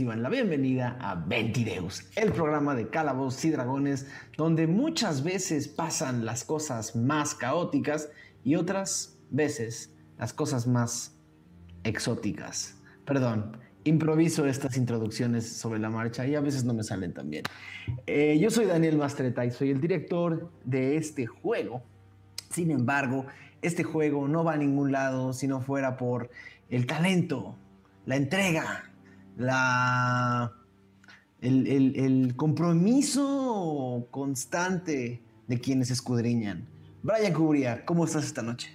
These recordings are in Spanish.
reciban la bienvenida a Ventideus, el programa de Calabozos y Dragones, donde muchas veces pasan las cosas más caóticas y otras veces las cosas más exóticas. Perdón, improviso estas introducciones sobre la marcha y a veces no me salen tan bien. Eh, yo soy Daniel Mastreta y soy el director de este juego. Sin embargo, este juego no va a ningún lado si no fuera por el talento, la entrega, la, el, compromiso constante de quienes escudriñan. Brian Cubría, ¿cómo estás esta noche?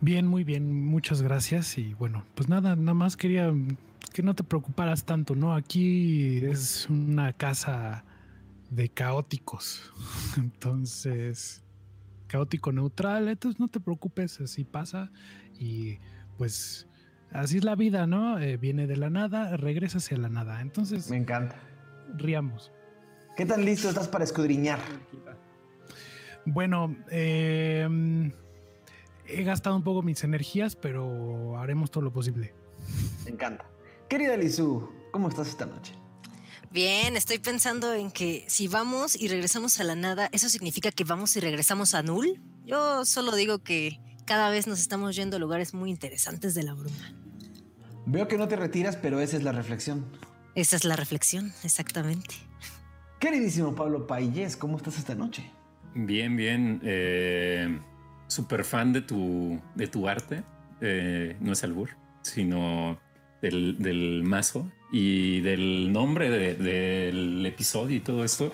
Bien, muy bien, muchas gracias. Y bueno, pues nada, nada más quería que no te preocuparas tanto, ¿no? Aquí es una casa de caóticos. Entonces, caótico neutral, entonces no te preocupes, así pasa. Y pues así es la vida, ¿no? Eh, viene de la nada, regresa hacia la nada. Entonces. Me encanta. Riamos. ¿Qué tan listo estás para escudriñar? Bueno, eh he gastado un poco mis energías, pero haremos todo lo posible. Me encanta. Querida Lizu, ¿cómo estás esta noche? Bien, estoy pensando en que si vamos y regresamos a la nada, ¿eso significa que vamos y regresamos a Null? Yo solo digo que cada vez nos estamos yendo a lugares muy interesantes de la bruma. Veo que no te retiras, pero esa es la reflexión. Esa es la reflexión, exactamente. Queridísimo Pablo Payés, ¿cómo estás esta noche? Bien, bien. Eh, súper fan de tu, de tu arte. Eh, no es albur, sino del, mazo y del nombre del episodio y todo esto.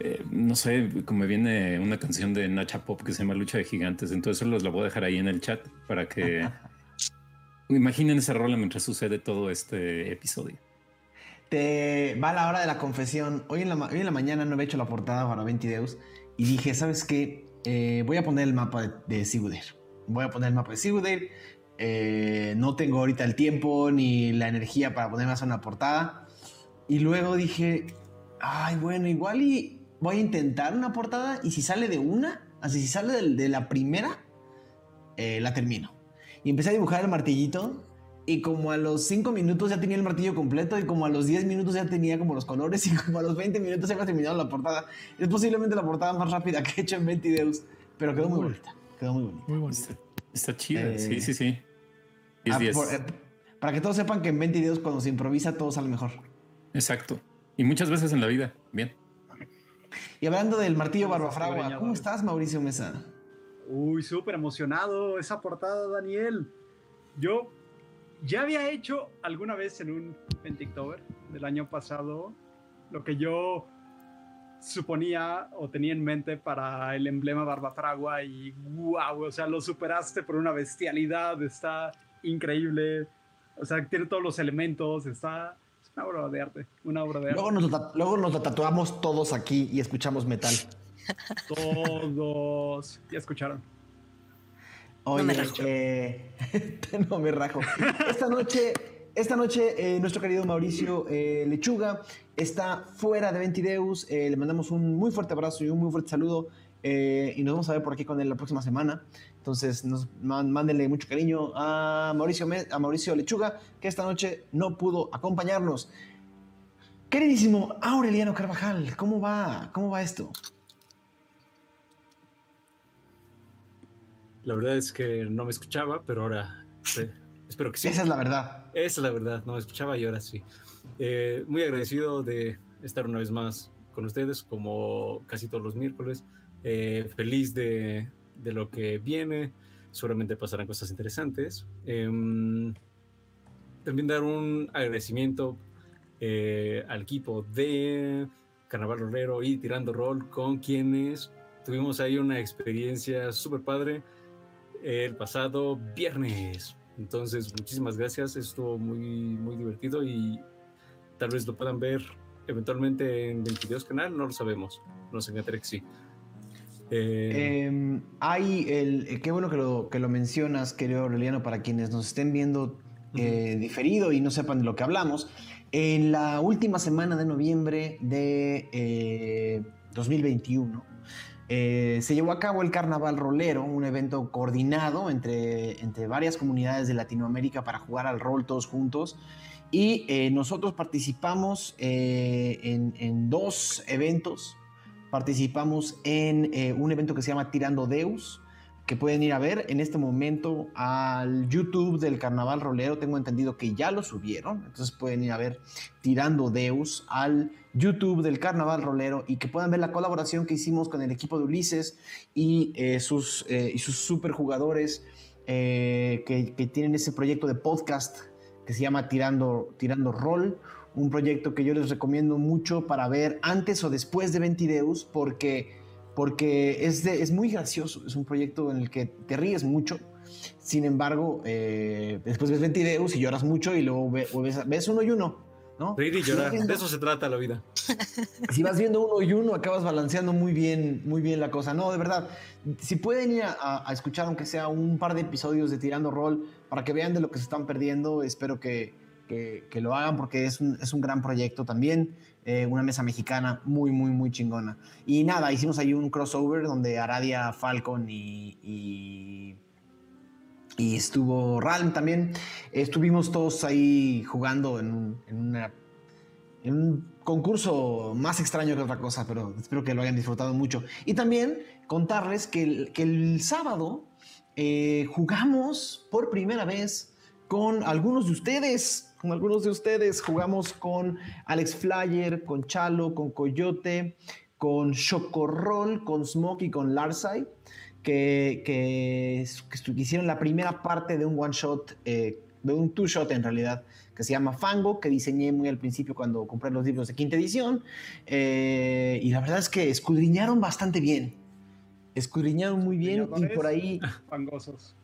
Eh, no sé, como me viene una canción de Nacha Pop que se llama Lucha de Gigantes. Entonces los la voy a dejar ahí en el chat para que imaginen esa rola mientras sucede todo este episodio. Te va la hora de la confesión. Hoy en la, hoy en la mañana no había hecho la portada para Ventideus y dije, ¿sabes qué? Eh, voy a poner el mapa de, de Voy a poner el mapa de Sigurder. Eh, no tengo ahorita el tiempo ni la energía para ponerme a hacer una portada. Y luego dije, ay, bueno, igual y voy a intentar una portada y si sale de una, así si sale de, la primera, eh, la termino. Y empecé a dibujar el martillito y como a los 5 minutos ya tenía el martillo completo y como a los 10 minutos ya tenía como los colores y como a los 20 minutos ya había terminado la portada. Es posiblemente la portada más rápida que he hecho en Ventideus, pero quedó muy, bonita. Quedó muy bonita. Muy bonita. Está, chida. Eh, sí, sí, sí. Ah, eh, para que todos sepan que en Ventideus cuando se improvisa todo sale mejor. Exacto. Y muchas veces en la vida. Bien. Y hablando del martillo Barbafragua, ¿cómo estás, Mauricio Mesa? Uy, súper emocionado esa portada, Daniel. Yo ya había hecho alguna vez en un Pentictober del año pasado lo que yo suponía o tenía en mente para el emblema Barbafragua y wow, o sea, lo superaste por una bestialidad, está increíble, o sea, tiene todos los elementos, está es una obra de arte, una obra de arte. Luego nos, luego nos lo tatuamos todos aquí y escuchamos metal. Todos, ya escucharon no me rajo. Eh, no me rajo. Esta noche, esta noche eh, nuestro querido Mauricio eh, Lechuga está fuera de Ventideus. le mandamos un muy fuerte abrazo y un muy fuerte saludo. y nos vamos a ver por aquí con él la próxima semana. Entonces, nos, mándenle mucho cariño a Mauricio, a Mauricio Lechuga, que esta noche no pudo acompañarnos. Queridísimo Aureliano Carvajal, ¿cómo va? ¿Cómo va esto? La verdad es que no me escuchaba, pero ahora espero que sí. Esa es la verdad. Esa es la verdad, no me escuchaba y ahora sí. Eh, muy agradecido de estar una vez más con ustedes, como casi todos los miércoles. Eh, feliz de, de, lo que viene. Seguramente pasarán cosas interesantes. Em, también dar un agradecimiento eh, al equipo de Carnaval Rolero y Tirando Rol, con quienes tuvimos ahí una experiencia súper padre el pasado viernes. Entonces, muchísimas gracias. Estuvo muy, muy divertido y tal vez lo puedan ver eventualmente en 22 canal, no lo sabemos. Nos encantaría que sí. Eh, em, hay el, eh, qué bueno que lo, que lo mencionas, querido Aureliano, para quienes nos estén viendo eh, diferido y no sepan de lo que hablamos. En la última semana de noviembre de 2021, eh, se llevó a cabo el Carnaval Rolero, un evento coordinado entre, entre varias comunidades de Latinoamérica para jugar al rol todos juntos. Y eh, nosotros participamos eh, en, en dos eventos. Participamos en eh, un evento que se llama Tirando Deus, que pueden ir a ver en este momento al YouTube del Carnaval Rolero. Tengo entendido que ya lo subieron, entonces pueden ir a ver Tirando Deus al YouTube del Carnaval Rolero y que puedan ver la colaboración que hicimos con el equipo de Ulises y, eh, sus, eh, y sus super jugadores eh, que, que tienen ese proyecto de podcast que se llama Tirando, Tirando Roll, un proyecto que yo les recomiendo mucho para ver antes o después de Ventideus, porque, porque es, de- es muy gracioso, es un proyecto en el que te ríes mucho, sin embargo, eh, después ves Ventideus y lloras mucho y luego ves, ves uno y uno, ¿no? Reír y Si vas llorar. viendo- De eso se trata la vida. si vas viendo uno y uno, acabas balanceando muy bien, muy bien la cosa. No, de verdad, si pueden ir a, a escuchar, aunque sea un par de episodios de Tirando Roll, para que vean de lo que se están perdiendo, espero que, que- lo hagan porque es un, es un gran proyecto también. eh, una mesa mexicana muy, muy, muy chingona. Y nada, hicimos ahí un crossover donde Aradia, Falcon y, y, estuvo Ralm también. Estuvimos todos ahí jugando en, un- en un concurso más extraño que otra cosa, pero espero que lo hayan disfrutado mucho. Y también contarles que el, que el sábado eh, jugamos por primera vez con algunos de ustedes, con algunos de ustedes. Jugamos con Alex Flyer, con Chalo, con Coyote, con Chocorrol, con Smokey, con Larsai, que, que, hicieron la primera parte de un one shot, eh, de un two shot en realidad, que se llama Fango, que diseñé muy al principio cuando compré los libros de quinta edición. Eh, y la verdad es que escudriñaron bastante bien. Escudriñaron muy bien y por ahí Fangosos.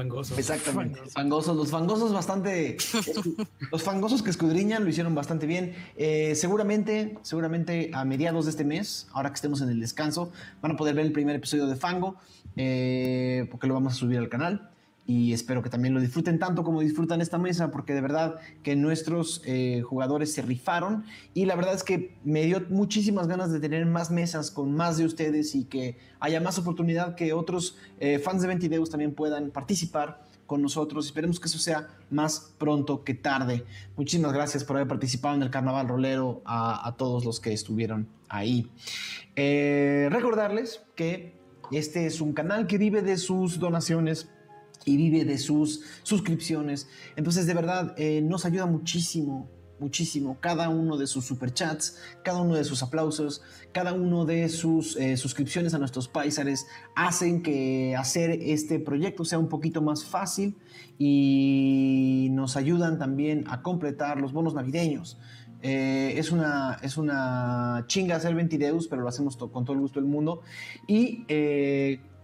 Fangoso. Exactamente. Fangosos. Los fangosos bastante. los fangosos que escudriñan lo hicieron bastante bien. Eh, seguramente, seguramente a mediados de este mes, ahora que estemos en el descanso, van a poder ver el primer episodio de Fango, eh, porque lo vamos a subir al canal. Y espero que también lo disfruten tanto como disfrutan esta mesa, porque de verdad que nuestros eh, jugadores se rifaron. Y la verdad es que me dio muchísimas ganas de tener más mesas con más de ustedes y que haya más oportunidad que otros eh, fans de Ventideus también puedan participar con nosotros. Esperemos que eso sea más pronto que tarde. Muchísimas gracias por haber participado en el Carnaval Rolero a, todos los que estuvieron ahí. Eh, recordarles que este es un canal que vive de sus donaciones y vive de sus suscripciones. Entonces, de verdad, eh, nos ayuda muchísimo, muchísimo cada uno de sus superchats, cada uno de sus aplausos, cada uno de sus eh, suscripciones a nuestros paisares hacen que hacer este proyecto sea un poquito más fácil y nos ayudan también a completar los bonos navideños. Eh, es, una, es una chinga hacer Ventideus, pero lo hacemos con todo el gusto del mundo. Y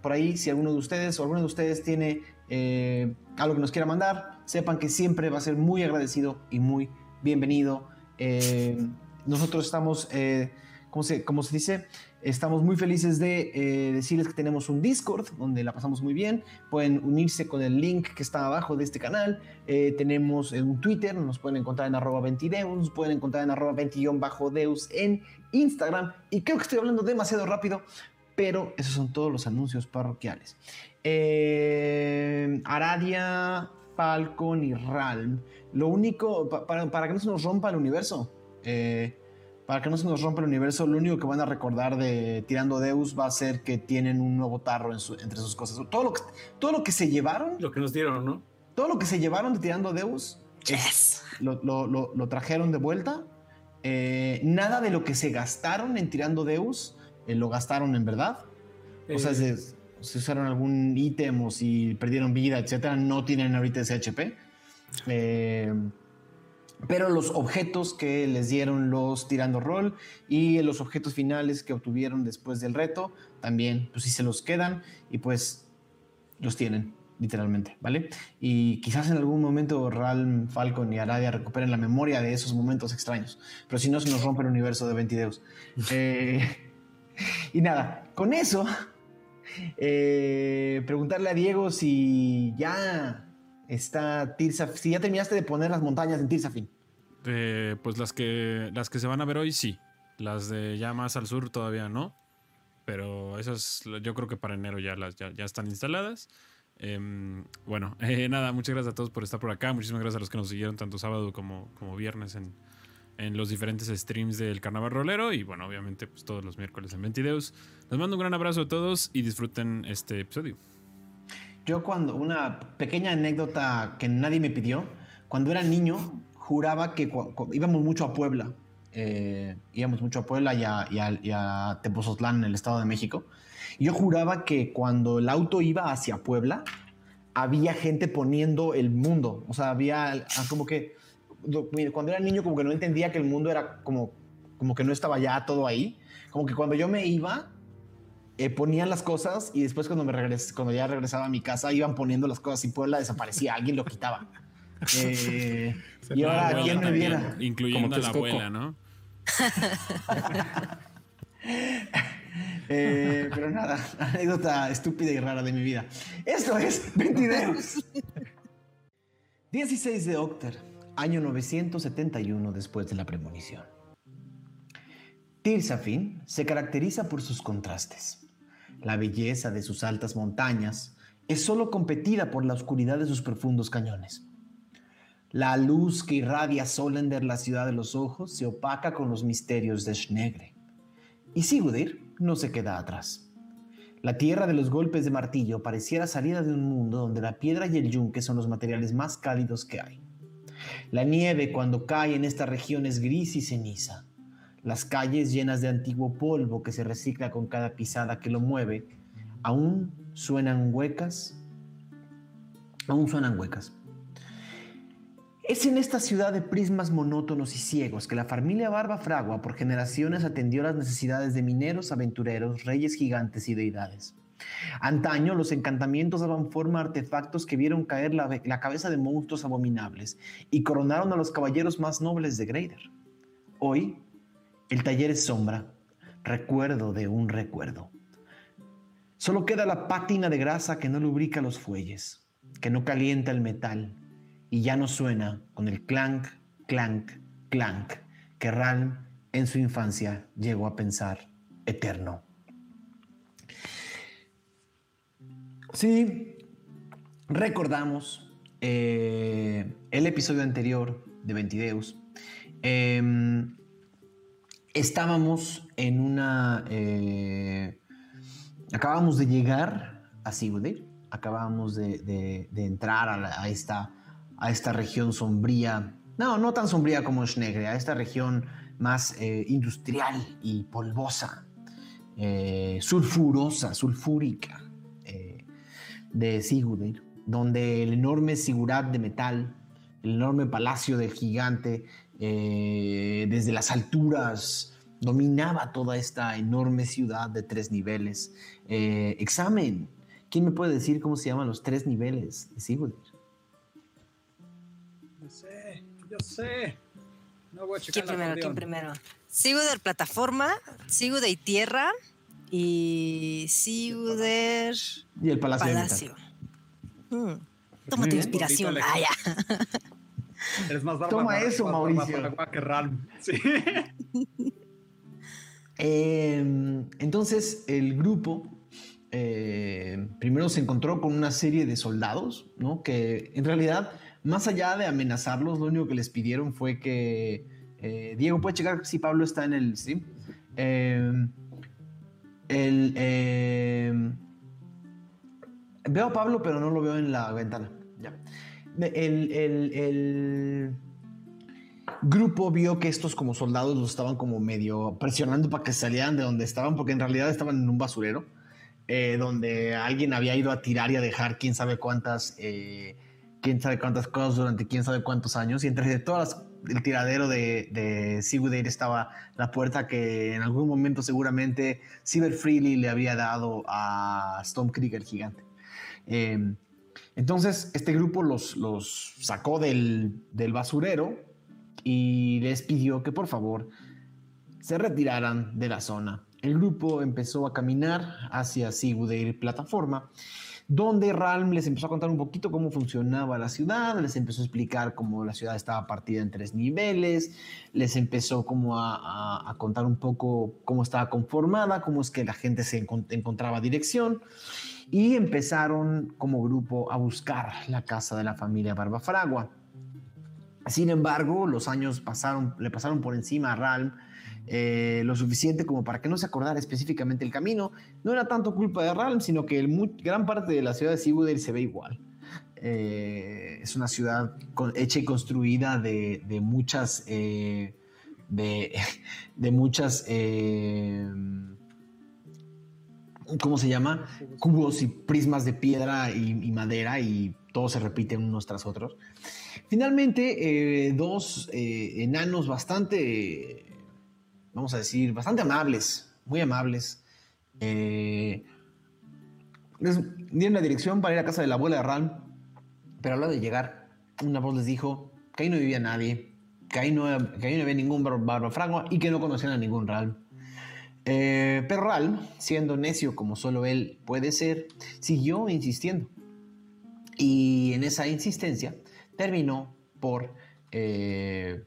por ahí, si alguno de ustedes o alguno de ustedes tiene eh, algo que nos quiera mandar, sepan que siempre va a ser muy agradecido y muy bienvenido. Eh, nosotros estamos, eh, ¿cómo, se, cómo se dice? Estamos muy felices de eh, decirles que tenemos un Discord donde la pasamos muy bien. Pueden unirse con el link que está abajo de este canal. Eh, tenemos un Twitter, nos pueden encontrar en arroba 20deus, nos pueden encontrar en arroba 20-deus en Instagram. Y creo que estoy hablando demasiado rápido, pero esos son todos los anuncios parroquiales. Eh, Aradia, Falcon y Ralm. Lo único, pa- para, para que no se nos rompa el universo, eh, para que no se nos rompa el universo, lo único que van a recordar de Tirando Deus va a ser que tienen un nuevo tarro en su- entre sus cosas. Todo lo, que, todo lo que se llevaron, Lo que nos dieron, ¿no? todo lo que se llevaron de Tirando Deus, es- Yes. lo, lo- lo- lo trajeron de vuelta. Eh, nada de lo que se gastaron en Tirando Deus, eh, lo gastaron en verdad. O sea, Eh, si, usaron algún ítem o si perdieron vida, etcétera, no tienen ahorita ese HP. Eh, pero los objetos que les dieron los tirando rol y los objetos finales que obtuvieron después del reto, también, pues sí se los quedan y pues los tienen, literalmente, ¿vale? Y quizás en algún momento Ralm, Falcon y Aradia recuperen la memoria de esos momentos extraños, pero si no, se nos rompe el universo de Ventideus. Eh, y nada, con eso, eh, preguntarle a Diego si ya está Tirsa, si ya terminaste de poner las montañas en Tirsafin. Eh, pues las que, las que se van a ver hoy, sí. Las de ya más al sur todavía no. Pero esas yo creo que para enero ya, las, ya, ya están instaladas. Em, bueno, eh, nada, muchas gracias a todos por estar por acá. Muchísimas gracias a los que nos siguieron tanto sábado como, como viernes en, en los diferentes streams del Carnaval Rolero. Y bueno, obviamente, pues todos los miércoles en Ventideus. Les mando un gran abrazo a todos y disfruten este episodio. Yo cuando, una pequeña anécdota que nadie me pidió, cuando era niño juraba que íbamos mucho a Puebla, eh, íbamos mucho a Puebla y a, y a- y a en el Estado de México, yo juraba que cuando el auto iba hacia Puebla, había gente poniendo el mundo, o sea, había ah, como que, cuando era niño como que no entendía que el mundo era como, como que no estaba ya todo ahí, como que cuando yo me iba, eh, ponían las cosas y después cuando me regres- cuando ya regresaba a mi casa iban poniendo las cosas y Puebla desaparecía, alguien lo quitaba. Eh, y ahora, abuela ¿quién me viera? Incluyendo Como a la abuela, ¿no? Eh, pero nada, anécdota estúpida y rara de mi vida. Esto es Ventideus. 16 de Octer, año 971 después de la premonición. Tirsafin se caracteriza por sus contrastes. La belleza de sus altas montañas es solo competida por la oscuridad de sus profundos cañones. La luz que irradia Solender la ciudad de los ojos se opaca con los misterios de Schnegre. Y Sigurdir no se queda atrás. La tierra de los golpes de martillo pareciera salida de un mundo donde la piedra y el yunque son los materiales más cálidos que hay. La nieve cuando cae en esta región es gris y ceniza. Las calles llenas de antiguo polvo que se recicla con cada pisada que lo mueve, aún suenan huecas, aún suenan huecas. Es en esta ciudad de prismas monótonos y ciegos que la familia Barba Fragua por generaciones atendió las necesidades de mineros, aventureros, reyes gigantes y deidades. Antaño los encantamientos daban forma a artefactos que vieron caer la, cabeza de monstruos abominables y coronaron a los caballeros más nobles de Greider. Hoy, el taller es sombra, recuerdo de un recuerdo. Solo queda la pátina de grasa que no lubrica los fuelles, que no calienta el metal y ya no suena con el clank, clank, clank que Ralm en su infancia llegó a pensar eterno. Sí, recordamos eh, el episodio anterior de Ventideus. Em, estábamos en una... eh, acabamos de llegar a Sigurdir, acabamos de, entrar a, esta, a esta región sombría, no, no tan sombría como Schnegre, a esta región más eh, industrial y polvosa, sulfurosa, sulfúrica de Sigurdir, donde el enorme sigurat de metal, el enorme palacio del gigante, eh, desde las alturas dominaba toda esta enorme ciudad de tres niveles. Eh, examen. ¿Quién me puede decir cómo se llaman los tres niveles de Sigurdir? Yo sé, yo sé. No voy a checar ¿Quién primero? ¿Quién primero? Sigo de plataforma, sigo de tierra y de Y el palacio, palacio. Mm, Tómate bien, inspiración. Ah, ya. Eres más barba, Toma barba- eso, más Mauricio. que Ralm. Sí. de. Eh, entonces el grupo eh, primero se encontró con una serie de soldados, ¿no? Que en realidad, más allá de amenazarlos, lo único que les pidieron fue que eh, Diego puede checar si Pablo está en el stream. Eh, el, eh, veo a Pablo, pero no lo veo en la ventana. El, el- el grupo vio que estos como soldados los estaban como medio presionando para que salieran de donde estaban, porque en realidad estaban en un basurero, eh, donde alguien había ido a tirar y a dejar quién sabe cuántas, eh, quién sabe cuántas cosas durante quién sabe cuántos años, y entre todas las- el tiradero de, de estaba la puerta que en algún momento seguramente Cyber Freely le había dado a Stormkrieger gigante. Eh, entonces, este grupo los, los sacó del, basurero y les pidió que por favor se retiraran de la zona. El grupo empezó a caminar hacia Sigurdir plataforma donde Ralm les empezó a contar un poquito cómo funcionaba la ciudad, les empezó a explicar cómo la ciudad estaba partida en tres niveles, les empezó como a, contar un poco cómo estaba conformada, cómo es que la gente se encontraba dirección y empezaron como grupo a buscar la casa de la familia Barbafragua. Sin embargo, los años pasaron, le pasaron por encima a Ralm eh, lo suficiente como para que no se acordara específicamente el camino. No era tanto culpa de Ralm, sino que el, gran parte de la ciudad de Seawood se ve igual. Eh, es una ciudad hecha y construida de, muchas, de, de muchas, eh, ¿cómo se llama? Cubos y prismas de piedra y, madera y todo se repite unos tras otros. Finalmente, dos enanos bastante vamos a decir, bastante amables, muy amables. Eh, les dieron la dirección para ir a casa de la abuela de Ram, pero a la de llegar, una voz les dijo que ahí no vivía nadie, que ahí no, que ahí no había ningún fragua y que no conocían a ningún Ral. Eh, pero Ral, siendo necio como solo él puede ser, siguió insistiendo. Y en esa insistencia terminó por eh,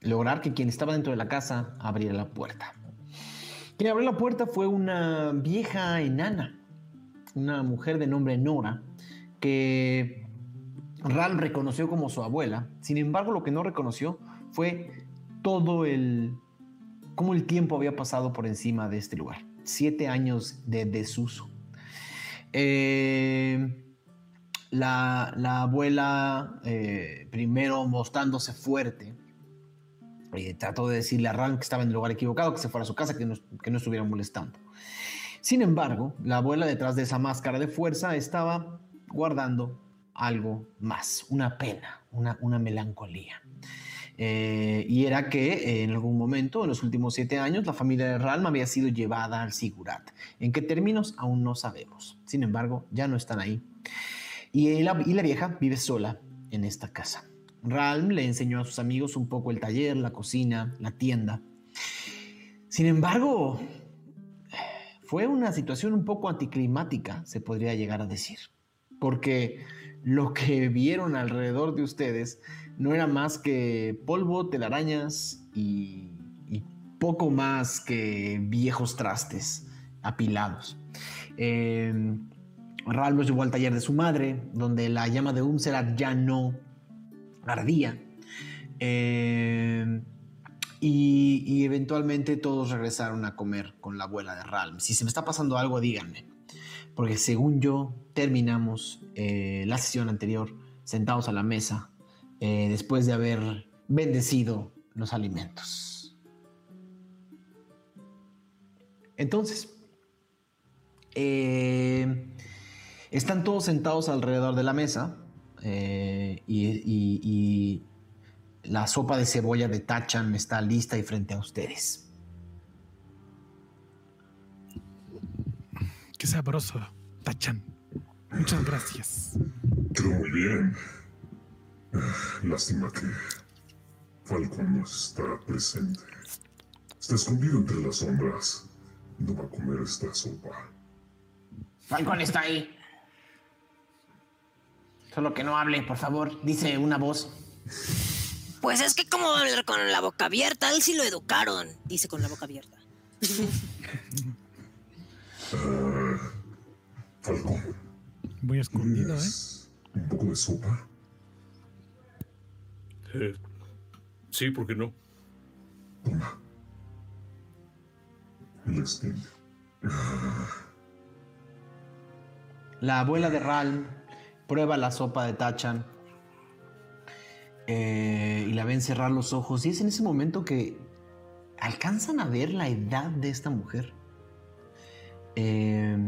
lograr que quien estaba dentro de la casa abriera la puerta. Quien abrió la puerta fue una vieja enana, una mujer de nombre Nora, que Ral reconoció como su abuela. Sin embargo, lo que no reconoció fue todo el... cómo el tiempo había pasado por encima de este lugar. Siete años de desuso. Eh, la, abuela, eh, primero mostrándose fuerte, eh, trató de decirle a Ram que estaba en el lugar equivocado, que se fuera a su casa, que no, que no estuviera molestando. Sin embargo, la abuela detrás de esa máscara de fuerza estaba guardando algo más, una pena, una, una melancolía. Eh, y era que eh, en algún momento, en los últimos siete años, la familia de Ralm había sido llevada al Sigurat. ¿En qué términos? Aún no sabemos. Sin embargo, ya no están ahí. Y la, y la vieja vive sola en esta casa. Ralm le enseñó a sus amigos un poco el taller, la cocina, la tienda. Sin embargo, fue una situación un poco anticlimática, se podría llegar a decir, porque lo que vieron alrededor de ustedes no era más que polvo, telarañas y, poco más que viejos trastes apilados. Eh, los llevó al taller de su madre, donde la llama de Umserat ya no ardía. Eh, y, eventualmente todos regresaron a comer con la abuela de Ralm. Si se me está pasando algo, díganme. Porque según yo, terminamos eh, la sesión anterior sentados a la mesa eh, después de haber bendecido los alimentos. Entonces, están todos sentados alrededor de la mesa eh, y, la sopa de cebolla de Tachan está lista y frente a ustedes. Qué sabroso, Tachan. Muchas gracias. Pero muy bien. Lástima que Falcon no está presente. Está escondido entre las sombras. No va a comer esta sopa. Falcon está ahí. Solo que no hable, por favor, dice una voz. Pues es que como hablar con la boca abierta, él sí lo educaron, dice con la boca abierta. uh, Falcón. Muy escondido, ¿eh? ¿Un poco de sopa? Eh, sí, ¿por qué no? Toma. El La abuela de Ral prueba la sopa de Tachan eh, y la ven cerrar los ojos. Y es en ese momento que alcanzan a ver la edad de esta mujer. Eh,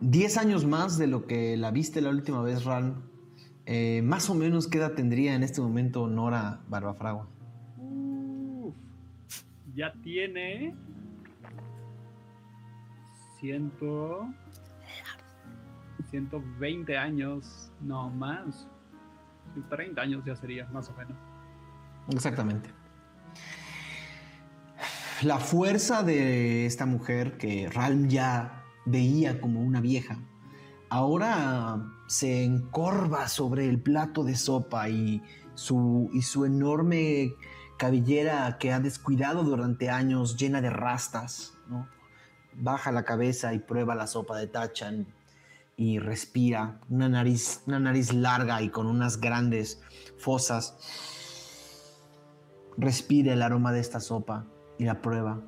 diez años más de lo que la viste la última vez, Ran. Eh, más o menos, ¿qué edad tendría en este momento Nora Barbafragua? ya tiene. Ciento. 120 años, no más. 30 años ya sería, más o menos. Exactamente. La fuerza de esta mujer que Ralm ya veía como una vieja ahora se encorva sobre el plato de sopa y su, y su enorme cabellera que ha descuidado durante años llena de rastas, ¿no? Baja la cabeza y prueba la sopa de Tachan y respira una nariz, una nariz larga y con unas grandes fosas. Respira el aroma de esta sopa y la prueba.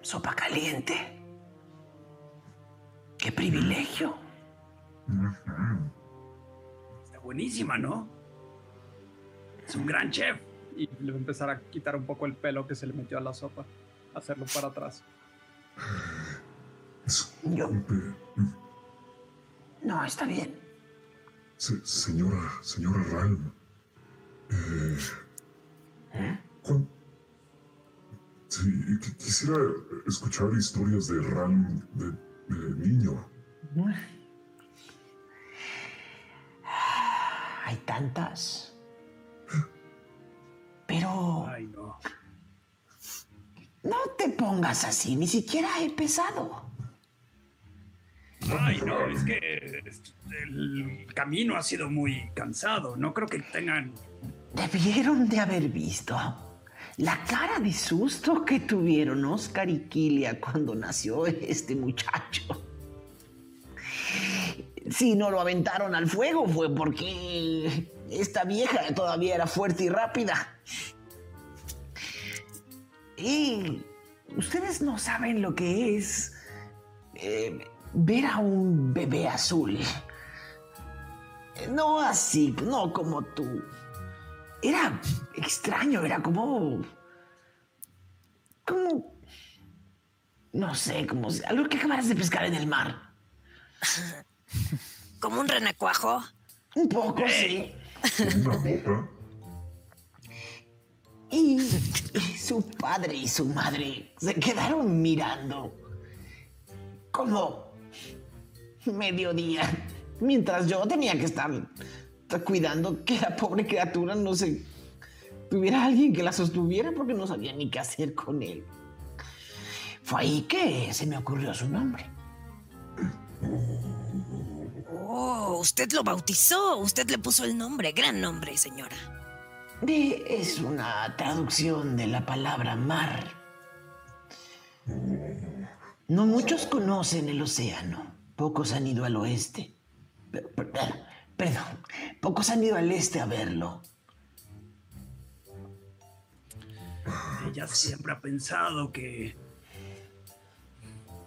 Sopa caliente. ¡Qué privilegio! Está buenísima, ¿no? Es un gran chef. Y le va a empezar a quitar un poco el pelo que se le metió a la sopa. Hacerlo para atrás. Disculpe. No, está bien. Se- señora, señora Ralm. Eh, cuán- Sí, qui- quisiera escuchar historias de Ralm de, de niño. Hay tantas. Pero Ay, no. no te pongas así, ni siquiera he empezado. Ay, no, es que el camino ha sido muy cansado. No creo que tengan. Debieron de haber visto la cara de susto que tuvieron Oscar y Kilia cuando nació este muchacho. Si no lo aventaron al fuego fue porque esta vieja todavía era fuerte y rápida. Y ustedes no saben lo que es eh, ver a un bebé azul. No así, no como tú. Era extraño, era como. como. No sé, como algo que acabaras de pescar en el mar. Como un renacuajo. Un poco, sí. Una. Y su padre y su madre se quedaron mirando como mediodía, mientras yo tenía que estar cuidando que la pobre criatura no se tuviera alguien que la sostuviera porque no sabía ni qué hacer con él. Fue ahí que se me ocurrió su nombre. Oh, usted lo bautizó. Usted le puso el nombre. Gran nombre, señora. Es una traducción de la palabra mar. No muchos conocen el océano. Pocos han ido al oeste. Per- Perdón, pocos han ido al este a verlo. Ella siempre ha pensado que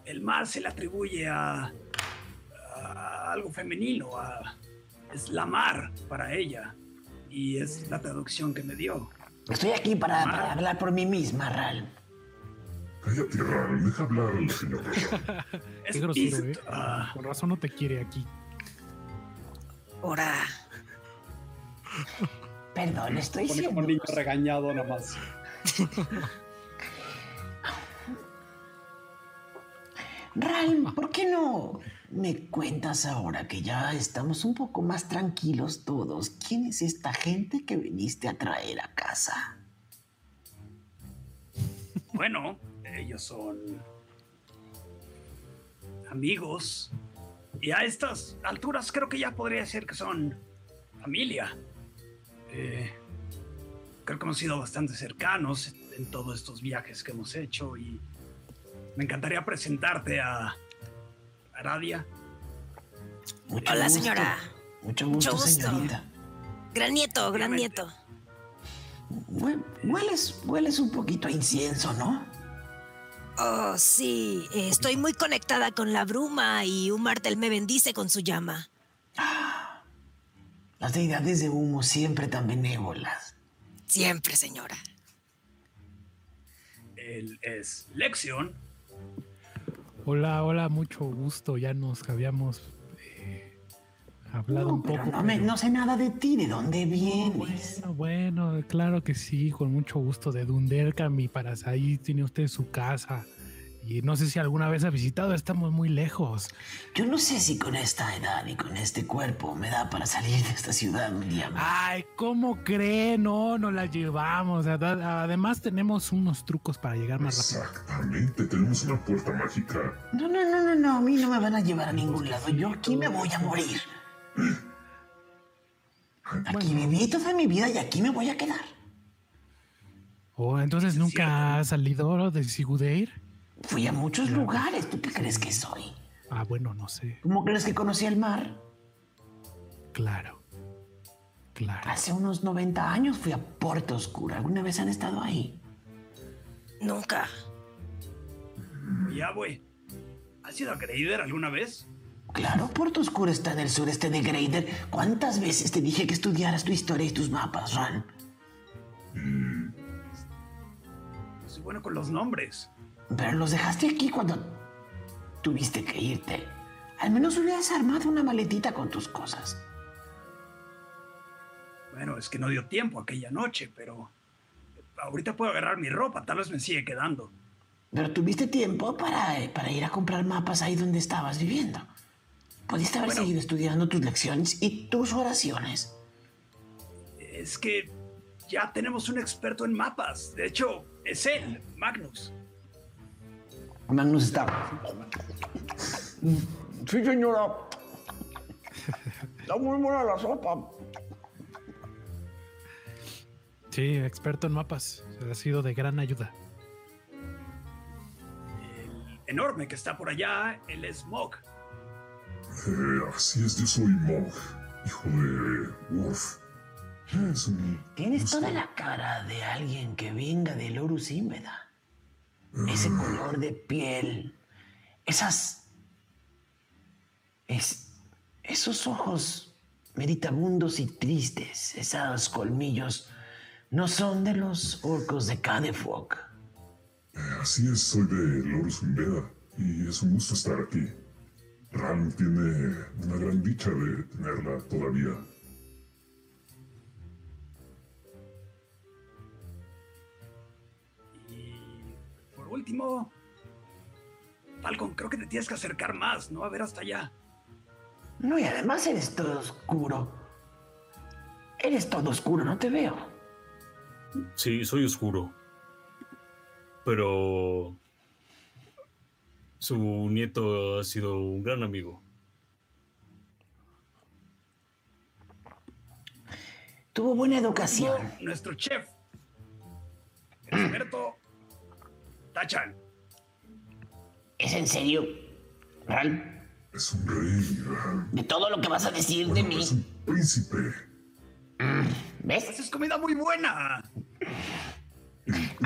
el mar se le atribuye a, a algo femenino, a, es la mar para ella. Y es la traducción que me dio. Estoy aquí para, para hablar por mí misma, Ral. Cállate, Ralm. Deja hablar al señor. Es Qué grosero, ¿eh? ah, Con razón no te quiere aquí. Ahora, Perdón, estoy pone como siendo... niño regañado nada más. Ral, ¿por qué no me cuentas ahora que ya estamos un poco más tranquilos todos? ¿Quién es esta gente que viniste a traer a casa? Bueno, ellos son amigos. Y a estas alturas creo que ya podría decir que son familia. Eh, creo que hemos sido bastante cercanos en todos estos viajes que hemos hecho y me encantaría presentarte a Aradia. Mucho Hola, gusto. señora. Mucho gusto, Mucho gusto. señorita. gran nieto, gran nieto. Hue- Hueles, hueles un poquito a incienso, ¿no? Oh, sí. estoy muy conectada con la bruma y un martel me bendice con su llama. Las deidades de humo siempre tan benévolas. Siempre, señora. Él es Lexion. Hola, hola, mucho gusto. Ya nos habíamos eh, hablado No, un pero poco. no, me- pero- no sé nada de ti, ¿de dónde vienes? Bueno, bueno, claro que sí, con mucho gusto de Dundercam y para ahí tiene usted su casa Y no sé si alguna vez ha visitado, estamos muy lejos. Yo no sé si con esta edad y con este cuerpo me da para salir de esta ciudad un día más. Ay, ¿cómo cree? No, no la llevamos. Ad- Además tenemos unos trucos para llegar más rápido. Exactamente, tenemos una puerta mágica. No, no, no, no, no, a mí no me van a llevar a ningún lado. Yo aquí me voy a morir. Aquí viví toda mi vida y aquí me voy a quedar. Oh, entonces nunca ha salido de Sigudeir. Fui a muchos lugares. ¿Tú qué crees que soy? Ah, bueno, no sé. ¿Cómo crees que conocí el mar? Claro. Claro. Hace unos 90 años fui a Puerto Oscuro. ¿Alguna vez han estado ahí? Nunca. Ya, güey. ¿Has ido a Greider alguna vez? Claro, Puerto Oscuro está en el sureste de Greider. ¿Cuántas veces te dije que estudiaras tu historia y tus mapas, Ran? Soy bueno con los nombres. Pero los dejaste aquí cuando tuviste que irte. Al menos hubieras armado una maletita con tus cosas. Bueno, es que no dio tiempo aquella noche, pero ahorita puedo agarrar mi ropa, tal vez me sigue quedando. Pero tuviste tiempo para, eh, para ir a comprar mapas ahí donde estabas viviendo. Pudiste haber Bueno. seguido estudiando tus lecciones y tus oraciones. Es que ya tenemos un experto en mapas. De hecho, es él, Magnus. Magnus está. Sí, señora. Está muy buena la sopa. Sí, experto en mapas. Ha sido de gran ayuda. El enorme que está por allá, el Smog. Eh, así es, yo soy Mog, hijo de un Tienes toda la cara de alguien que venga del Horus Inveda. Ese color de piel. Esas. Es, esos ojos meditabundos y tristes. Esos colmillos. No son de los orcos de Cadefog. Eh, así es, soy de Lorus Inveda y es un gusto estar aquí. Ram tiene una gran dicha de tenerla todavía. Último, Falcon, creo que te tienes que acercar más, ¿no? A ver hasta allá. No, y además eres todo oscuro. Eres todo oscuro, no te veo. Sí, soy oscuro. Pero su nieto ha sido un gran amigo. Tuvo buena educación. Nuestro chef, el experto Tachan. ¿Es en serio? Ral, Es un rey, Ram. de todo lo que vas a decir de mí. es un príncipe. ¿Ves? Haces comida muy buena. A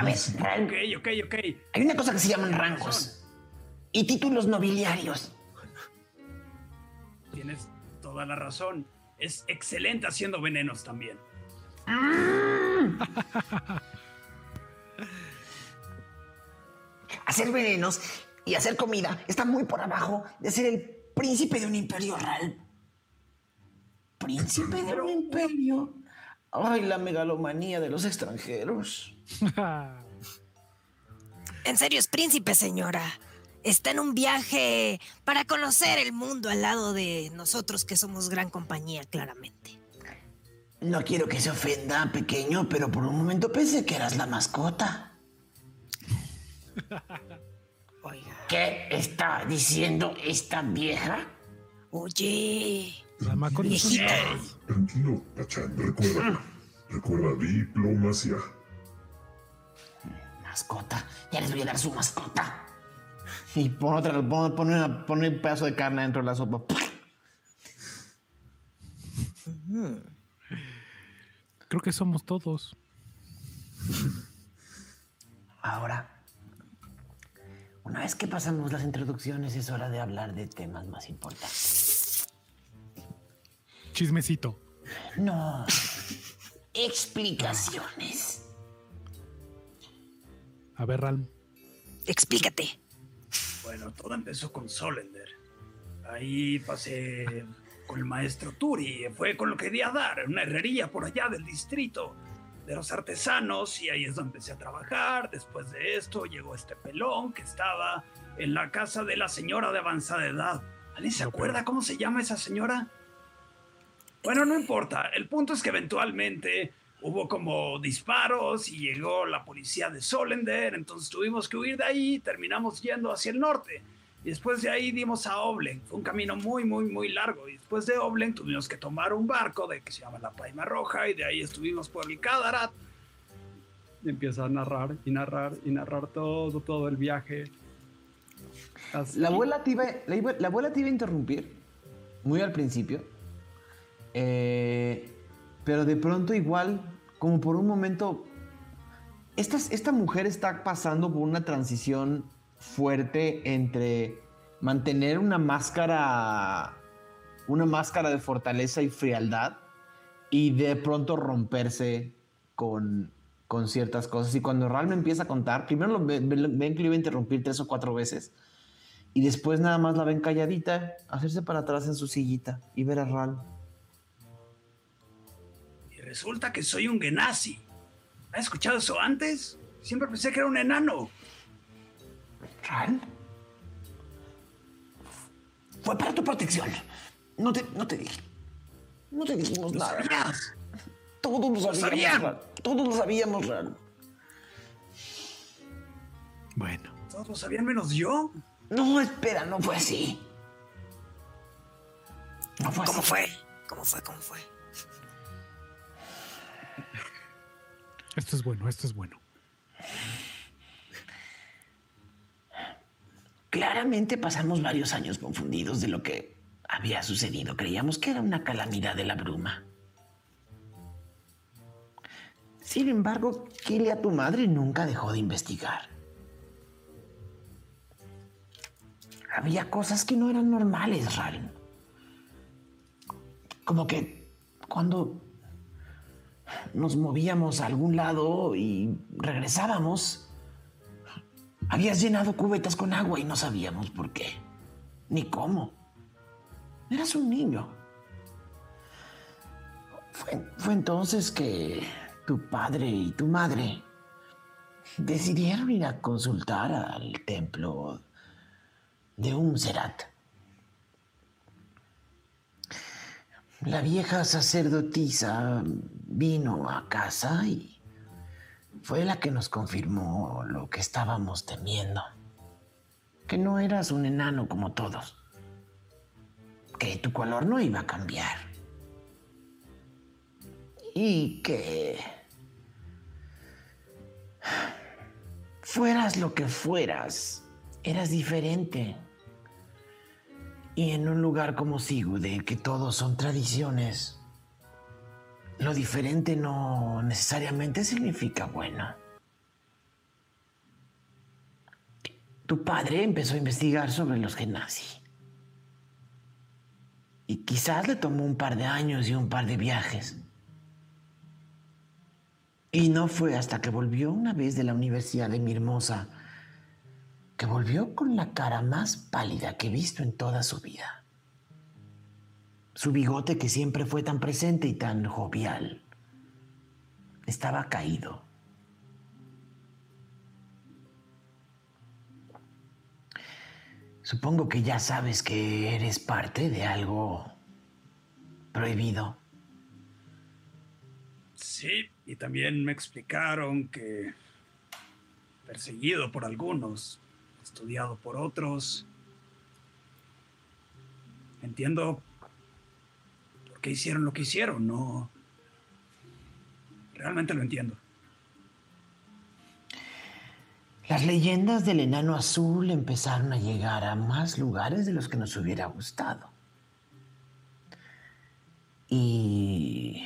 ver, Ral, Ok, ok, ok. hay una cosa que se llaman rangos y títulos nobiliarios. Tienes toda la razón. Es excelente haciendo venenos también. Hacer venenos y hacer comida está muy por abajo de ser el príncipe de un imperio, Ral. ¿Príncipe de un imperio? Ay, la megalomanía de los extranjeros. En serio es príncipe, señora. Está en un viaje para conocer el mundo al lado de nosotros que somos gran compañía, claramente. No quiero que se ofenda, pequeño, pero por un momento pensé que eras la mascota. Oiga, ¿Qué está diciendo esta vieja? oye, La viejita. Tranquilo, Tachan, recuerda. recuerda diplomacia. Mascota, ya les voy a dar su mascota. Y pon otra, pon, pon una- pon un pedazo de carne dentro de la sopa. Creo que somos todos. Ahora, una vez que pasamos las introducciones, es hora de hablar de temas más importantes. Chismecito. No, explicaciones. A ver, Ralm. Explícate. Bueno, todo empezó con Solender. Ahí pasé con el maestro Turi. Fue con lo que quería dar, una herrería por allá del distrito. De los artesanos y ahí es donde empecé a trabajar. Después de esto llegó este pelón que estaba en la casa de la señora de avanzada edad. ¿Alguien se acuerda cómo se llama esa señora? Bueno, no importa. El punto es que eventualmente hubo como disparos y llegó la policía de Solender, entonces tuvimos que huir de ahí y terminamos yendo hacia el norte. Y después de ahí dimos a Oblen. Fue un camino muy, muy, muy largo. Y después de Oblen tuvimos que tomar un barco de que se llama la Paima Roja y de ahí estuvimos por el Kadarat. Y empieza a narrar y narrar y narrar todo, todo el viaje. La abuela, te iba, la, la abuela te a interrumpir muy al principio. Eh, pero de pronto igual, como por un momento, esta, esta mujer está pasando por una transición fuerte entre mantener una máscara, una máscara de fortaleza y frialdad y de pronto romperse con, con ciertas cosas. Y cuando Ral me empieza a contar, primero lo ven, ven- que lo iba a interrumpir tres o cuatro veces. Y después nada más la ven calladita, hacerse para atrás en su sillita y ver a Ral. Y resulta que soy un Genasi. ¿Has escuchado eso antes? Siempre pensé que era un enano. ¿Ral? Fue para tu protección. No te, no te dije. No te dijimos ¿Lo nada. sabías? Todos lo sabíamos, sabían. Todos lo sabíamos, Ral. Bueno, Todos lo sabían menos yo. No, espera, no fue así. No fue ¿Cómo así. fue? ¿Cómo fue? ¿Cómo fue? esto es bueno, esto es bueno. Claramente pasamos varios años confundidos de lo que había sucedido. Creíamos que era una calamidad de la bruma. Sin embargo, Kilia, tu madre, nunca dejó de investigar. Había cosas que no eran normales, Ral. Como que cuando nos movíamos a algún lado y regresábamos, Habías llenado cubetas con agua y no sabíamos por qué, ni cómo. Eras un niño. Fue, entonces que tu padre y tu madre decidieron ir a consultar al templo de Umserat. La vieja sacerdotisa vino a casa y fue la que nos confirmó lo que estábamos temiendo. Que no eras un enano como todos. Que tu color no iba a cambiar. Y que... Fueras lo que fueras, eras diferente. Y en un lugar como Sigude, que todos son tradiciones, lo diferente no necesariamente significa bueno. Tu padre empezó a investigar sobre los Genasi. Y quizás le tomó un par de años y un par de viajes. Y no fue hasta que volvió una vez de la Universidad de Mirmosa que volvió con la cara más pálida que he visto en toda su vida. Su bigote, que siempre fue tan presente y tan jovial, estaba caído. Supongo que ya sabes que eres parte de algo prohibido. Sí, y también me explicaron que perseguido por algunos, estudiado por otros. Entiendo qué hicieron lo que hicieron, no. Realmente lo entiendo. Las leyendas del enano azul empezaron a llegar a más lugares de los que nos hubiera gustado. Y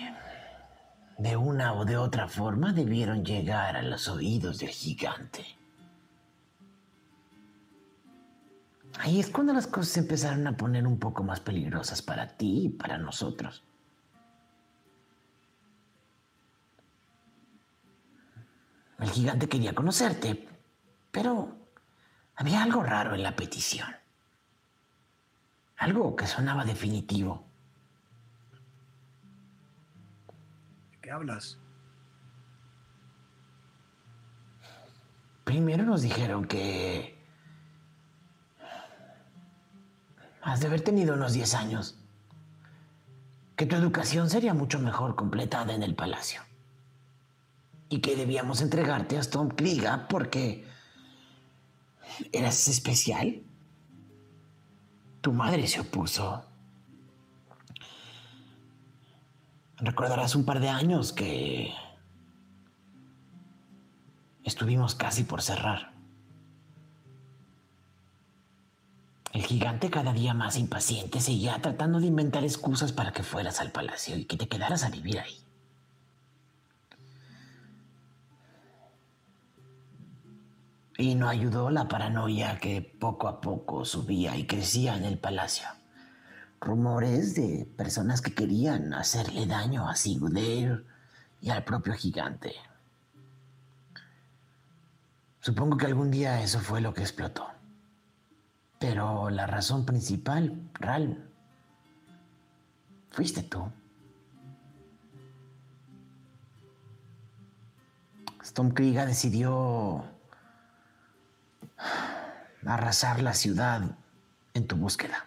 de una o de otra forma debieron llegar a los oídos del gigante. Ahí es cuando las cosas se empezaron a poner un poco más peligrosas para ti y para nosotros. El gigante quería conocerte, pero había algo raro en la petición. Algo que sonaba definitivo. ¿De qué hablas? Primero nos dijeron que has de haber tenido unos 10 años, que tu educación sería mucho mejor completada en el palacio y que debíamos entregarte a Storm Kriga porque eras especial. Tu madre se opuso. Recordarás un par de años que estuvimos casi por cerrar. El gigante cada día más impaciente seguía tratando de inventar excusas para que fueras al palacio y que te quedaras a vivir ahí. Y no ayudó la paranoia que poco a poco subía y crecía en el palacio. Rumores de personas que querían hacerle daño a Sigurd y al propio gigante. Supongo que algún día eso fue lo que explotó. Pero la razón principal, Ral, fuiste tú. Stormkriga decidió arrasar la ciudad en tu búsqueda.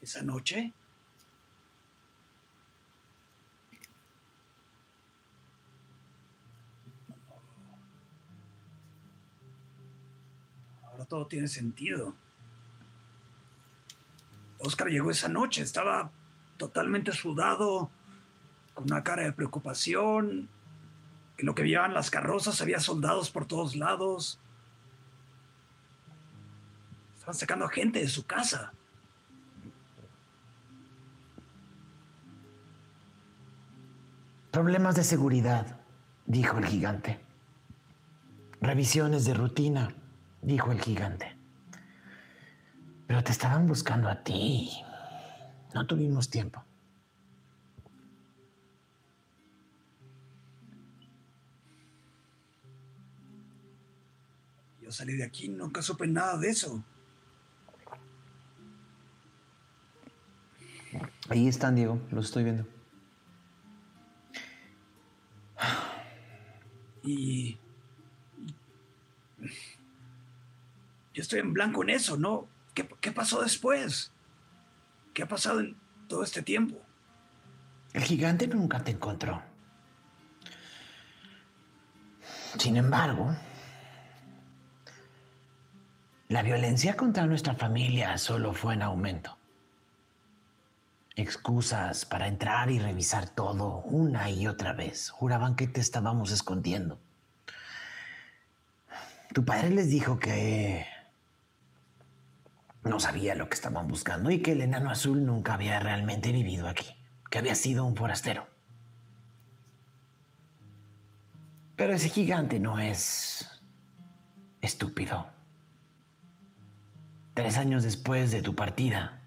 ¿Esa noche? Todo tiene sentido. Oscar llegó esa noche, estaba totalmente sudado, con una cara de preocupación. En lo que llevaban las carrozas había soldados por todos lados. Estaban sacando a gente de su casa. Problemas de seguridad, dijo el gigante. Revisiones de rutina, dijo el gigante. Pero te estaban buscando a ti. No tuvimos tiempo. Yo salí de aquí, nunca supe nada de eso. Ahí están, Diego, los estoy viendo. Y. Yo estoy en blanco en eso, ¿no? ¿Qué, pasó después? ¿Qué ha pasado en todo este tiempo? El gigante nunca te encontró. Sin embargo, la violencia contra nuestra familia solo fue en aumento. Excusas para entrar y revisar todo una y otra vez. Juraban que te estábamos escondiendo. Tu padre les dijo que no sabía lo que estaban buscando y que el enano azul nunca había realmente vivido aquí, que había sido un forastero. Pero ese gigante no es estúpido. Tres años después de tu partida,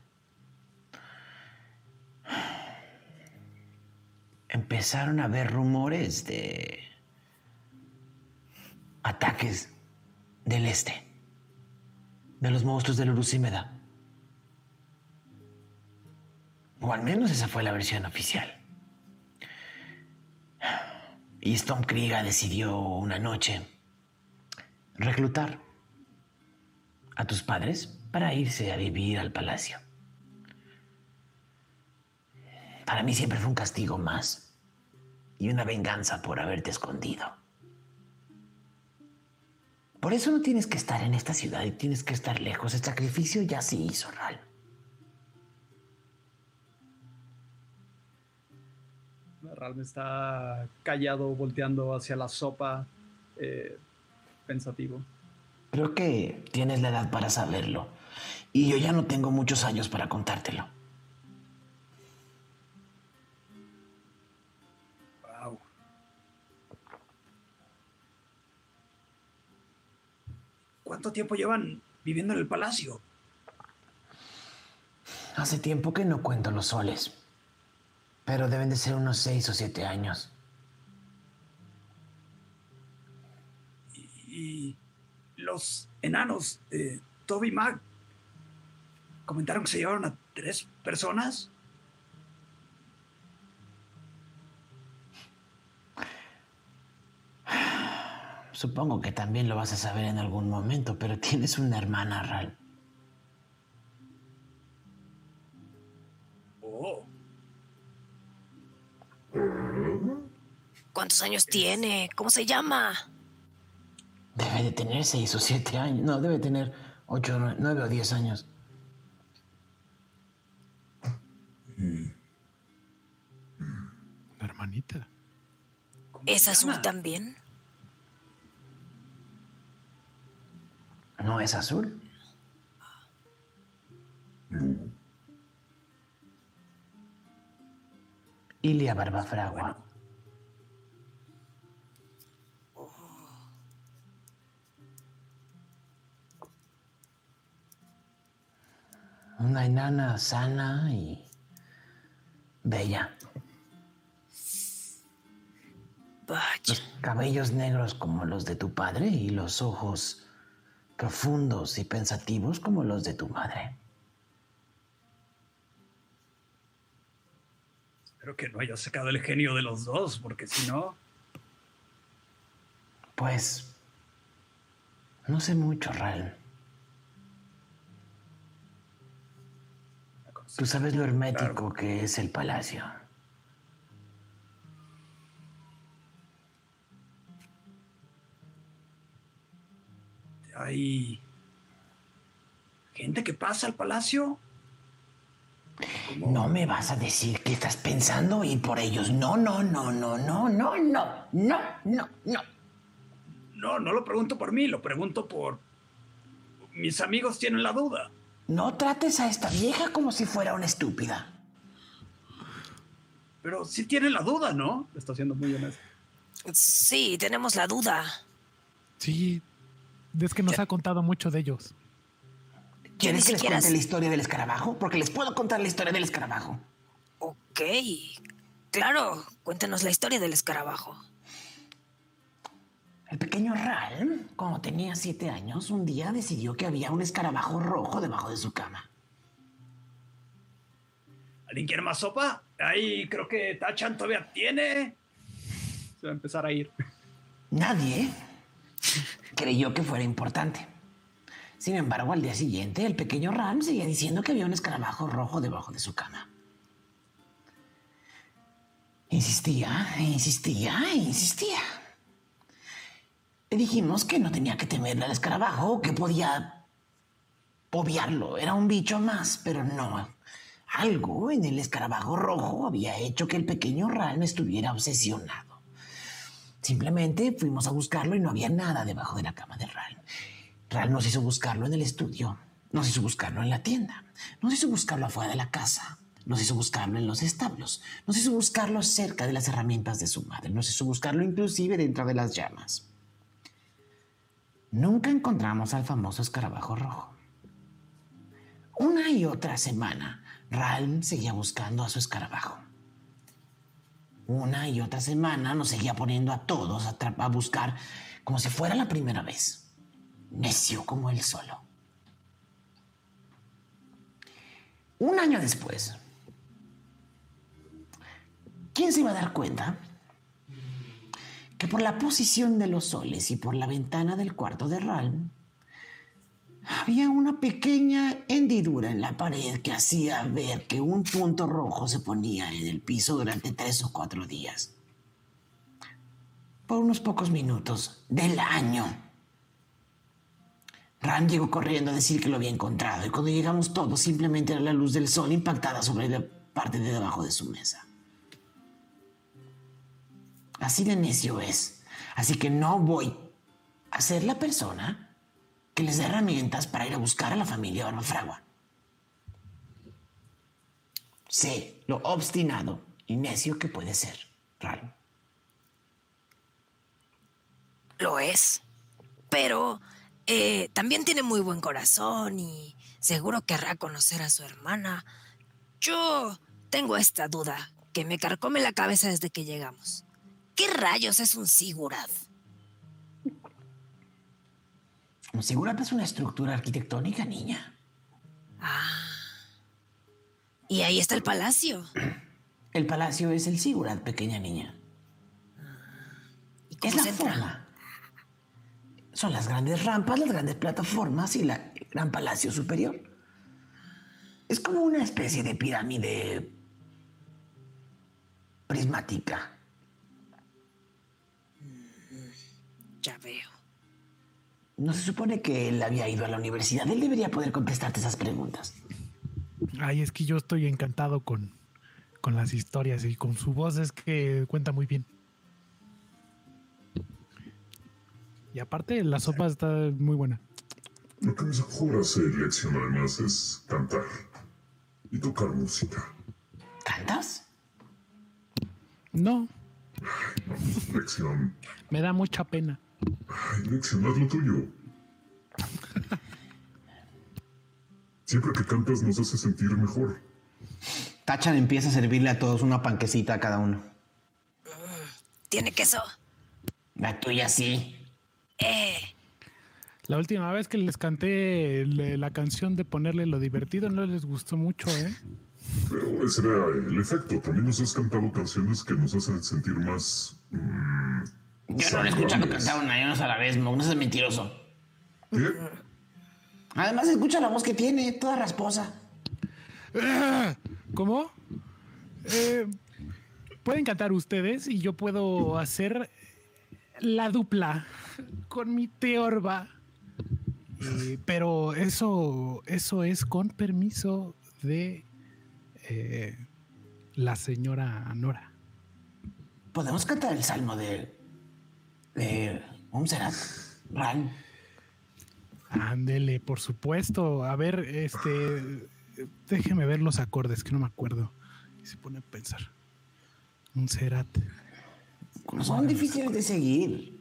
empezaron a haber rumores de ataques del este, de los monstruos del Urusímeda. O al menos esa fue la versión oficial. Y Stormkriga decidió una noche reclutar a tus padres para irse a vivir al palacio. Para mí siempre fue un castigo más y una venganza por haberte escondido. Por eso no tienes que estar en esta ciudad y tienes que estar lejos. El sacrificio ya se hizo, Ral. Ral está callado, volteando hacia la sopa, eh, pensativo. Creo que tienes la edad para saberlo. Y yo ya no tengo muchos años para contártelo. ¿Cuánto tiempo llevan viviendo en el palacio? Hace tiempo que no cuento los soles. Pero deben de ser unos seis o siete años. Y los enanos, eh, Toby y Mac, comentaron que se llevaron a tres personas. Supongo que también lo vas a saber en algún momento, pero tienes una hermana, Ral. Oh, ¿Cuántos años tiene? ¿Cómo se llama? Debe de tener seis o siete años. No, debe tener ocho, nue- nueve o diez años. La hermanita. ¿cómo ¿Es azul también? ¿No es azul? Ilia Barbafragua. Una enana sana y bella. Vaya. Los cabellos negros como los de tu padre y los ojos profundos y pensativos como los de tu madre. Espero que no haya sacado el genio de los dos, porque si no. Pues no sé mucho, Ral. Tú sabes lo hermético que es el palacio. Hay. gente que pasa al palacio. ¿Cómo? No me vas a decir que estás pensando ir por ellos. No, no, no, no, no, no, no, no, no, no. No, no lo pregunto por mí, lo pregunto por. Mis amigos tienen la duda. No trates a esta vieja como si fuera una estúpida. Pero sí tienen la duda, ¿no? Está siendo muy honesto. Sí, tenemos la duda. Sí, es que nos ha contado mucho de ellos. ¿Quieres que les cuente la historia del escarabajo? Porque les puedo contar la historia del escarabajo. Ok. Claro, cuéntanos la historia del escarabajo. El pequeño Ral, cuando tenía siete años, un día decidió que había un escarabajo rojo debajo de su cama. ¿Alguien quiere más sopa? Ahí creo que Tachan todavía tiene. Se va a empezar a ir. Nadie creyó que fuera importante. Sin embargo, al día siguiente, el pequeño Ram seguía diciendo que había un escarabajo rojo debajo de su cama. Insistía, insistía, insistía. Dijimos que no tenía que temerle al escarabajo, que podía obviarlo. Era un bicho más, pero no. Algo en el escarabajo rojo había hecho que el pequeño Ram estuviera obsesionado. Simplemente fuimos a buscarlo y no había nada debajo de la cama de Ral. Ral nos hizo buscarlo en el estudio, nos hizo buscarlo en la tienda, nos hizo buscarlo afuera de la casa, nos hizo buscarlo en los establos, nos hizo buscarlo cerca de las herramientas de su madre, nos hizo buscarlo inclusive dentro de las llamas. Nunca encontramos al famoso escarabajo rojo. Una y otra semana, Ral seguía buscando a su escarabajo. Una y otra semana nos seguía poniendo a todos a, buscar como si fuera la primera vez. Necio como él solo. Un año después, ¿quién se iba a dar cuenta que por la posición de los soles y por la ventana del cuarto de Ralm había una pequeña hendidura en la pared que hacía ver que un punto rojo se ponía en el piso durante tres o cuatro días. Por unos pocos minutos del año. Ram llegó corriendo a decir que lo había encontrado y cuando llegamos todos simplemente era la luz del sol impactada sobre la parte de debajo de su mesa. Así de necio es. Así que no voy a ser la persona que les dé herramientas para ir a buscar a la familia Barbafragua. Sé lo obstinado y necio que puede ser, Ral. Lo es. Pero eh, también tiene muy buen corazón y seguro querrá conocer a su hermana. Yo tengo esta duda que me carcome la cabeza desde que llegamos. ¿Qué rayos es un Sigurad? Un es una estructura arquitectónica, niña. Y ahí está el palacio. El palacio es el Sigurat, pequeña niña. ¿Y cómo Es la forma. son las grandes rampas, las grandes plataformas y la gran palacio superior. Es como una especie de pirámide prismática. Ya veo. No se supone que él había ido a la universidad. Él debería poder contestarte esas preguntas. Ay, es que yo estoy encantado con, con las historias y con su voz es que cuenta muy bien. Y aparte, la sopa está muy buena. Lo que mejor hacer lección además es cantar y tocar música. ¿Cantas? No, Lección. me da mucha pena. Ay, lección, haz lo tuyo. Siempre que cantas nos hace sentir mejor. Tachan empieza a servirle a todos una panquecita a cada uno. ¿Tiene queso? La tuya sí. Eh. La última vez que les canté le- la canción de ponerle lo divertido no les gustó mucho, ¿eh? Pero ese era el efecto. También nos has cantado canciones que nos hacen sentir más. mm, Yo no lo he escuchado cantar una y una a la vez, Mo, no seas mentiroso. Además, escucha la voz que tiene, toda rasposa. ¿Cómo? Eh, pueden cantar ustedes y yo puedo hacer la dupla con mi teorba. Eh, pero eso, eso es con permiso de eh, la señora Nora. ¿Podemos cantar el salmo de. Umserat? Ran. Ándele, por supuesto. A ver, este. Déjeme ver los acordes, que no me acuerdo. Y se pone a pensar. Un cerat. Son difíciles de seguir.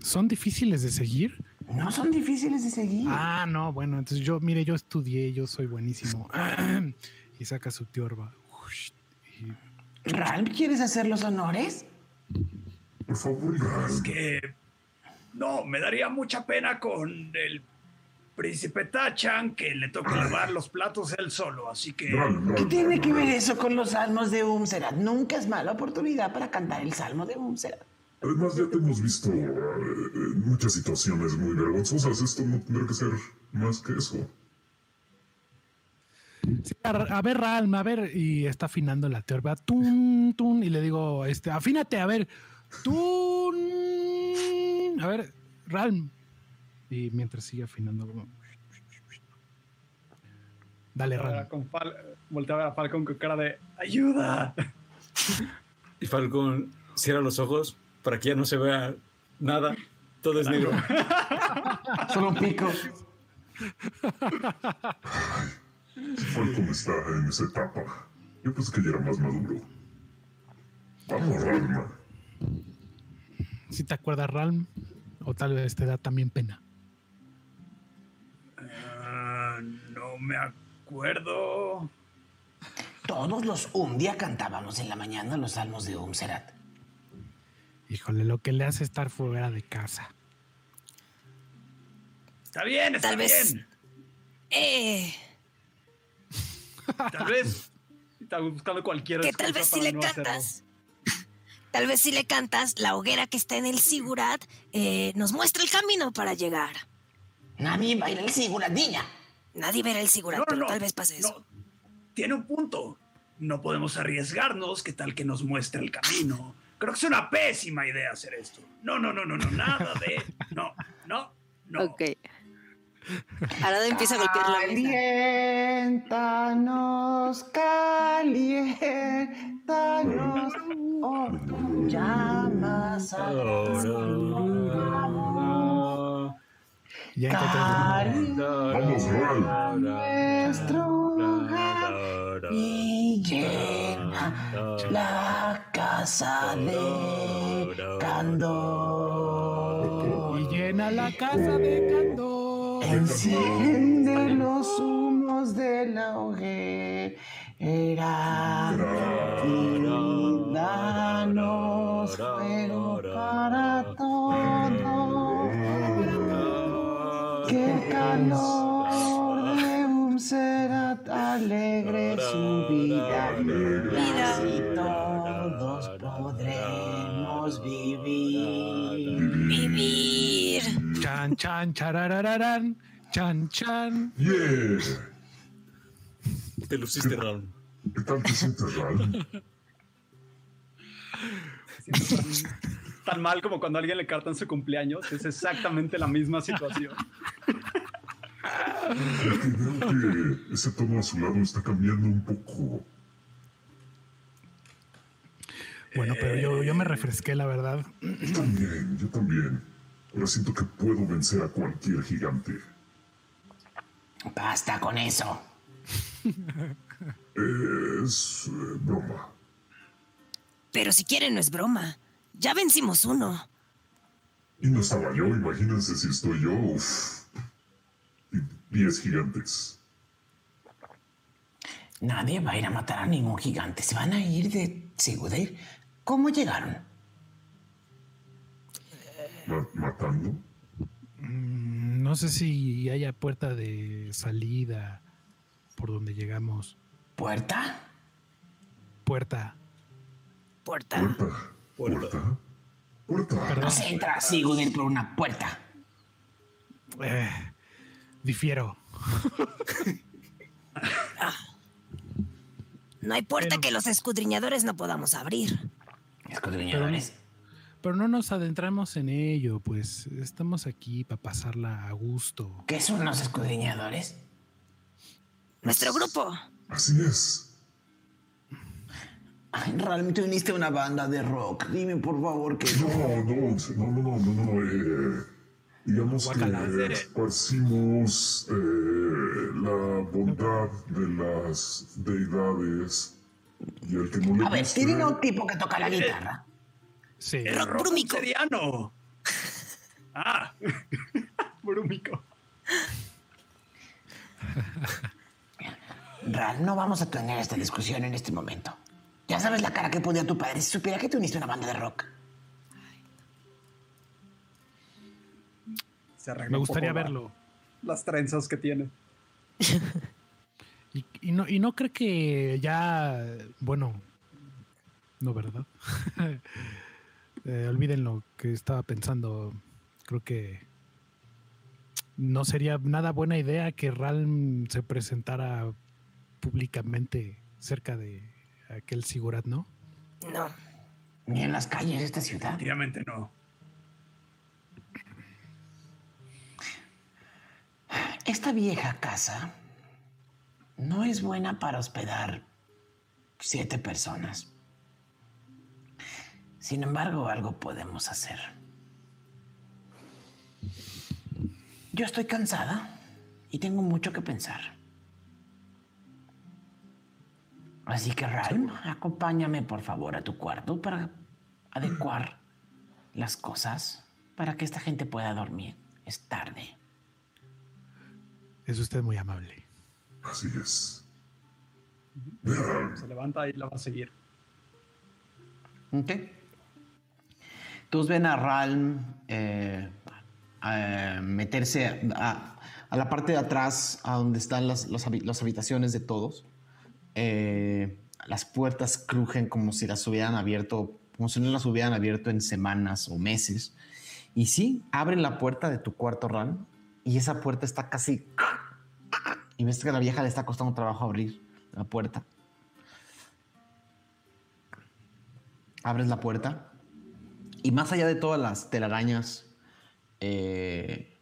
¿Son difíciles de seguir? No son difíciles de seguir. Ah, no, bueno, entonces yo, mire, yo estudié, yo soy buenísimo. y saca su tiorba. Ran, ¿quieres hacer los honores? Por favor, Ran. Que no, me daría mucha pena con el príncipe Tachan que le toque lavar los platos él solo, así que ¿Qué tiene que ver eso con los salmos de Umserat? Nunca es mala oportunidad para cantar el salmo de Umserat. Además, ya te hemos visto eh, en muchas situaciones muy vergonzosas. Esto no tendrá que ser más que eso. Sí, a, a ver, Ralm, a ver, y está afinando la tiorba. Tun, tun, y le digo, este, afínate, a ver. Tun. A ver, Ralm. Y mientras sigue afinando. como- Dale, Ralm. con Fal- voltea a ver a Falcon con cara de ¡Ayuda! Y Falcon cierra los ojos para que ya no se vea nada. Todo es negro. Solo un pico. Falcon está en esa etapa. Yo pensé que ya era más maduro. Vamos, Ralma. Si te acuerdas, Ralm, o tal vez te da también pena. Ah, no me acuerdo. Todos los un día cantábamos en la mañana los salmos de Umserat. Híjole, lo que le hace estar fuera de casa. Está bien, está Tal vez-. Eh. Tal vez está buscando cualquier Que tal vez si le no cantas. Tal vez si le cantas, la hoguera que está en el Sigurat eh, nos muestra el camino para llegar. Nadie va a ir al Sigurat, niña. Nadie verá el Sigurat, No, no, pero no, tal vez pase eso. no. Tiene un punto. No podemos arriesgarnos. ¿Qué tal que nos muestre el camino? Creo que es una pésima idea hacer esto. No, no, no, no, no, nada de. No, no, no. Ok. Arada empieza a golpear la mesa. Caliéntanos, caliéntanos. Oh, llamas a Ya Ran. nuestro hogar Y llena la casa de candor. Y llena la casa de candor. Enciende los humos de la hoguera y danos fuego para todo. Que el calor de un Serat alegre su vida y así todos podremos vivir. Vivir. Chan, chan, chararararán. Chan, chan. ¡Yeah! Te luciste, Raúl. ¿Qué tal te sientes? Tan mal como cuando a alguien le cartan su cumpleaños. Es exactamente la misma situación. Es que veo que ese tono azulado está cambiando un poco. Bueno, pero yo, yo me refresqué, la verdad. Yo también, yo también. Ahora siento que puedo vencer a cualquier gigante. Basta con eso. Es eh, broma. Pero si quieren, no es broma. Ya vencimos uno. Y no estaba yo, imagínense si estoy yo. Uf. Y diez gigantes. Nadie va a ir a matar a ningún gigante. Se van a ir de Sigudeir. ¿Cómo llegaron? Ma- ¿Matando? Mm, No sé si haya puerta de salida por donde llegamos. ¿Puerta? Puerta. Puerta. ¿Puerta? Puerta. ¿Puerta? No se entra a Sigudeir por una puerta. Eh, difiero. No hay puerta Pero- que los escudriñadores no podamos abrir. Escudriñadores. Pero no nos adentramos en ello, pues estamos aquí para pasarla a gusto. ¿Qué son los escudriñadores? Nuestro grupo. Así es. Ay, realmente uniste a una banda de rock. Dime por favor que No, no, no, no, no, no, no. eh, digamos que esparcimos eh, la bondad de las deidades y el que no le A ver, guste, tienen un tipo que toca la guitarra. Sí. Rock brúmico. Seriano. Ah, brúmico. Ral, no vamos a tener esta discusión en este momento. Ya sabes la cara que ponía tu padre si supiera que te uniste a una banda de rock. Se Me gustaría la- verlo. Las trenzas que tiene. Y, y no, y no cree que ya, bueno, no, ¿verdad? Eh, olviden lo que estaba pensando. Creo que no sería nada buena idea que Ralm se presentara públicamente cerca de aquel Sigurat, ¿no? No. Ni en las calles de esta ciudad. Definitivamente no. Esta vieja casa no es buena para hospedar siete personas. Sin embargo, algo podemos hacer. Yo estoy cansada y tengo mucho que pensar. Así que, Ralm, acompáñame por favor a tu cuarto para adecuar las cosas para que esta gente pueda dormir. Es tarde. Es usted muy amable. Así es. Se levanta y la va a seguir. Ok. Todos ven a Ralm eh, eh, meterse a, a la parte de atrás, a donde están las, las habi- las habitaciones de todos. Eh, las puertas crujen como si las hubieran abierto, como si no las hubieran abierto en semanas o meses. Y sí, abren la puerta de tu cuarto, Ralm, y esa puerta está casi... Y ves que la vieja le está costando trabajo abrir la puerta. Abres la puerta y más allá de todas las telarañas eh,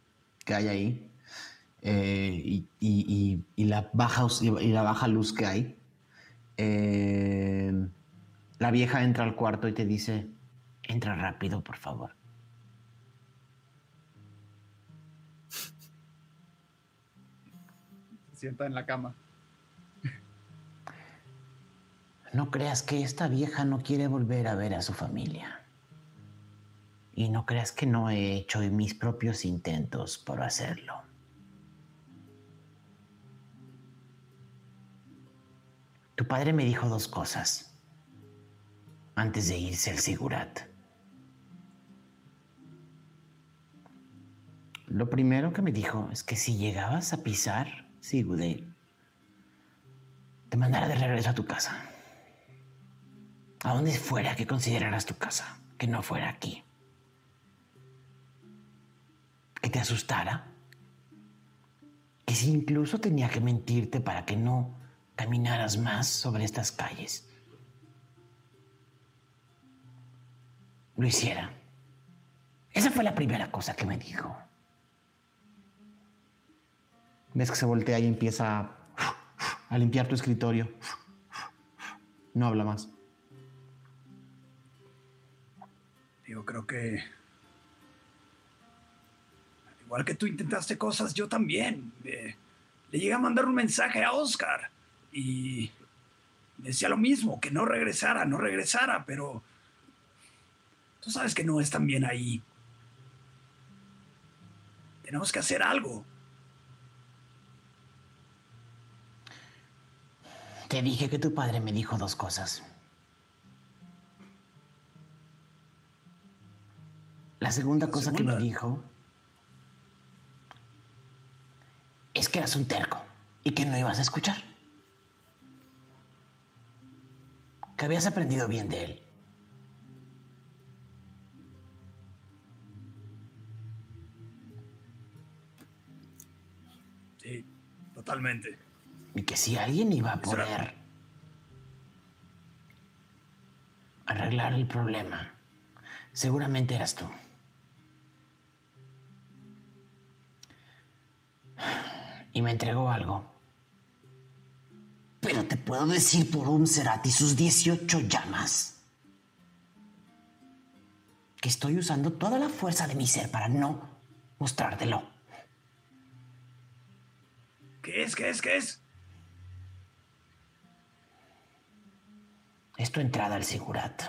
que hay ahí eh, y, y- la baja, y la baja luz que hay, eh, la vieja entra al cuarto y te dice, entra rápido, por favor. Se sienta en la cama. No creas que esta vieja no quiere volver a ver a su familia. Y no creas que no he hecho mis propios intentos por hacerlo. Tu padre me dijo dos cosas antes de irse al Sigurat. Lo primero que me dijo es que si llegabas a pisar Sigudale, te mandara de regreso a tu casa. A donde fuera que consideraras tu casa, que no fuera aquí. que te asustara, que si incluso tenía que mentirte para que no caminaras más sobre estas calles, lo hiciera. Esa fue la primera cosa que me dijo. Ves que se voltea y empieza a limpiar tu escritorio. No habla más. Yo creo que. al Igual que tú intentaste cosas, yo también. Eh, le llegué a mandar un mensaje a Oscar y decía lo mismo, que no regresara, no regresara, pero tú sabes que no es tan bien ahí. Tenemos que hacer algo. Te dije que tu padre me dijo dos cosas. La segunda cosa que me dijo es que eras un terco y que no ibas a escuchar. Que habías aprendido bien de él. Sí, totalmente. Y que si alguien iba a poder arreglar el problema, seguramente eras tú. Y me entregó algo. Pero te puedo decir por un Cerati sus 18 llamas. Que estoy usando toda la fuerza de mi ser para no mostrártelo. ¿Qué es? ¿Qué es? ¿Qué es? Es tu entrada al Sigurat.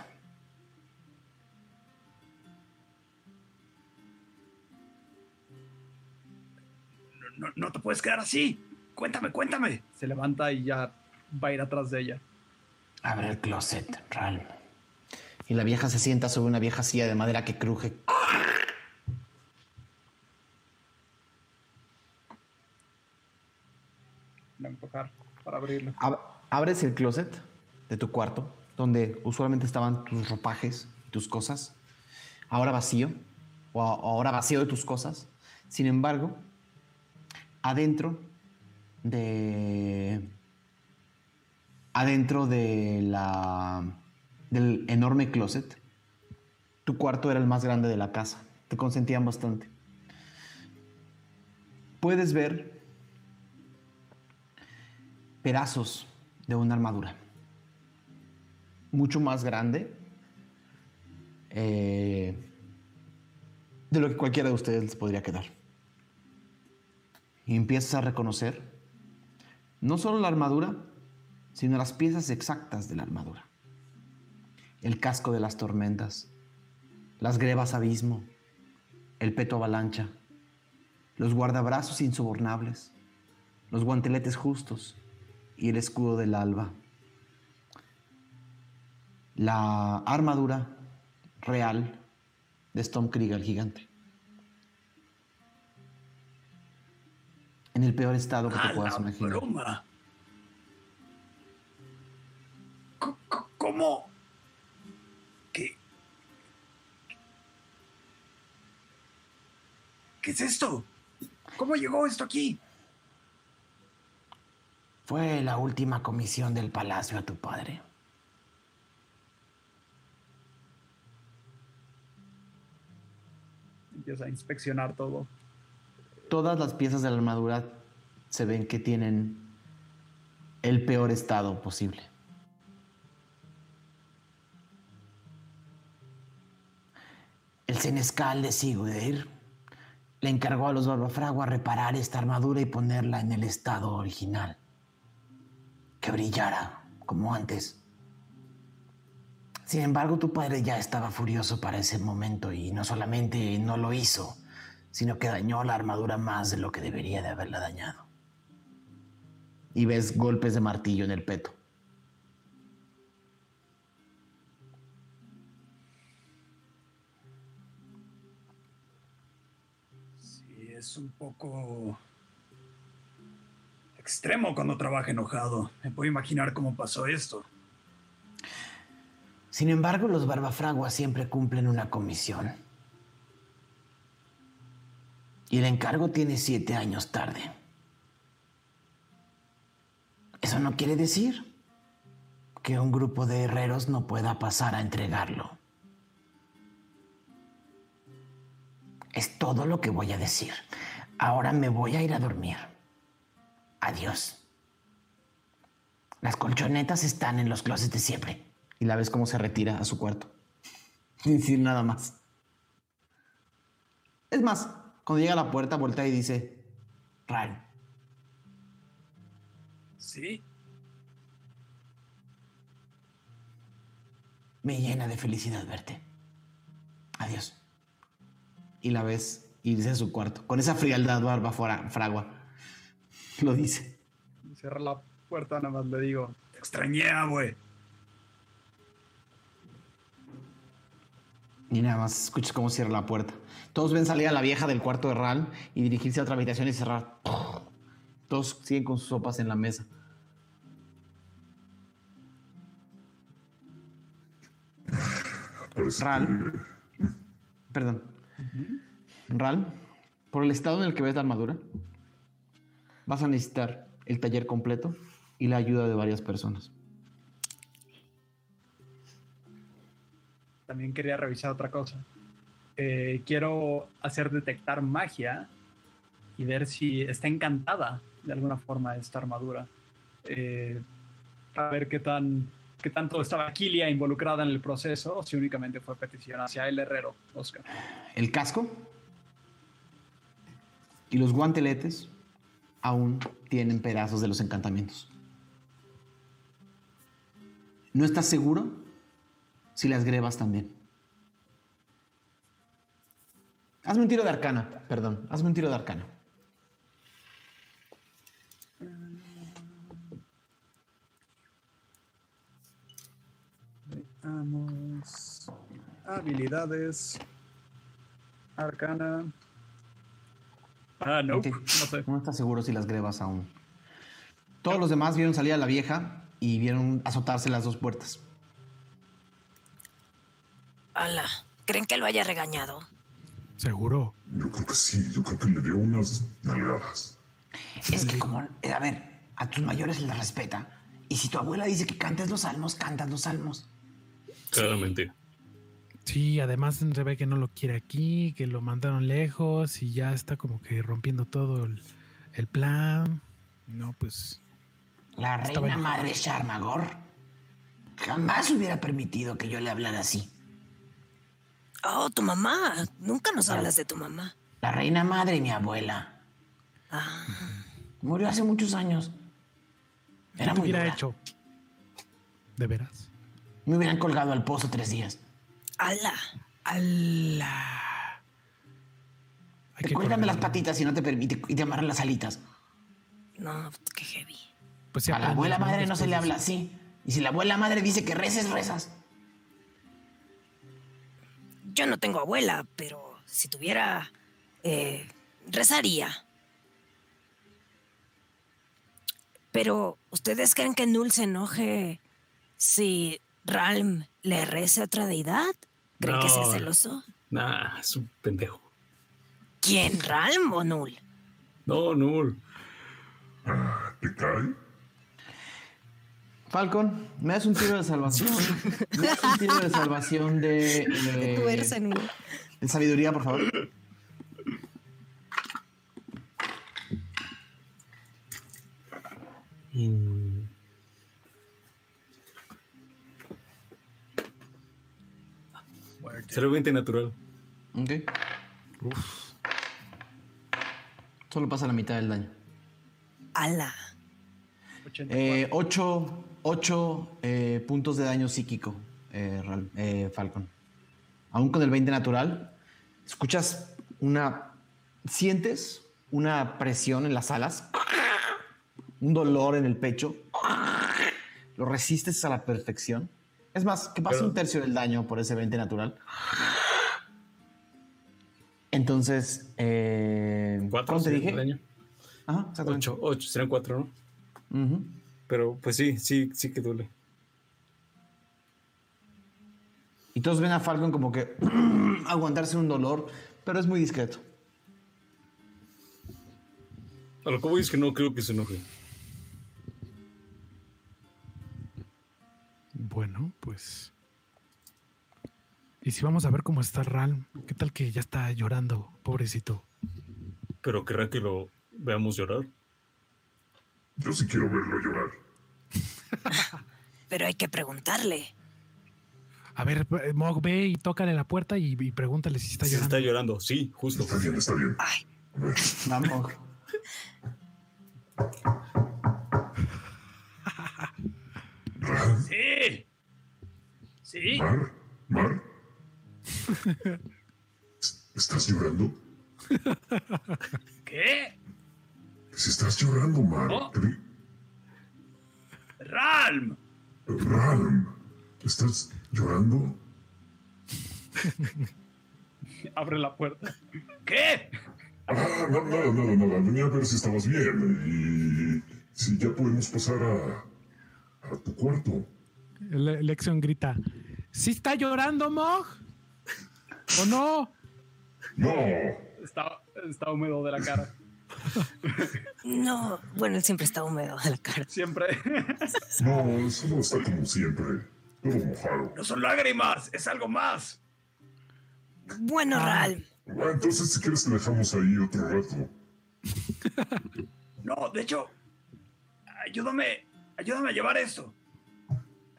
No, no- no te puedes quedar así. Cuéntame, cuéntame. Se levanta y ya va a ir atrás de ella. Abre el closet, Ral. Y la vieja se sienta sobre una vieja silla de madera que cruje. La empujar para abrirlo. Ab- abres el closet de tu cuarto, donde usualmente estaban tus ropajes, tus cosas, ahora vacío, o a- ahora vacío de tus cosas. Sin embargo, adentro de. Adentro de la. del enorme closet, tu cuarto era el más grande de la casa. Te consentían bastante. Puedes ver pedazos de una armadura. Mucho más grande eh, de lo que cualquiera de ustedes les podría quedar. Y empiezas a reconocer no solo la armadura, sino las piezas exactas de la armadura. El casco de las tormentas, las grebas abismo, el peto avalancha, los guardabrazos insobornables, los guanteletes justos, y el escudo del alba. La armadura real de Stormkrieger el gigante. En el peor estado que ¡A te puedas imaginar. broma! C- ¿Cómo? ¿Qué? ¿Qué es esto? ¿Cómo llegó esto aquí? Fue la última comisión del palacio a tu padre. Empieza a inspeccionar todo. Todas las piezas de la armadura se ven que tienen el peor estado posible. El senescal de Sigurdir le encargó a los Barbafragua reparar esta armadura y ponerla en el estado original. Que brillara como antes. Sin embargo, tu padre ya estaba furioso para ese momento y no solamente no lo hizo, sino que dañó la armadura más de lo que debería de haberla dañado. Y ves golpes de martillo en el peto. Es un poco extremo cuando trabaja enojado. Me puedo imaginar cómo pasó esto. Sin embargo, los Barbafraguas siempre cumplen una comisión. Y el encargo tiene siete años tarde. Eso no quiere decir que un grupo de herreros no pueda pasar a entregarlo. Es todo lo que voy a decir. Ahora me voy a ir a dormir. Adiós. Las colchonetas están en los closets de siempre. Y la ves cómo se retira a su cuarto. Sin decir nada más. Es más, cuando llega a la puerta, voltea y dice, Ral, Sí. Me llena de felicidad verte. Adiós. Y la ves irse a su cuarto. Con esa frialdad barba fuera, fragua. Lo dice. Cierra la puerta, nada más le digo. Te extrañé, güey. Y nada más escuchas cómo cierra la puerta. Todos ven salir a la vieja del cuarto de Ral y dirigirse a otra habitación y cerrar. Todos siguen con sus sopas en la mesa. Ral. Perdón. Ral, por el estado en el que ves la armadura, vas a necesitar el taller completo y la ayuda de varias personas. También quería revisar otra cosa. Eh, quiero hacer detectar magia y ver si está encantada de alguna forma esta armadura. Eh, a ver qué tan qué tanto estaba Kilia involucrada en el proceso o si únicamente fue petición hacia el herrero, Oscar. El casco y los guanteletes aún tienen pedazos de los encantamientos. No estás seguro si las grebas también. Hazme un tiro de arcana, perdón, hazme un tiro de arcana. Veamos. Habilidades. Arcana. Ah, no. No sé. No estás seguro si las grebas aún. Todos los demás vieron salir a la vieja y vieron azotarse las dos puertas. Ala, ¿creen que lo haya regañado? Seguro. Yo creo que sí, yo creo que le dio unas nalgadas. Es que como, eh, a ver, a tus mayores se les respeta. Y si tu abuela dice que cantes los salmos, cantas los salmos. Claramente. Sí, además se ve que no lo quiere aquí, que lo mandaron lejos y ya está como que rompiendo todo el, el plan. No, pues La reina madre Sharmagor jamás hubiera permitido que yo le hablara así. Oh, tu mamá. Nunca nos hablas de tu mamá. La reina madre, mi abuela, Ah, murió hace muchos años. ¿qué Era te muy hubiera dura. hecho? ¿De veras? Me hubieran colgado al pozo tres días. ala. ¡Hala! Hay Te cuelgan de las patitas y no te permite y te amarran las alitas. No, qué heavy. Pues A la abuela madre no se le habla así. Y si la abuela madre dice que reces, rezas. Yo no tengo abuela, pero si tuviera, eh, rezaría. Pero, ¿ustedes creen que Null se enoje si Ralm le rece a otra deidad? ¿Creen que sea celoso? Nah, es un pendejo. ¿Quién, Ralm o Null? No, Null. Ah, ¿Te cae? Falcon, me das un tiro de salvación. me das un tiro de salvación de, eh, Null. de sabiduría, por favor. Mm. Será 20 natural. Ok. Solo pasa la mitad del daño. Ala. 84. Eh, ocho, ocho, eh, puntos de daño psíquico, eh, eh, Falcon. Aún con el 20 natural, escuchas una. Sientes una presión en las alas, un dolor en el pecho. Lo resistes a la perfección. Es más, que pasa Pero- un tercio del daño por ese 20 natural. Entonces, eh, ¿Cuatro? ¿cómo te dije? daño. Ajá, exactamente. 8, 8, serán 4, ¿no? Ujú. Pero pues sí, sí, sí que duele. Y todos ven a Falcon como que aguantarse un dolor, pero es muy discreto. A lo que voy es que no creo que se enoje. Bueno, pues. ¿Y si vamos a ver cómo está Ral? ¿Qué tal que ya está llorando, pobrecito? Pero querrá que lo veamos llorar. Yo sí quiero verlo llorar. Pero hay que preguntarle. A ver, eh, Mog, ve y tócale la puerta y, y pregúntale si está Si llorando. está llorando, sí, justo. Está bien, está bien. Ay, Vamos. Ran, Sí. Sí. Mar, Mar. ¿Estás llorando? ¿Qué? Si estás llorando, Mar. No. Ralm. Ran, ¿estás llorando? Abre la puerta. ¿Qué? Ah, no, nada, nada, nada. Venía a ver si estabas bien. Y si ya podemos pasar a, a tu cuarto. Le- Lexion grita: ¿Sí está llorando, Mog? ¿O no? No, Está, está húmedo de la cara. no. Bueno, él siempre está húmedo de la cara. Siempre. no, solo está como siempre. Todo mojado. No son lágrimas, es algo más. Bueno, Ral. Ah, entonces, si quieres, te dejamos ahí otro rato. No, de hecho, ayúdame, ayúdame a llevar esto.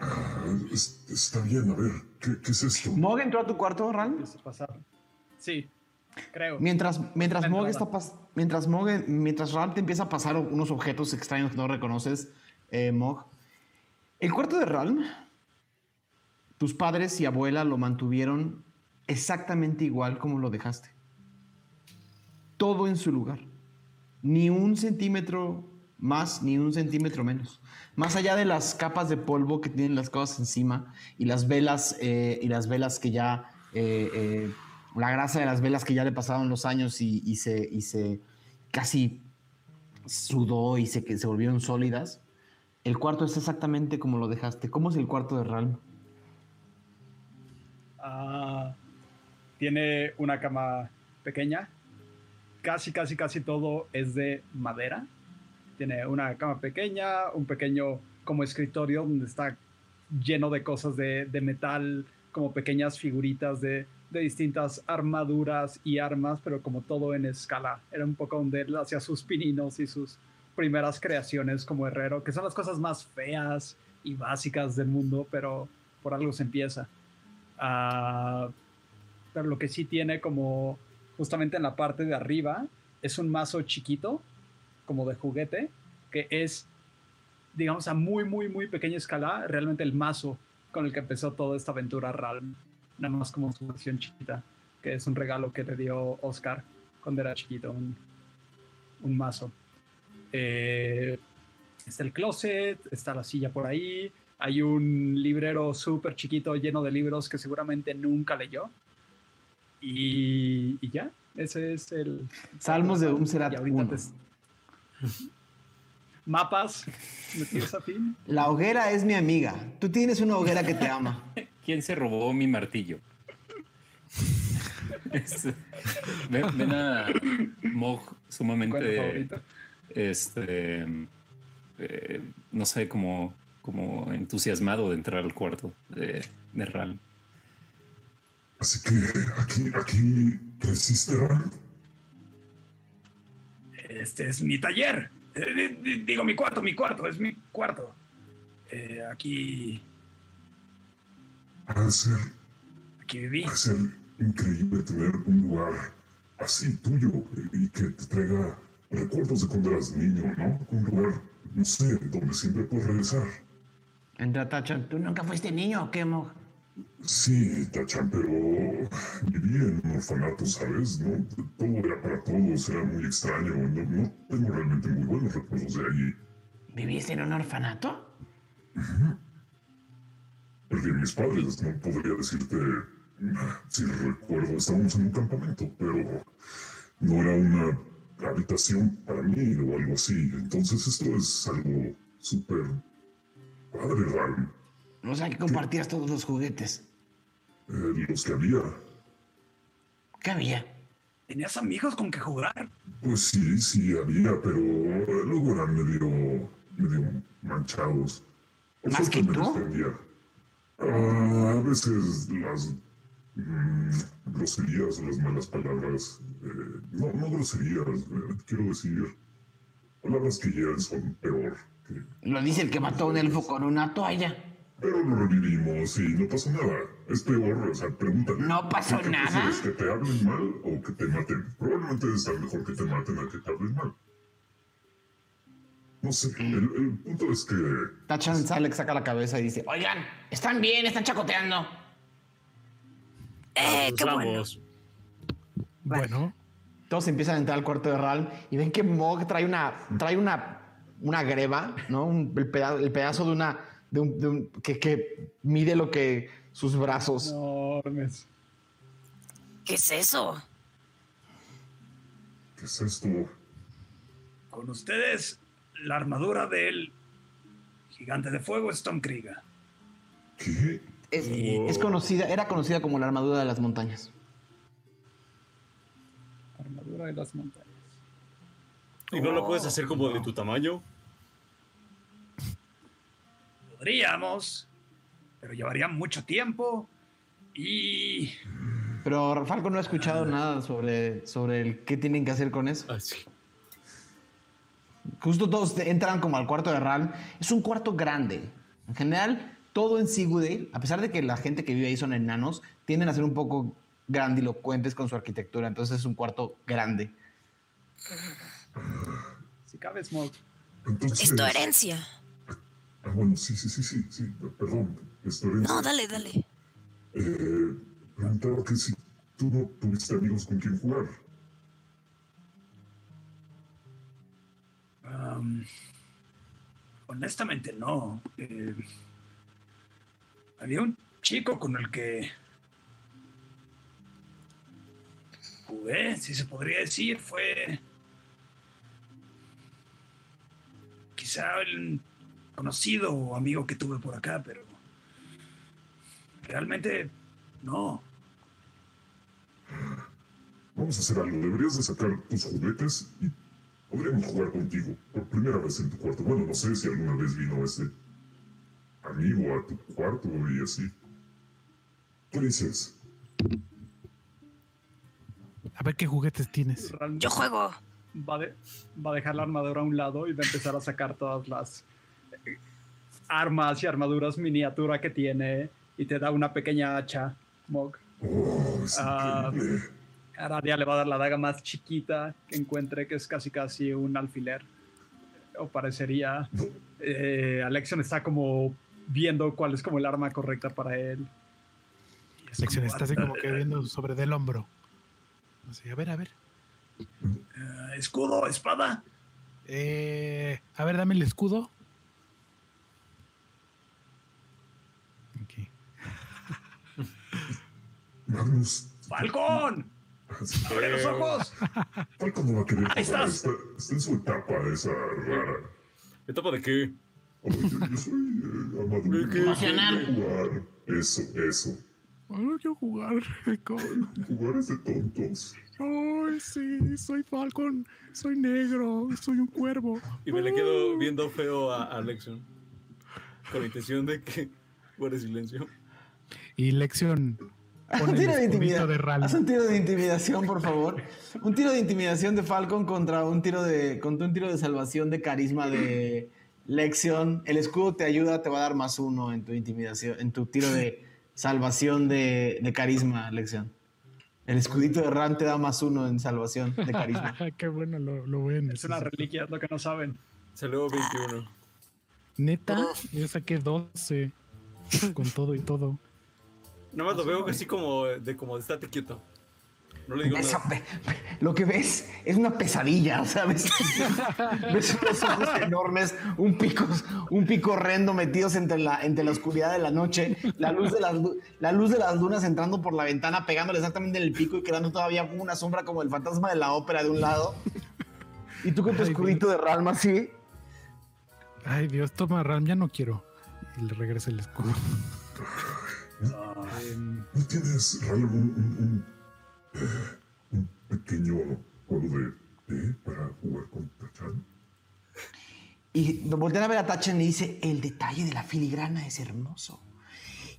Ah, es- está bien, a ver, ¿qué, qué es esto? ¿Mog entró a tu cuarto, pasar. Sí, creo. Mientras, mientras Mog está pas- mientras Mog, mientras Ral te empieza a pasar unos objetos extraños que no reconoces, eh, Mog. El cuarto de Ral, tus padres y abuela lo mantuvieron exactamente igual como lo dejaste. Todo en su lugar. Ni un centímetro más, ni un centímetro menos. Más allá de las capas de polvo que tienen las cosas encima y las velas eh, y las velas que ya eh, eh, la grasa de las velas que ya le pasaron los años y, se, y se casi sudó y se, se volvieron sólidas. El cuarto es exactamente como lo dejaste. ¿Cómo es el cuarto de Ralm? Ah, tiene una cama pequeña. Casi, casi, casi todo es de madera. Tiene una cama pequeña, un pequeño como escritorio donde está lleno de cosas de, de metal, como pequeñas figuritas de, de distintas armaduras y armas, pero como todo en escala. Era un poco donde él hacía sus pininos y sus primeras creaciones como herrero, que son las cosas más feas y básicas del mundo, pero por algo se empieza. Ah, pero lo que sí tiene como justamente en la parte de arriba es un mazo chiquito, como de juguete, que es, digamos, a muy, muy, muy pequeña escala, realmente el mazo con el que empezó toda esta aventura Ralm, nada más como su versión chiquita, que es un regalo que le dio Oscar cuando era chiquito, un, un mazo. Eh, está el closet, está la silla por ahí, hay un librero súper chiquito lleno de libros que seguramente nunca leyó. Y, y ya, ese es el... Salmos de Umserat Y ahorita 1. te- Mapas, ¿me tienes a fin? La hoguera es mi amiga. Tú tienes una hoguera que te ama. ¿Quién se robó mi martillo? Es- ven, ven a Mog sumamente, este, eh, no sé, como, como entusiasmado de entrar al cuarto de, de Ral. Así que aquí, aquí creciste, Ran. Este es mi taller. Eh, di- di- digo, mi cuarto, mi cuarto, es mi cuarto. Eh, aquí, Ha de ser, aquí viví. ha de ser increíble tener un lugar así tuyo y que te traiga recuerdos de cuando eras niño, ¿no? Un lugar, no sé, donde siempre puedes regresar. Entra Tachan. ¿Tú nunca fuiste niño o qué, Mog? Sí, Tachan, pero viví en un orfanato, ¿sabes? No, todo era para todos, era muy extraño. No, no tengo realmente muy buenos recuerdos de allí. ¿Viviste en un orfanato? Perdí a mis padres, no podría decirte si recuerdo. Estábamos en un campamento, pero no era una habitación para mí o algo así. Entonces esto es algo súper padre, Ram. O sea que compartías todos los juguetes. Eh, los que había. ¿Qué había? ¿Tenías amigos con que jugar? Pues sí, sí había, pero luego eran medio, medio manchados. Por ¿Más que me tú? Ah, a veces las mm, groserías o las malas palabras, eh, no, no groserías, eh, quiero decir, palabras que ya son peor. que- Lo dice el que mató a un elfo con una toalla. Pero lo revivimos y no pasa nada. Es peor, o sea, pregúntale. ¿No pasó ¿Qué nada? ¿Que te hablen mal o que te maten? Probablemente debe estar mejor que te maten a que te hablen mal. No sé, el, el punto es que Tachan Alex saca la cabeza y dice, Oigan, están bien, están chacoteando. ¡Eh, Nos qué bueno! vamos. Bueno, todos empiezan a entrar al cuarto de Ral y ven que Mog trae una, trae una, una greba, ¿no? Un- el, peda- el pedazo de una, de un, de un- que, que mide lo que sus brazos. Enormes. ¿Qué es eso? ¿qué es esto? Con ustedes, la armadura del gigante de fuego Stormkrieger. ¿Qué? Es, es conocida, era conocida como la armadura de las montañas. Armadura de las montañas. ¿Y no lo puedes hacer como de tu tamaño? Podríamos, pero llevaría mucho tiempo y Pero Falco no ha escuchado nada sobre, sobre el qué tienen que hacer con eso. Así. Justo todos entran como al cuarto de Ral. Es un cuarto grande. En general, todo en Sigudale, a pesar de que la gente que vive ahí son enanos, tienden a ser un poco grandilocuentes con su arquitectura. Entonces es un cuarto grande. si cabe Smoke. Entonces, Es tu herencia. Ah, bueno, sí, sí, sí, sí, sí, perdón, es tu herencia. No, dale, dale. Eh, preguntaba que si tú no tuviste amigos con quien jugar. Am, honestamente no. Eh, había un chico con el que jugué, si se podría decir, fue quizá el conocido o amigo que tuve por acá, pero realmente no. Vamos a hacer algo, deberías de sacar tus juguetes y podríamos jugar contigo por primera vez en tu cuarto. Bueno, no sé si alguna vez vino ese amigo a tu cuarto y así. ¿Qué dices? a ver qué juguetes tienes. Realmente Yo juego. va, de- va a dejar la armadura a un lado y va a empezar a sacar todas las armas y armaduras miniatura que tiene y te da una pequeña hacha, Mog. Oh, Ah. increíble. Aradia le va a dar la daga más chiquita que encuentre, que es casi casi un alfiler. O parecería. Eh, Alexion está como viendo cuál es como el arma correcta para él. Es como, está así como que viendo sobre del hombro. Así, a ver, a ver. eh, escudo, espada. Eh, a ver, dame el escudo. Magnus, ¡Falcón! ¡Abre los ojos! Falco no va a querer Ahí estás. Está, está en su etapa esa rara. ¿Etapa de qué? Oh, yo, yo soy eh, amaduro. ¿Qué? Emocional. Jugar. Eso, eso. no quiero jugar. con- Jugar es de tontos. Ay, sí, soy Falcon. Soy negro. Soy un cuervo. Y me le quedo viendo feo a, a Lexion. Con la intención de que guarde silencio. Y Lección. Haz un tiro de intimidación. de Ral. Haz un tiro de intimidación, por favor. Un tiro de intimidación de Falcon contra un tiro de contra un tiro de salvación de carisma de Lexion. El escudo te ayuda, te va a dar más uno en tu intimidación, en tu tiro de salvación de, de carisma, Lexion. El escudito de Ran te da más uno en salvación de carisma. Qué bueno, lo, lo a Es una reliquia, es lo que no saben. Salió 21. Neta, yo saqué 12 con todo y todo. Nada más lo veo así como de como de estate quieto. No le digo Esa nada. lo que ves es una pesadilla, ¿sabes? ves unos ojos enormes, un pico, un pico horrendo metidos entre la, entre la oscuridad de la noche, la luz de las, la luz de las lunas entrando por la ventana, pegándole exactamente en el pico y quedando todavía una sombra como el fantasma de la ópera de un lado. Y tú con tu Ay, escudito de Ralma así. Ay, Dios, toma Ram, ya no quiero. Y le regresa el escudo. ¿No tienes, un, eh, un pequeño juego de té para jugar con Tachan? Y voltean a ver a Tachan y dice, el detalle de la filigrana es hermoso.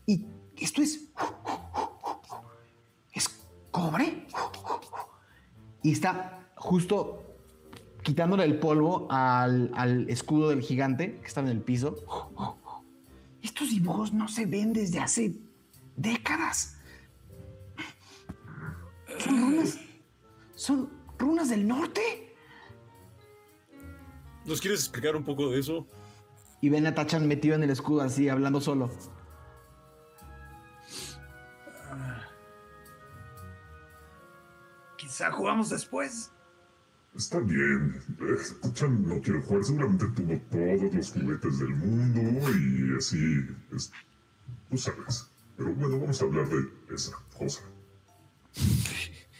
Y esto es... Es cobre. Y está justo quitándole el polvo al, al escudo del gigante que está en el piso. Estos dibujos no se ven desde hace décadas. Son runas. Son runas del norte. ¿Nos quieres explicar un poco de eso? Y ven a Tachan metido en el escudo así, hablando solo. Quizá jugamos después. Está bien. Tachan no quiere jugar. Seguramente tuvo todos los juguetes del mundo y así. Es, tú sabes. Pero bueno, vamos a hablar de esa cosa.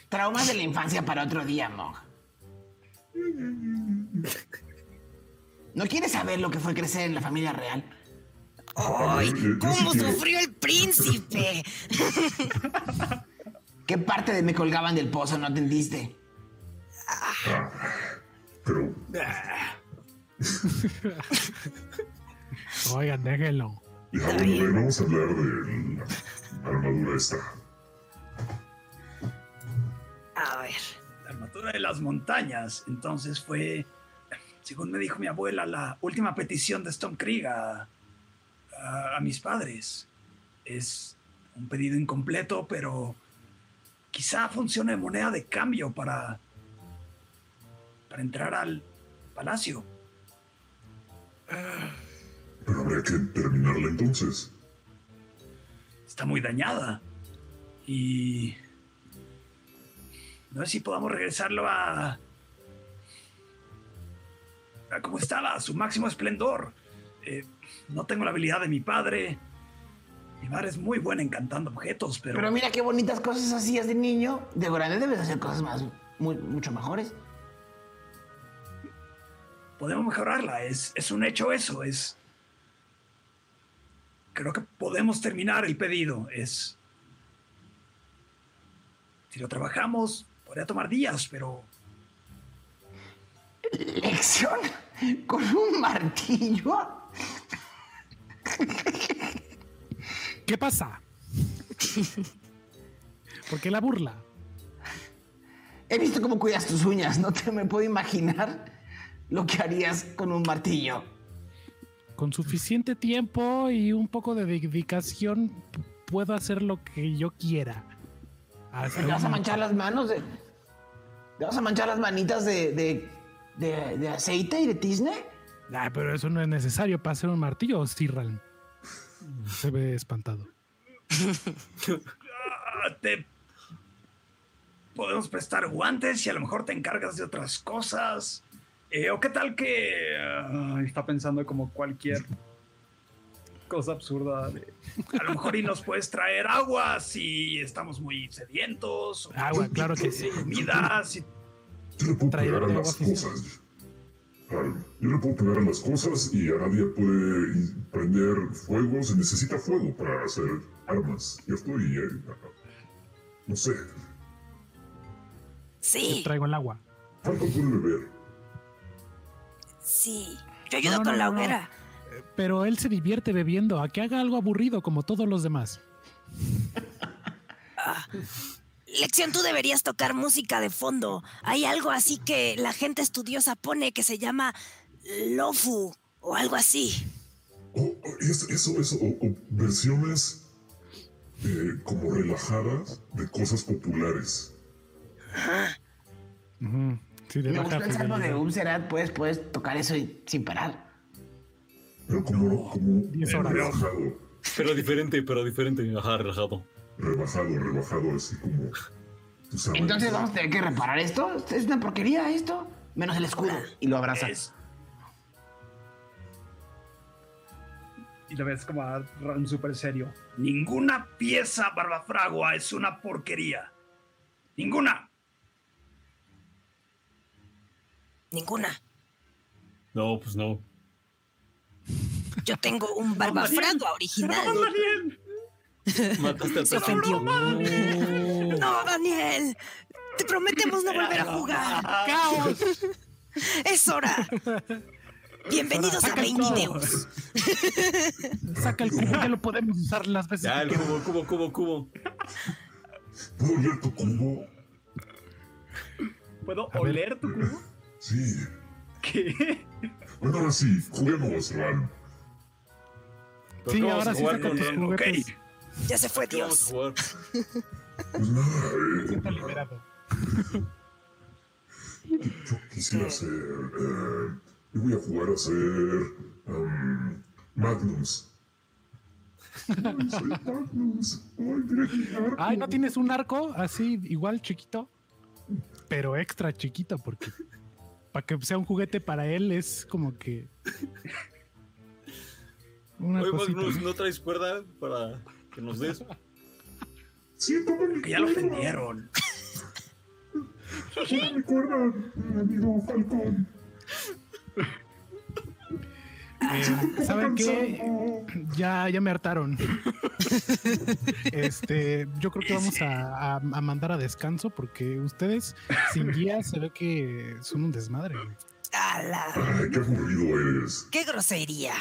Traumas de la infancia para otro día, Mog. ¿No quieres saber lo que fue crecer en la familia real? ¡Ay! Eh, ¿Cómo sí sufrió el príncipe? ¿Qué parte de me colgaban del pozo no atendiste? Ah, pero Oigan, déjenlo. Ya bueno, vamos a hablar de la armadura esta. A ver. La armadura de las montañas. Entonces fue, según me dijo mi abuela, la última petición de Stone Krieg a, a- a mis padres. Es un pedido incompleto, pero quizá funcione de moneda de cambio para, para entrar al palacio. Pero habría que terminarla entonces. Está muy dañada. Y... No sé si podamos regresarlo a... a como estaba, a su máximo esplendor. Eh, no tengo la habilidad de mi padre. Mi madre es muy buena encantando objetos, pero... Pero mira qué bonitas cosas hacías de niño. De grande debes hacer cosas más, muy- mucho mejores. podemos mejorarla. Es, es un hecho eso. Es. Creo que podemos terminar el pedido. Es. Si lo trabajamos, podría tomar días, pero. ¿Lección? ¿Con un martillo? ¿Qué pasa? ¿Por qué la burla? He visto cómo cuidas tus uñas. No te me puedo imaginar lo que harías con un martillo. Con suficiente tiempo y un poco de dedicación puedo hacer lo que yo quiera. Hacer ¿Te vas a manchar las manos? De, ¿Te vas a manchar las manitas de, de, de- de aceite y de tizne? Ah, pero eso no es necesario para hacer un martillo, Sirral. Se ve espantado. te. Podemos prestar guantes y a lo mejor te encargas de otras cosas. Eh, o qué tal que. ah, está pensando como cualquier cosa absurda. de, a lo mejor y nos puedes traer agua si estamos muy sedientos. o Agua, claro que sí. Comida, si Yo le puedo Traidor pegar a de las cosas. Yo le puedo pegar a las cosas y a nadie puede prender fuego. Se necesita fuego para hacer armas, ¿cierto? Y eh, no sé, Sí, Traigo el agua. ¿cuánto puede beber? Sí. Yo ayudo No, no, con la no, no. hoguera. Pero él se divierte bebiendo. A que haga algo aburrido como todos los demás. Lección, tú deberías tocar música de fondo. Hay algo así que la gente estudiosa pone que se llama lofu o algo así. Oh, es- eso, eso, o, o versiones eh, como relajadas de cosas populares. Ujú. Sí, de Me baja gustó el salmo de fidelidad. Umserat. Puedes, puedes tocar eso y- sin parar. Pero como, como Diez horas. relajado, Pero diferente, pero diferente. Ajá, relajado. rebajado, rebajado, así como. Tú sabes. Entonces vamos a tener que reparar esto. Es una porquería esto. Menos el escudo. Y lo abraza. es. Y lo ves como a Ron súper serio. Ninguna pieza barbafragua es una porquería. Ninguna. Ninguna. No, pues no. Yo tengo un barbafragua original. Daniel! Mataste al Se ofendió. No. No, Daniel. Te prometemos no volver a jugar. ¡Caos! ¡Es hora! Bienvenidos a Saca el 20 todo. Deus. Saca el cubo, ya lo podemos usar las veces. Ya, el que cubo, cubo, cubo, cubo. ¿Puedo leer tu cubo? ¿Puedo oler tu cubo? Sí. ¿Qué? Bueno, ahora sí, juguemos, Ran. Pero Sí, ¿cómo vamos ahora a sí saca con tus juguetes. Ya se fue ¿Qué vamos a Dios. Pues nada, eh, liberado. yo quisiera ser. Eh, yo voy a jugar a ser. um. Ay, soy Magnus. Ay, mira mi arco. Ay, ¿no tienes un arco así igual chiquito? Pero extra chiquito, porque para que sea un juguete para él es como que... Una Oye, cosita, Magnus, ¿no? ¿no traes cuerda para que nos des? Sí, mi Que ya lo ofendieron. Toma mi cuerda, amigo Falcón. Eh, ¿Saben qué? Ya, ya me hartaron. Este, yo creo que vamos a, a- a mandar a descanso porque ustedes sin guía se ve que son un desmadre. ¡Hala! Ay, qué aburrido eres. ¡Qué grosería!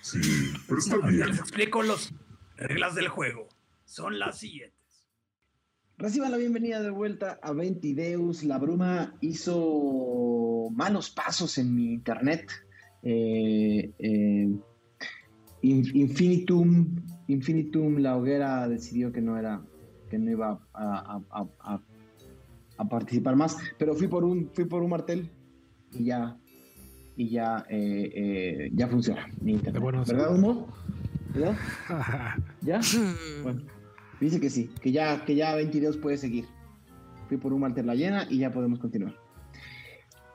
Sí, pero está Ya bien. les explico las reglas del juego. Son las siguientes. Reciban la bienvenida de vuelta a Ventideus. La bruma hizo malos pasos en mi internet. Eh, eh, In- Infinitum, Infinitum, la hoguera decidió que no era, que no iba a, a- a- a- a participar más. Pero fui por un, fui por un martel y ya, y ya, eh, eh, ya funciona bueno ¿Verdad. Humo? ¿Verdad? ¿Ya? Bueno, dice que sí, que ya, que ya 22 puede seguir. Fui por un Malter la llena y ya podemos continuar.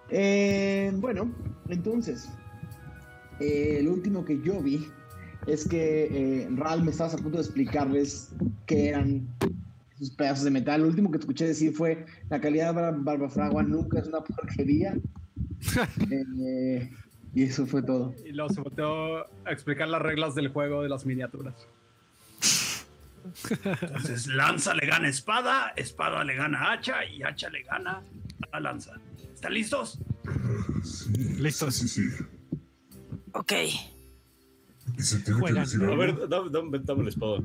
Eh, bueno, entonces, eh, lo último que yo vi es que eh, Ral me estabas a punto de explicarles qué eran esos pedazos de metal. Lo último que te escuché decir fue la calidad de Bar- Barbafragua nunca es una porquería. Eh, y eso fue todo. Y luego se volteó a explicar las reglas del juego de las miniaturas. Entonces, lanza le gana espada, espada le gana hacha y hacha le gana a lanza. ¿Están listos? Sí, Listos. Sí, sí, sí. Ok. Y se tiene Juegan. que decir A algo. ver, dame, dame, dame la espada.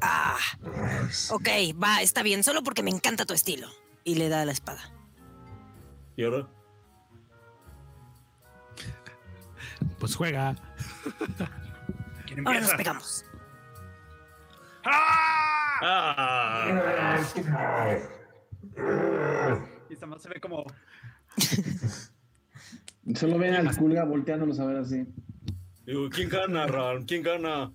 Ah, Ay, sí. ok, va, está bien, solo porque me encanta tu estilo. Y le da la espada. ¿Y ahora? Pues juega. ¿Quién Ahora nos pegamos. ¡Ah! ¡Ah! Ah. Ah. Y esta más se ve como Solo ven al culga volteándonos a ver así. Digo, ¿quién gana, Ran? ¿Quién gana?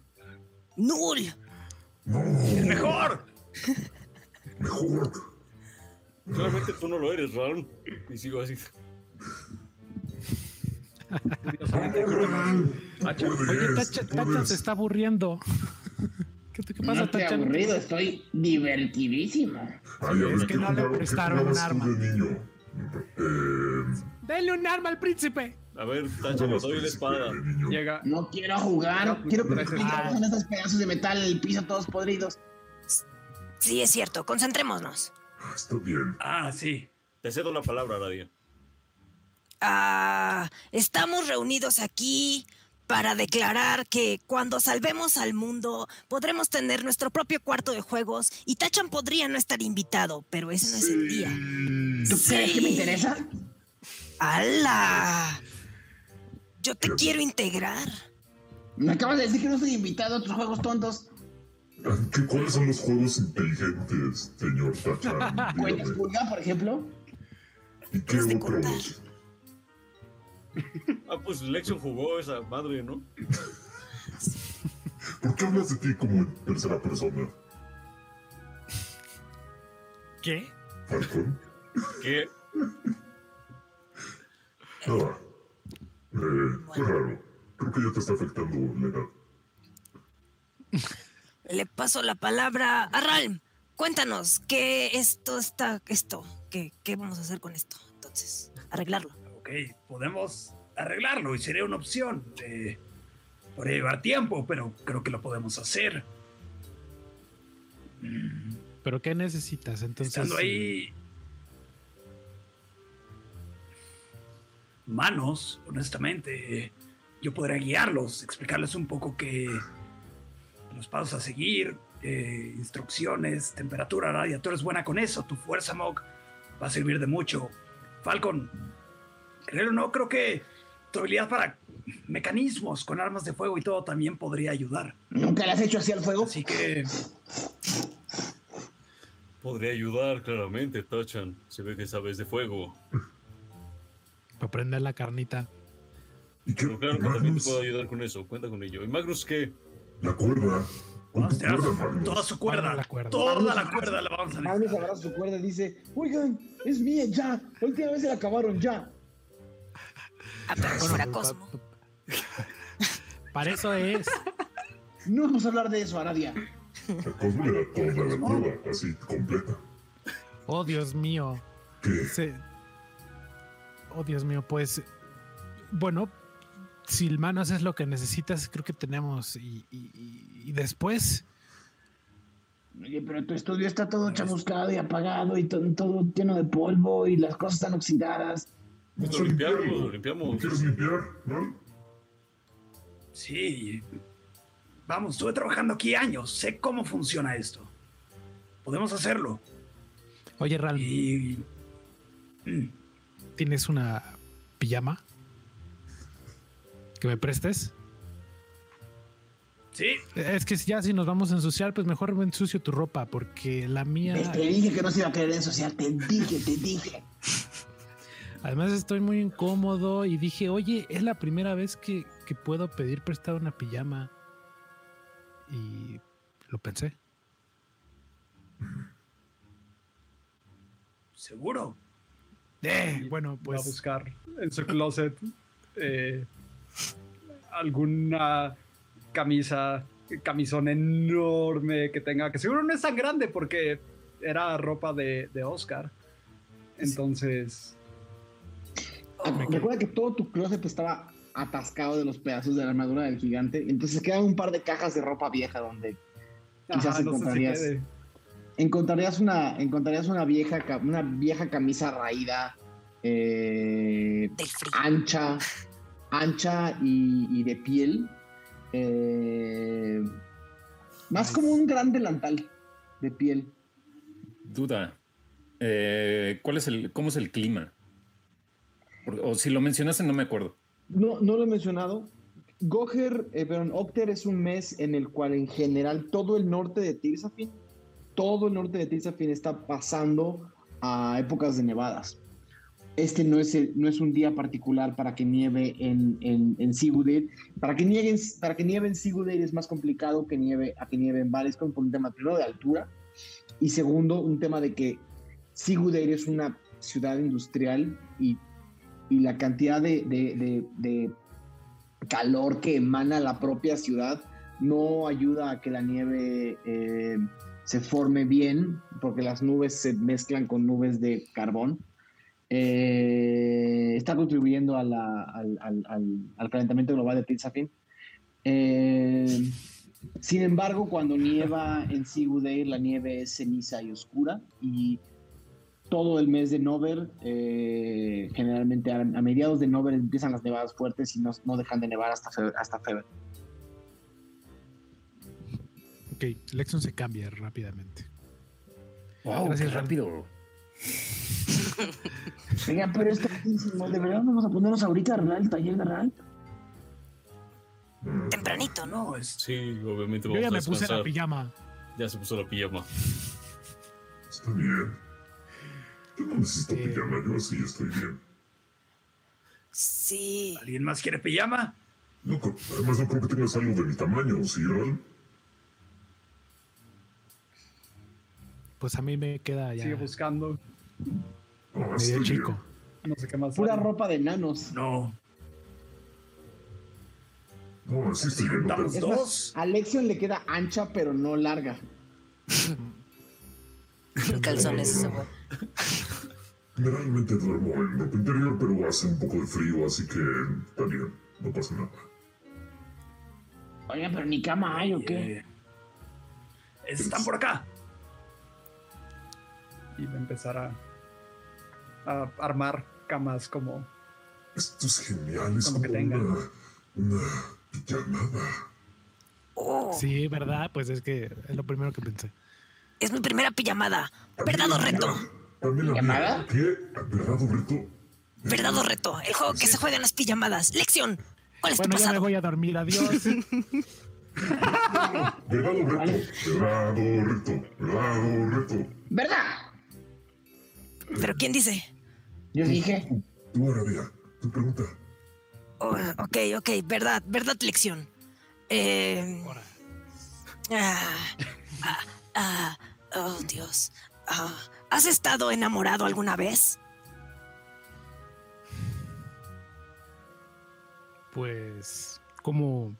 ¡el mejor! Mejor. Claramente tú no lo eres, Ran. Y sigo así. Hacha. Oye, Tacha, Tacha se está aburriendo. ¿Qué, te- qué pasa, no estoy Tacha? aburrido, estoy divertidísimo. Ay, Es que ¿qué no le prestaron un arma. de niño? Eh, ¡Denle un arma al príncipe! A ver, ¿qué Tacha, me jugabas doy la príncipe espada. Llega. No quiero jugar, No, quiero que me gracias. expliquen cómo son estos pedazos de metal en el piso todos podridos. Sí, es cierto, concentrémonos. Ah, Está bien. Ah, sí. Te cedo la palabra, Radia. Ah, estamos reunidos aquí para declarar que cuando salvemos al mundo podremos tener nuestro propio cuarto de juegos y Tachan podría no estar invitado, pero ese no es el día. ¿Tú crees que me interesa? ¡Hala! Yo te quiero integrar. Me acabas de decir que no soy invitado a tus juegos tontos. ¿qué- ¿Cuáles son los juegos inteligentes, señor Tachan? ¿Cuentas Dígame. culga, por ejemplo? ¿Y qué otros? Ah, pues Lexion jugó esa madre, ¿no? ¿Por qué hablas de ti como en tercera persona? ¿Qué? Falcon. ¿Qué? Ah, eh, qué raro. Creo que ya te está afectando la edad. Le paso la palabra a Ralm. Cuéntanos, ¿qué esto está esto? ¿Qué, qué vamos a hacer con esto? Entonces, arreglarlo podemos arreglarlo y sería una opción. Eh, podría llevar tiempo, pero creo que lo podemos hacer. Mm. ¿Pero qué necesitas entonces? Estando eh, ahí... Manos, honestamente. Eh, yo podría guiarlos, explicarles un poco que los pasos a seguir, eh, instrucciones, temperatura, radiator es buena con eso. Tu fuerza, Mog, va a servir de mucho. Falcon, créelo o no, creo que tu habilidad para mecanismos con armas de fuego y todo también podría ayudar. ¿Nunca le has hecho así al fuego? Así que Podría ayudar claramente, Tachan. Se ve que sabes de fuego. Para prender la carnita. Pero claro ¿Y que también te Magnus? puedo ayudar con eso. Cuenta con ello. ¿Y Magnus qué? La cuerda. Vamos a cuerda, Magnus. toda su cuerda. La cuerda. Toda la cuerda la vamos a Magnus necesitar. agarra su cuerda y dice, oigan, es mía ya, la última vez se la acabaron ya. Cosmo. Para eso es. No vamos a hablar de eso, Aradia. Cosmo le da toda la cuerda, así, completa. Oh, Dios mío. ¿Qué? Se- Oh, Dios mío, pues. Bueno, si el manos es lo que necesitas, creo que tenemos. Y, y- después. Oye, pero tu estudio está todo chamuscado y apagado y to- todo lleno de polvo y las cosas están oxidadas. A limpiamos, limpiarlo. limpiamos. ¿Lo quieres limpiar, no? Sí. Vamos, estuve trabajando aquí años. Sé cómo funciona esto. Podemos hacerlo. Oye, Ral, Y. Mm, ¿tienes una pijama? ¿Que me prestes? Sí, Es que ya si nos vamos a ensuciar, pues mejor me ensucio tu ropa, porque la mía. Te dije que no se iba a querer ensuciar, te dije, te dije. Además estoy muy incómodo y dije, oye, es la primera vez que, que puedo pedir prestada una pijama. Y lo pensé. seguro. Eh, bueno, Voy a pues buscar en su closet eh, alguna camisa, camisón enorme que tenga, que seguro no es tan grande porque era ropa de, de Oscar. Entonces, Recuerda que todo tu closet estaba atascado de los pedazos de la armadura del gigante. Entonces quedan un par de cajas de ropa vieja donde Quizás ajá, no sé si encontrarías- encontrarías una, encontrarías una vieja, una vieja camisa raída, eh, ancha, ancha y, y de piel. eh, más como un gran delantal de piel. Duda. Eh, ¿Cuál es el, cómo es el clima? O si lo mencionaste, no me acuerdo. No, no lo he mencionado. Goher, eh, perdón, Octer es un mes en el cual en general todo el norte de Tirsafin, todo el norte de Tirsafin está pasando a épocas de nevadas. Este no es, el- no es un día particular para que nieve en, en, en. Para que, nieve, para que nieve en Sigurd es más complicado que nieve, a que nieve en Valescon por un tema primero de altura y segundo un tema de que Sigurd es una ciudad industrial y, y la cantidad de, de- de- de calor que emana la propia ciudad no ayuda a que la nieve eh, se forme bien, porque las nubes se mezclan con nubes de carbón. Eh, está contribuyendo a la- al, al- al- al calentamiento global de Pilsafin. Eh, sin embargo, cuando nieva en Sigurd, la nieve es ceniza y oscura y todo el mes de Nover, eh, generalmente a, a mediados de Nover empiezan las nevadas fuertes y no, no dejan de nevar hasta febrero. Hasta febrero. ok, Lexon se cambia rápidamente. Wow, Gracias, rápido. Oigan, pero es tartísimo. ¿De verdad vamos a ponernos ahorita a el taller de Real? Tempranito, ¿no? Es, Sí, obviamente Yo vamos ya a me puse la pijama. Ya se puso la pijama. Está bien. Yo no necesito Este- pijama, yo así estoy bien. Sí. ¿alguien más quiere pijama? No, además no creo que tengas algo de mi tamaño, ¿sí, Ral? Pues a mí me queda ya Sigue buscando. No, medio estoy chico. bien. No sé qué más. Pura hay. ropa de nanos. No. No, así estoy bien. no Juntamos te- Es más, dos. a Lexion le queda ancha, pero no larga. Calzones, ese güey. Generalmente duermo en ropa interior, pero hace un poco de frío, así que está bien, no pasa nada. Oigan, pero ni cama hay o qué. Eh, están por acá. Y va a empezar a, a armar camas como Esto es genial, es como que tenga. una, una pijamada. Oh, Sí, ¿verdad? Pues es que es lo primero que pensé. es mi primera pijamada. ¿Verdad o reto? También la ¿Llamada? ¿Qué? ¿Verdad o reto? ¿Verdad o reto? El juego que se juega en las pijamadas. Lección. ¿Cuál es Bueno, tu ya me pasado? voy a dormir. Adiós. ¿Verdad o reto? ¿Verdad o reto? ¿Verdad o reto? ¿Verdad? ¿Pero quién dice? Yo dije. Tú, Arabia, tu pregunta. Oh, ok, ok, verdad, verdad, lección. Eh, ah, ah, ah, oh, Dios. Ah, ¿Has estado enamorado alguna vez? Pues, como...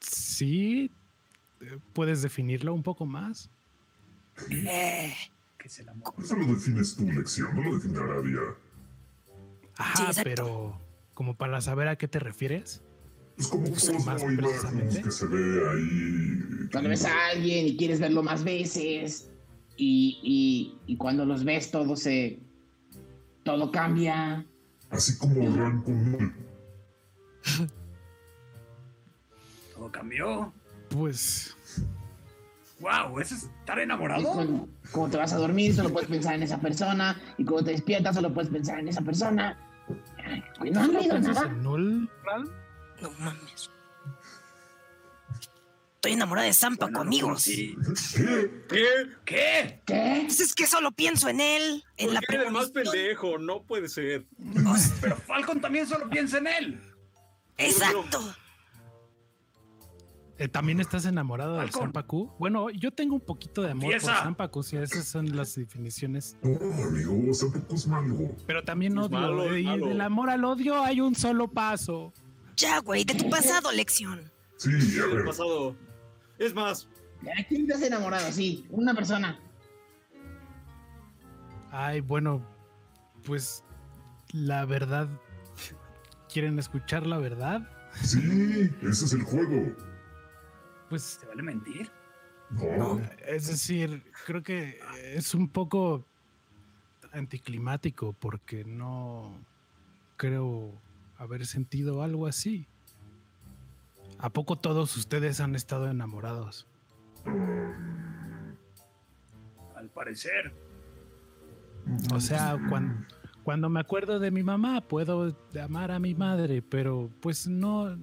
Sí, puedes definirlo un poco más. Eh, Que se la mo- Eso lo defines tu lección, no lo define Arabia. Ajá, pero como para saber a qué te refieres. Es como Pues, cosas más o imágenes precisamente. que se ve ahí. Cuando ves a alguien y quieres verlo más veces. Y, y, y cuando los ves todo se. Todo cambia. Así como Ran con Null. Todo cambió. Pues, Wow, ¿eso es estar enamorado? cuando, cuando te vas a dormir, solo puedes pensar en esa persona. Y cuando te despiertas, solo puedes pensar en esa persona. Ay, ¿No han ¿solo leído nada? no mames. Estoy enamorada de Zampaco, amigos. Sí. ¿Qué? ¿Qué? ¿Qué? Pues es que solo pienso en él, en la ¿Por qué eres el más pendejo? No puede ser. Pero Falcon también solo piensa en él. Exacto. Eh, ¿También estás enamorado de Falcón. Zampacu? Bueno, yo tengo un poquito de amor por Zampacu, si esas son las definiciones. No, amigo, tampoco es malo. Pero también Es odio. malo, eh, y malo. del amor al odio hay un solo paso. Ya, güey, de tu pasado, lección. Sí, a El ver. pasado. Es más, ¿A quién te has enamorado? Sí, una persona. Ay, bueno, pues la verdad. ¿Quieren escuchar la verdad? Sí, ese es el juego. Pues, ¿Te vale mentir? No, es decir, creo que es un poco anticlimático porque no creo haber sentido algo así. ¿A poco todos ustedes han estado enamorados? Al parecer. O sea, cuando, cuando me acuerdo de mi mamá, puedo amar a mi madre, pero pues no.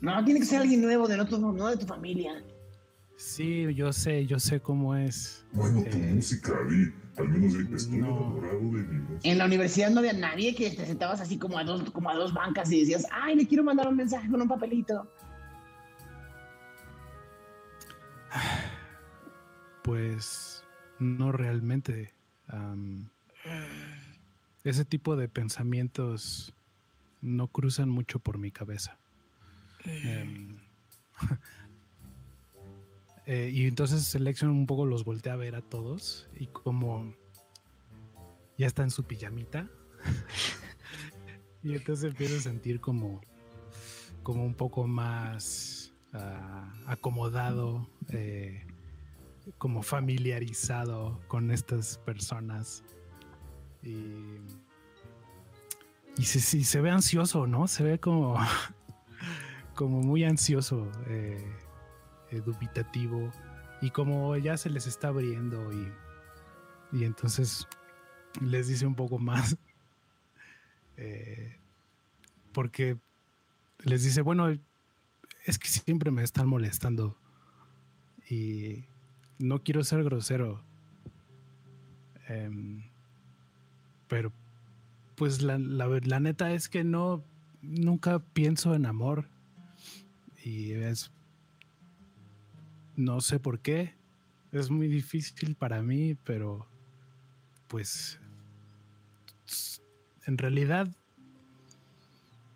No, tiene que ser alguien nuevo de no, tu, no de tu familia. Sí, yo sé, yo sé cómo es. bueno, tu Eh, música, Di. Al menos estoy no. enamorado de mi música. En la universidad no había nadie que te sentabas así como a dos, como a dos bancas y decías, ay, le quiero mandar un mensaje con un papelito. Pues no realmente. ese tipo de pensamientos no cruzan mucho por mi cabeza. Em, eh, y entonces Selection un poco los voltea a ver a todos y como ya está en su pijamita. y entonces empieza a sentir como, como un poco más ah, acomodado, eh, como familiarizado con estas personas. Y, y se, ve ansioso, ¿no? Se ve como, como muy ansioso, eh, dubitativo. Y como ya se les está abriendo y, y entonces les dice un poco más. eh, porque les dice, bueno, es que siempre me están molestando. Y no quiero ser grosero. em, pero pues la, la, la neta es que no, nunca pienso en amor. Y es, no sé por qué. Es muy difícil para mí, pero pues en realidad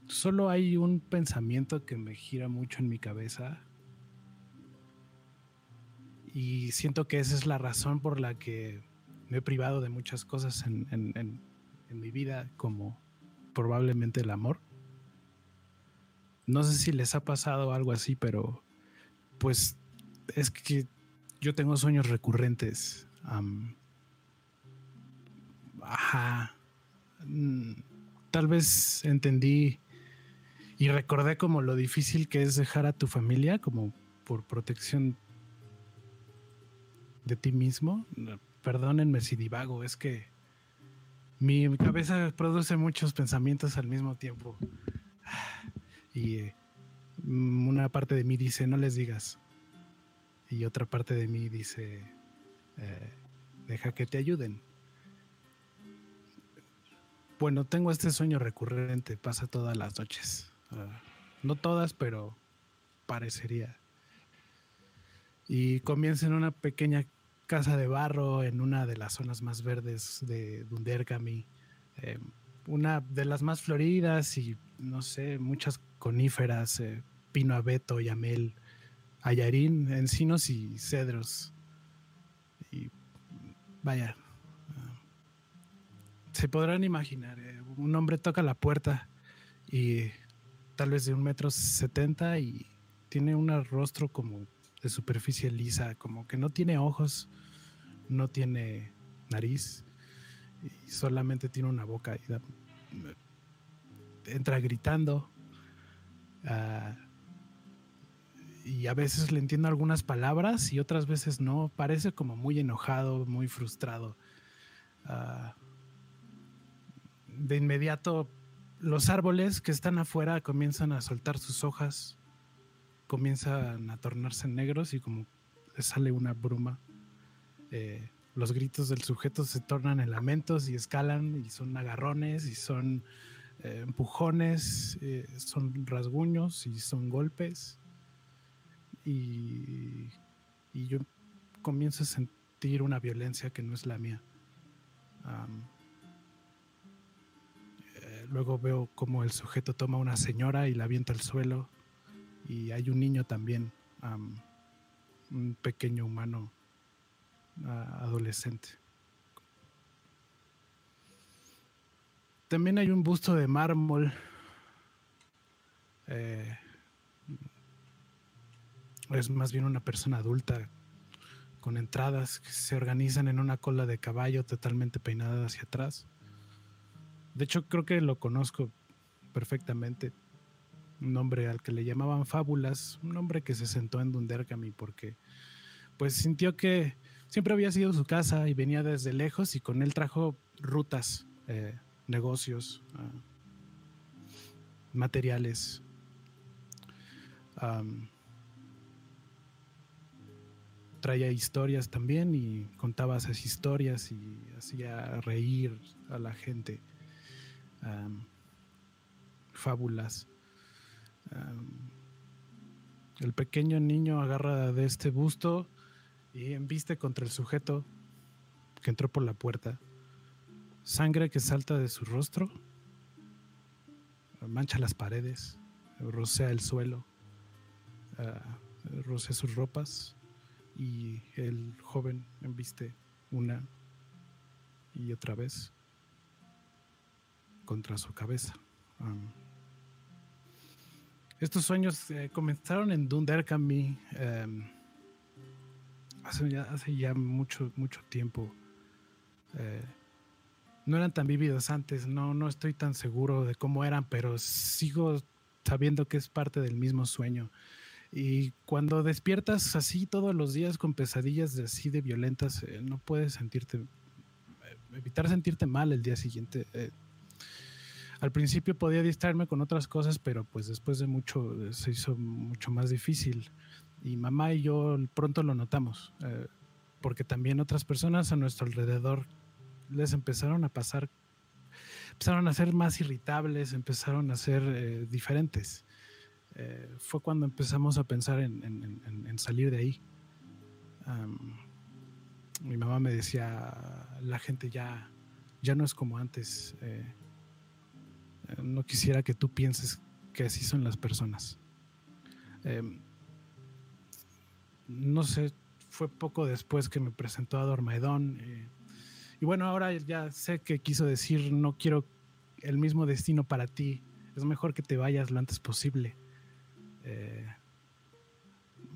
solo hay un pensamiento que me gira mucho en mi cabeza y siento que esa es la razón por la que me he privado de muchas cosas en, en- en- mi vida, como probablemente el amor. No sé si les ha pasado algo así, pero pues es que yo tengo sueños recurrentes. ajá. Mm, tal vez entendí y recordé como lo difícil que es dejar a tu familia como por protección de ti mismo. Perdónenme si divago, es que mi cabeza produce muchos pensamientos al mismo tiempo. Y eh, una parte de mí dice, no les digas. Y otra parte de mí dice, eh, deja que te ayuden. Bueno, tengo este sueño recurrente, pasa todas las noches. Ah, no todas, pero parecería. Y comienza en una pequeña casa de barro en una de las zonas más verdes de Dundergami. Eh, una de las más floridas y, no sé, muchas coníferas, eh, pino abeto, yamel, ayarín, encinos y cedros. Y vaya, ah, se podrán imaginar, eh, un hombre toca la puerta y tal vez de un metro setenta y tiene un rostro como de superficie lisa, como que no tiene ojos, no tiene nariz y solamente tiene una boca y entra gritando ah, y a veces le entiendo algunas palabras y otras veces no, parece como muy enojado, muy frustrado. Ah, de inmediato los árboles que están afuera comienzan a soltar sus hojas, comienzan a tornarse negros y como sale una bruma. Eh, los gritos del sujeto se tornan en lamentos y escalan y son agarrones y son eh, empujones, eh, son rasguños y son golpes. Y, y, yo comienzo a sentir una violencia que no es la mía. Luego veo como el sujeto toma a una señora y la avienta al suelo. Y hay un niño también, un pequeño humano adolescente. También hay un busto de mármol. Eh, es más bien una persona adulta con entradas que se organizan en una cola de caballo totalmente peinada hacia atrás. De hecho, creo que lo conozco perfectamente. Un hombre al que le llamaban Fábulas, un hombre que se sentó en Dundergami porque pues sintió que siempre había sido su casa y venía desde lejos y con él trajo rutas, eh, negocios, ah, materiales. traía historias también y contaba esas historias y hacía reír a la gente fábulas. El pequeño niño agarra de este busto y embiste contra el sujeto que entró por la puerta. Sangre que salta de su rostro, mancha las paredes, rocea el suelo, uh, rocea sus ropas y el joven embiste una y otra vez contra su cabeza. Estos sueños eh, comenzaron en Dunderkami em, hace, ya, hace ya mucho, mucho tiempo. Eh, no eran tan vívidos antes, no, no estoy tan seguro de cómo eran, pero sigo sabiendo que es parte del mismo sueño. Y cuando despiertas así todos los días con pesadillas de así de violentas, eh, no puedes sentirte, evitar sentirte mal el día siguiente al principio podía distraerme con otras cosas, pero pues después de mucho eh, se hizo mucho más difícil. Y mamá y yo pronto lo notamos, eh, porque también otras personas a nuestro alrededor les empezaron a pasar, empezaron a ser más irritables, empezaron a ser eh, diferentes. fue cuando empezamos a pensar en, salir de ahí. mi mamá me decía, la gente ya, ya no es como antes no quisiera que tú pienses que así son las personas. Em, no sé, fue poco después que me presentó a Dormaedón. Eh, y bueno, ahora ya sé que quiso decir, no quiero el mismo destino para ti. Es mejor que te vayas lo antes posible. Eh,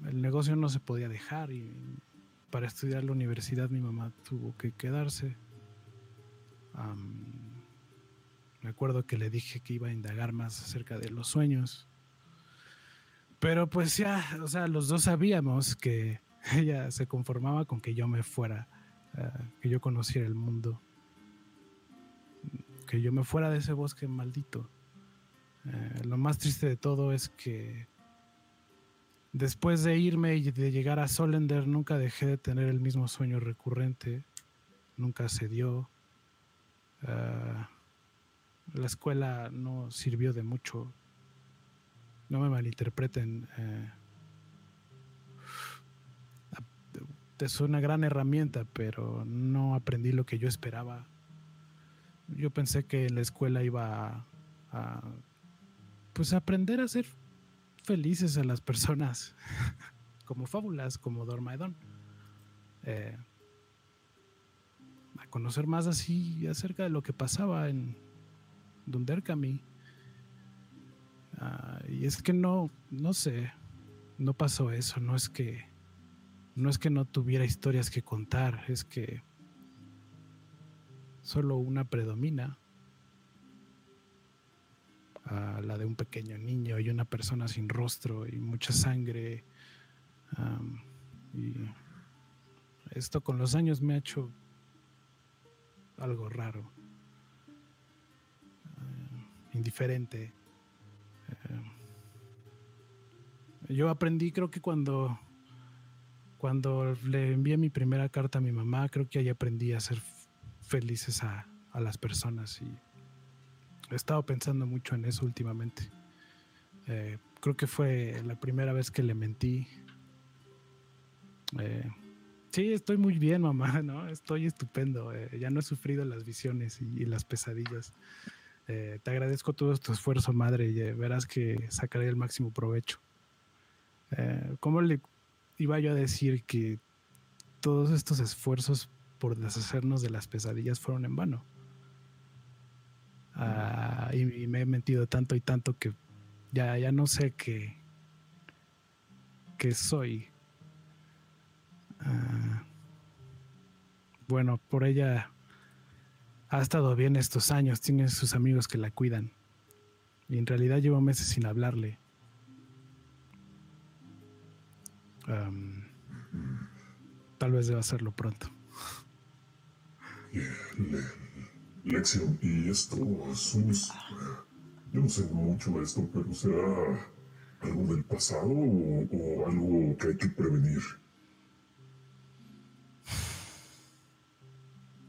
el negocio no se podía dejar y para estudiar la universidad mi mamá tuvo que quedarse Me acuerdo que le dije que iba a indagar más acerca de los sueños. Pero pues ya, o sea, los dos sabíamos que ella se conformaba con que yo me fuera, eh, que yo conociera el mundo, que yo me fuera de ese bosque maldito. Eh, lo más triste de todo es que después de irme y de llegar a Solender nunca dejé de tener el mismo sueño recurrente, nunca se dio. Eh, la escuela no sirvió de mucho. No me malinterpreten. Eh, es una gran herramienta, pero no aprendí lo que yo esperaba. Yo pensé que en la escuela iba a, a pues aprender a ser felices a las personas, como fábulas, como Dormaedon. Eh, a conocer más así acerca de lo que pasaba en Dunderkami. Ah, y es que no, no sé, no pasó eso, no es que no es que no tuviera historias que contar, es que solo una predomina. Ah, la de un pequeño niño y una persona sin rostro y mucha sangre. Y esto con los años me ha hecho algo raro, indiferente. Eh, yo aprendí, creo que cuando, cuando le envié mi primera carta a mi mamá, creo que ahí aprendí a ser felices a, a las personas y he estado pensando mucho en eso últimamente. Eh, creo que fue la primera vez que le mentí. Eh, sí, estoy muy bien, mamá, ¿no? Estoy estupendo. eh, ya no he sufrido las visiones y, y las pesadillas. Eh, te agradezco todo tu esfuerzo, madre, eh, verás que sacaré el máximo provecho. Eh, ¿Cómo le iba yo a decir que todos estos esfuerzos por deshacernos de las pesadillas fueron en vano? Ah, y, y me he mentido tanto y tanto que ya, ya no sé qué, qué soy. Ah, bueno, por ella ha estado bien estos años, tiene sus amigos que la cuidan. Y en realidad llevo meses sin hablarle. Tal vez deba hacerlo pronto. Le- lección, y estos sueños. Yo no sé mucho de esto, pero ¿será algo del pasado o algo que hay que prevenir?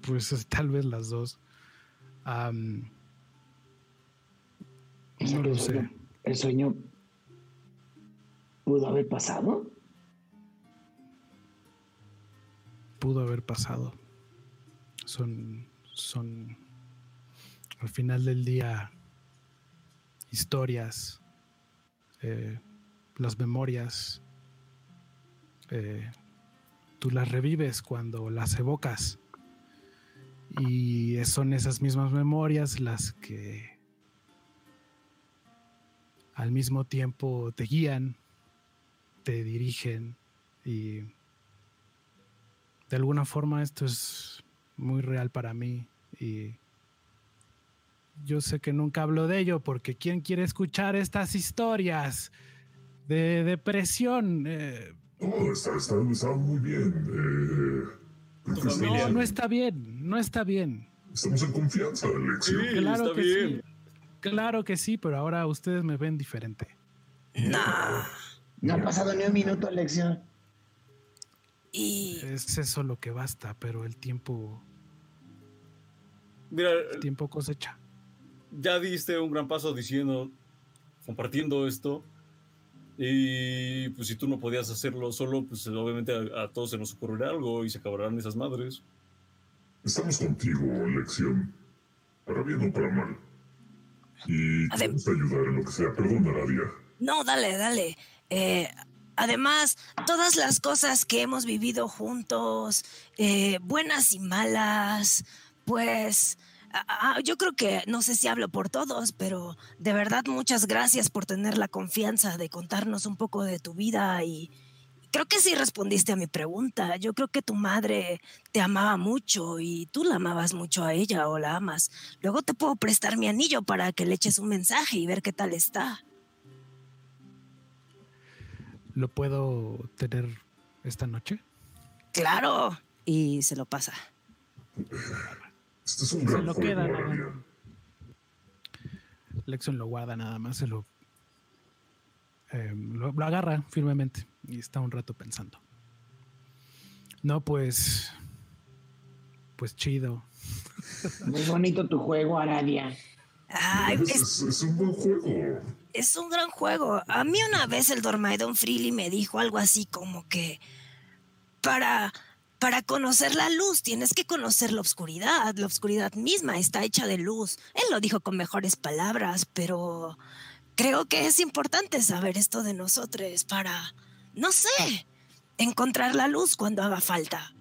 Pues es tal vez las dos. No lo ¿El sé. sueño, ¿El sueño pudo haber pasado? pudo haber pasado. Son, son, al final del día, historias, eh, las memorias, eh, tú las revives cuando las evocas. Y son esas mismas memorias las que al mismo tiempo te guían, te dirigen y de alguna forma esto es muy real para mí y yo sé que nunca hablo de ello porque ¿quién quiere escuchar estas historias de depresión? Eh, está, está muy bien. eh, no, no está bien, no está bien. estamos en confianza. Sí, Claro está que bien. sí. Claro que sí, pero ahora ustedes me ven diferente. No ha pasado ni un minuto, lección. Y Es eso lo que basta, pero el tiempo, Mira, el tiempo cosecha. ya diste un gran paso diciendo, compartiendo esto. Y pues si tú no podías hacerlo solo, pues obviamente a, a todos se nos ocurrirá algo y se acabarán esas madres. Estamos contigo, lección. Para bien o para mal. Y Adem- queremos ayudar en lo que sea. Perdona, Nadia. no, dale, dale. Eh, además, todas las cosas que hemos vivido juntos, eh, buenas y malas, pues ah, ah, yo creo que, no sé si hablo por todos, pero de verdad muchas gracias por tener la confianza de contarnos un poco de tu vida y, creo que sí respondiste a mi pregunta. Yo creo que tu madre te amaba mucho y tú la amabas mucho a ella o la amas. Luego te puedo prestar mi anillo para que le eches un mensaje y ver qué tal está. ¿Lo puedo tener esta noche? Claro. Y se lo pasa. Es un Se gran lo queda nada Arabia. más. Lexon lo guarda nada más, se lo, eh, lo, lo agarra firmemente y está un rato pensando. No, pues. Pues chido. Muy bonito tu juego, Aradia. Ay, es- es un buen juego. es un gran juego. A mí una vez el Dormaidon Freely me dijo algo así como que para, para conocer la luz tienes que conocer la oscuridad. La oscuridad misma está hecha de luz. Él lo dijo con mejores palabras, pero creo que es importante saber esto de nosotros para, no sé, encontrar la luz cuando haga falta.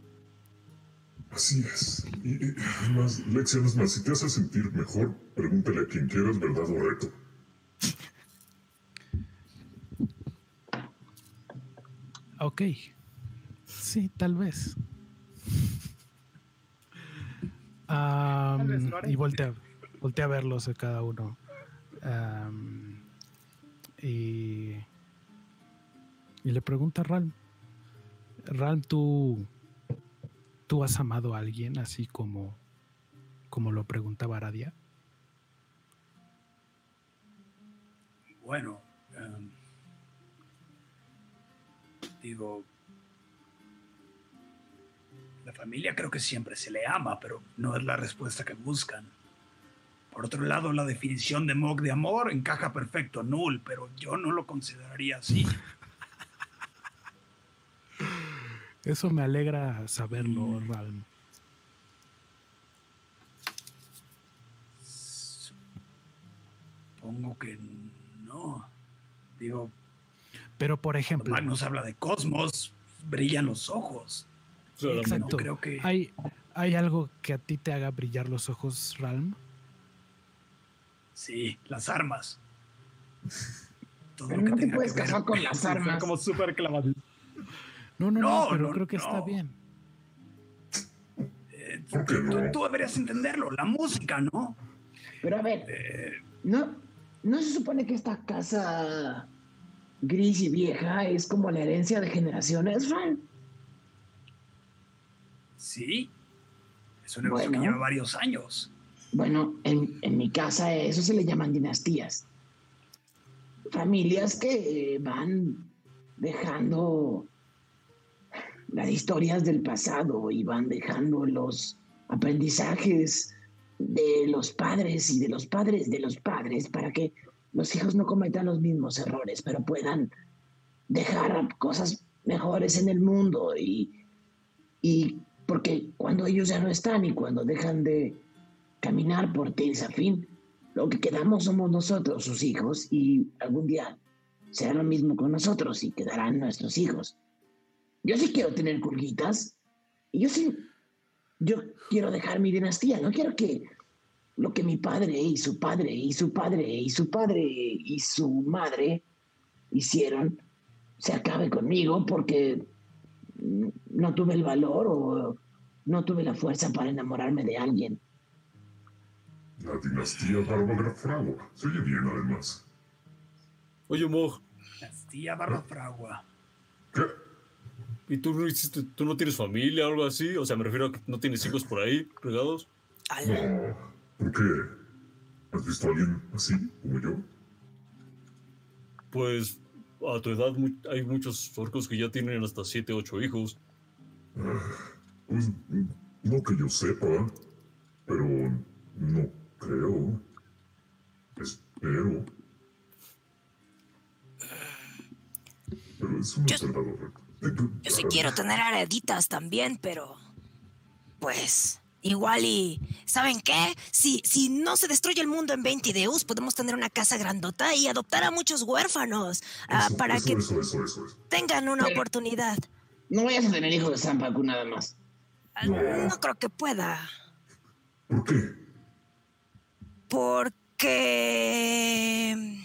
Así es. Y, y, además, Lexia, es más, si te hace sentir mejor, pregúntale a quien quieras, verdad o reto. Ok. Sí, tal vez. Am, vez y voltea, voltea a verlos a cada uno. Y, y le pregunta a Ralm. Ralm, ¿tú, ¿tú has amado a alguien así como, como lo preguntaba Aradia? Bueno, digo, la familia creo que siempre se le ama, pero no es la respuesta que buscan. Por otro lado, la definición de Mog de amor encaja perfecto, null, pero yo no lo consideraría así. Eso me alegra saberlo, Ralm. Supongo que no. Digo, Pero por ejemplo, Magnus habla de cosmos, brillan los ojos. Solamente. exacto. creo que- ¿Hay, ¿Hay algo que a ti te haga brillar los ojos, Ralm? Sí, las armas. Todo Pero lo que no te puedes que ver- con las armas. como súper clavado. No, no, no, No, pero no, creo que está no. bien. Eh, ¿Por qué tú, deberías entenderlo, la música, ¿no? Pero a ver, Eh, ¿no, ¿no se supone que esta casa gris y vieja es como la herencia de generaciones, Ran? Sí, es un negocio Bueno. que lleva varios años. Bueno, en, en mi casa eso se le llaman dinastías. Familias que eh, van dejando las historias del pasado y van dejando los aprendizajes de los padres y de los padres de los padres para que los hijos no cometan los mismos errores, pero puedan dejar cosas mejores en el mundo y, y porque cuando ellos ya no están y cuando dejan de caminar por Tensafin, lo que quedamos somos nosotros, sus hijos, y algún día será lo mismo con nosotros y quedarán nuestros hijos. Yo sí quiero tener curguitas, y yo sí, yo quiero dejar mi dinastía, no quiero que lo que mi padre y su padre y su padre y su padre y su madre hicieron se acabe conmigo porque no tuve el valor o no tuve la fuerza para enamorarme de alguien. La dinastía Fragua. Se oye bien, además. Oye, Mog, Dinastía Barba Fragua. ¿Qué? ¿y tú no, hiciste, tú no tienes familia o algo así? O sea, me refiero a que no tienes hijos por ahí regados. No. ¿Por qué? ¿Has visto a alguien así, como yo? Pues a tu edad hay muchos orcos que ya tienen hasta 7, 8 hijos. Pues, no que yo sepa, pero no creo. Espero. Pero es un Yo- Yo sí quiero tener hereditas también, pero. Pues. Igual y. ¿Saben qué? Si, si no se destruye el mundo en 20 Deus, podemos tener una casa grandota y adoptar a muchos huérfanos. ah, Eso, para eso, que eso, eso, eso, eso. tengan una Pero- oportunidad. No vayas a tener hijos de Zampacu nada más. Ah, No creo que pueda. ¿Por qué? Porque.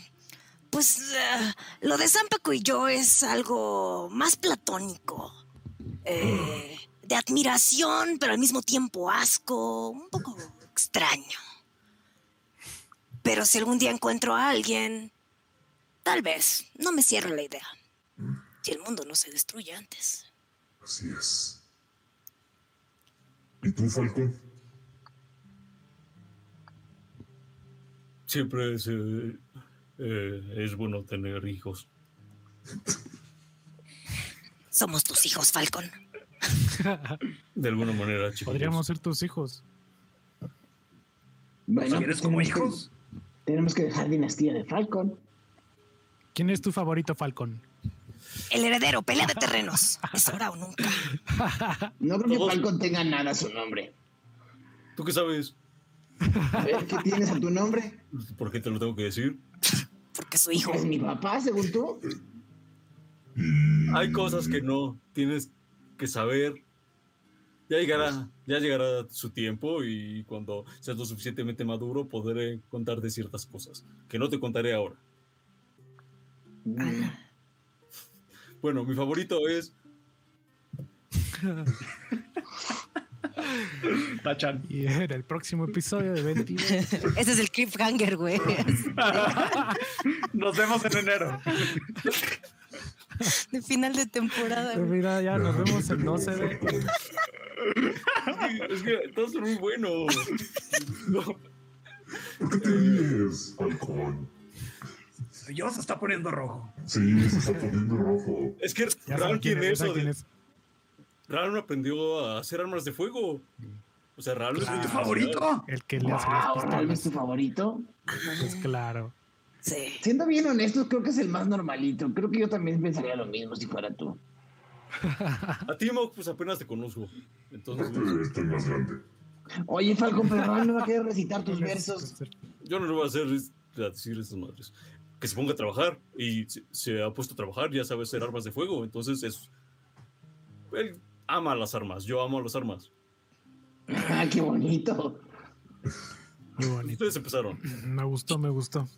pues eh, lo de Zampaco y yo es algo más platónico. Eh, de admiración, pero al mismo tiempo asco, un poco extraño. Pero si algún día encuentro a alguien, tal vez, no me cierre la idea. Si el mundo no se destruye antes. Así es. ¿Y tú, Falcón? Siempre es, eh, eh, es bueno tener hijos. Somos tus hijos, Falcon. De alguna manera, chicos. Podríamos ser tus hijos. Bueno, ¿Quieres como tenemos que- hijos? tenemos que dejar dinastía de Falcon. ¿Quién es tu favorito, Falcon? El heredero, pelea de terrenos. Es ahora o nunca. No creo que Falcon tenga nada a su nombre. ¿Tú qué sabes? A ver, ¿qué tienes a tu nombre? ¿Por qué te lo tengo que decir? Porque su hijo. ¿Es mi papá, según tú? Hay cosas que no tienes que saber. Ya llegará, ya llegará su tiempo y cuando seas lo suficientemente maduro podré contarte ciertas cosas que no te contaré ahora. Bueno, mi favorito es Tachan. Y en el próximo episodio de 20. Ese es el cliffhanger, güey. Nos vemos en enero. De final de temporada. güey. Mira, ya nos vemos en No se ve. es que todos son muy buenos. No, ¿Por qué te ríes, Falcón? Yo se está poniendo rojo. Sí, se está poniendo rojo. es que Ya quién tiene es, eso de es. Aprendió a hacer armas de fuego. O sea, Raúl es ¿Tu muy favorito? El que le hace las Wow, ¿Raúl es tu favorito? Pues claro. Sí. Siendo bien honestos, creo que es el más normalito. Creo que yo también pensaría lo mismo si fuera tú. A ti, Mau, pues apenas te conozco. Entonces, Aparte, estoy más grande. Oye, Falcon, pero Raúl no va a querer recitar tus versos. yo no le voy a hacer a decir esas madres. Que se ponga a trabajar y se, se ha puesto a trabajar, ya sabe hacer armas de fuego. Entonces, es. Él ama las armas, yo amo las armas. Ah, qué bonito. Muy bonito. Ustedes empezaron. Me gustó, me gustó.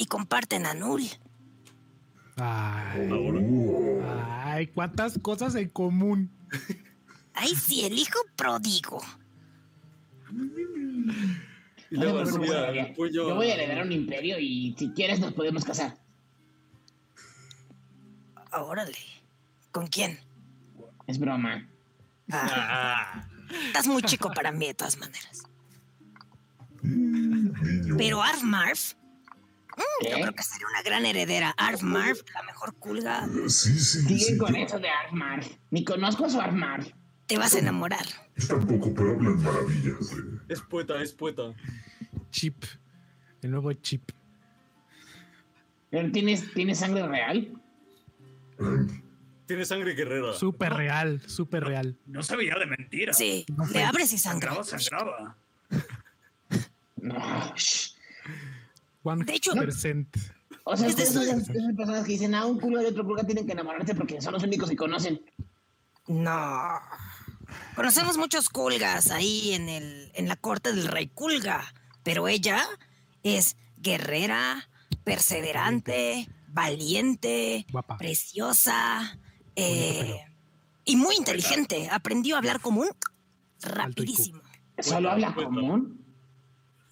Y comparten a Null. Ay, ay, cuántas cosas en común. Ay, sí, el hijo pródigo. Y luego puño- Yo voy a heredar un imperio y si quieres nos podemos casar. Órale. ¿Con quién? Es broma. Ah, Ah, estás muy chico para mí, de todas maneras. Pero Arf Marv, mm, yo creo que sería una gran heredera. Arf Marv, la mejor culga. Sí, sí, Siguen sí. con yo- eso de Armar. Ni conozco a su Armar. Te vas a enamorar. Yo tampoco, pero hablan maravillas de. es poeta, es poeta. Chip. El nuevo chip. ¿Pero tienes, tienes sangre real? Tiene sangre guerrera. Súper real, súper real. No se veía de mentira. Sí, le abres y sangra. Sangraba, sangraba. No. shh. One De hecho- percent. O sea, Es de esas personas que dicen, ah, un culo y otro culo tienen que enamorarse porque son los únicos que conocen. No. Conocemos muchos culgas ahí en, el, en la corte del rey culga, pero ella es guerrera, perseverante, valiente, Guapa. preciosa eh, y muy inteligente. Aprendió a hablar común rapidísimo. ¿Solo habla común?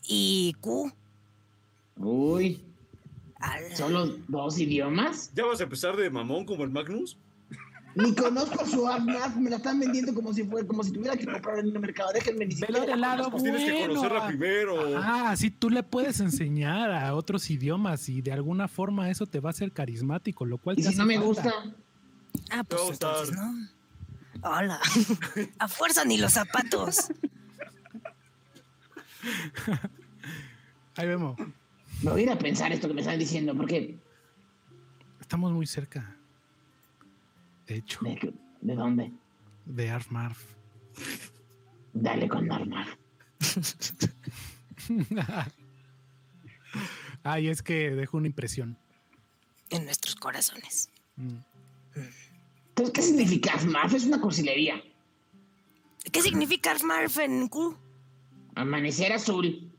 Y Q, Uy, al- ¿solo dos idiomas? ¿Ya vas a empezar de mamón como el Magnus? Ni conozco su Armar, me la están vendiendo como si fuera, como si tuviera que comprar en el mercado. Déjenme ni Velo siquiera del la lado. Pues tienes que bueno. conocerla primero. Ah, sí, tú le puedes enseñar a otros idiomas y de alguna forma eso te va a hacer carismático, lo cual Y te si no me falta. gusta, Ah, pues entonces, ¿no? Hola. A fuerza ni los zapatos. Ahí vemos. Me voy a ir a pensar esto que me están diciendo, porque Estamos muy cerca. De hecho, ¿de, dónde? de Arf Marf. Dale con Armar. Ay, es que dejó una impresión. En nuestros corazones. Mm. Entonces, ¿qué significa Armar? Es una cursilería. ¿Qué significa Armarf en Q? Amanecer azul.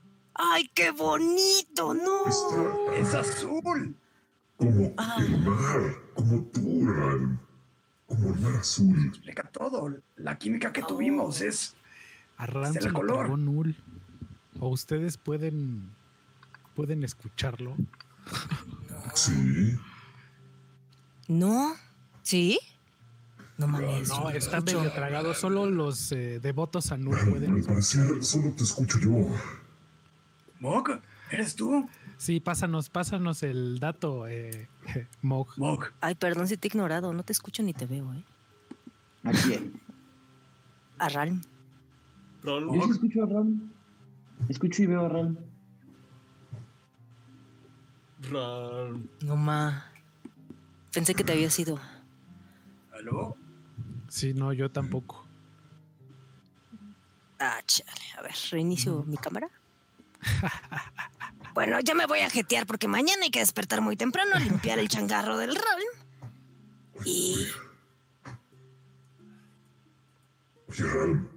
¡Ay, qué bonito! ¡No! Está. Es azul. Como Ah. el mar, como tú, Ral. Como el mar azul. Explica todo. La química que tuvimos es. Ram Es se el lo color. Null. O ustedes pueden pueden escucharlo. Sí. ¿No? ¿Sí? No mames. No, está medio tragado. Solo los eh, devotos a Null pueden al parecer solo te escucho yo. Mog, ¿eres tú? Sí, pásanos, pásanos el dato, eh, Mog. Mog. Ay, perdón si te he ignorado. No te escucho ni te veo, ¿eh? ¿A quién? A Ralm. Ral, Yo sí escucho a Ram. Escucho y veo a Ram. Ral. No ma. Pensé que te había sido. ¿Aló? Sí, no, yo tampoco. Ah, chale. A ver, reinicio mi cámara. Bueno, ya me voy a jetear porque mañana hay que despertar muy temprano a limpiar el changarro del Ralm. Y. Oye, Ral,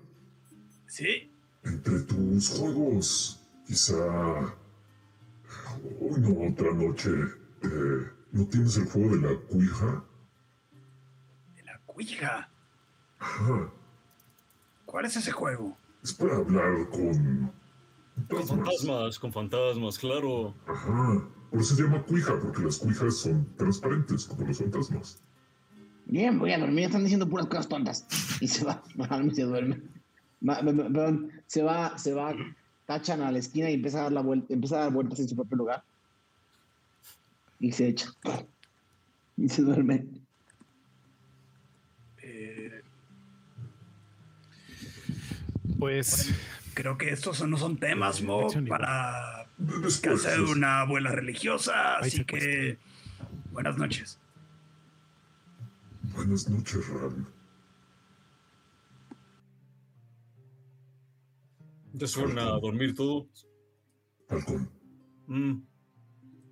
Sí. entre tus juegos, quizá. Hoy no, otra noche. eh, ¿No tienes el juego de la cuija? De la cuija. Ajá. ¿Cuál es ese juego? Es para hablar con. Con fantasmas, con fantasmas, claro. Ajá. Por eso se llama cuija, porque las cuijas son transparentes, como los fantasmas. Bien, voy a dormir. Están diciendo puras cosas tontas. Y se va. Y se duerme. Perdón, se va, se va, tachan a la esquina y empieza a dar la vuelta, empieza a dar vueltas en su propio lugar. Y se echa. Y se duerme. Eh, Pues creo que estos no son temas, igual. para Después, casa de es- una abuela religiosa. Así que. Buenas noches. Buenas noches, Ral. ¿Ya se fueron a dormir todos? Falcón, Mm,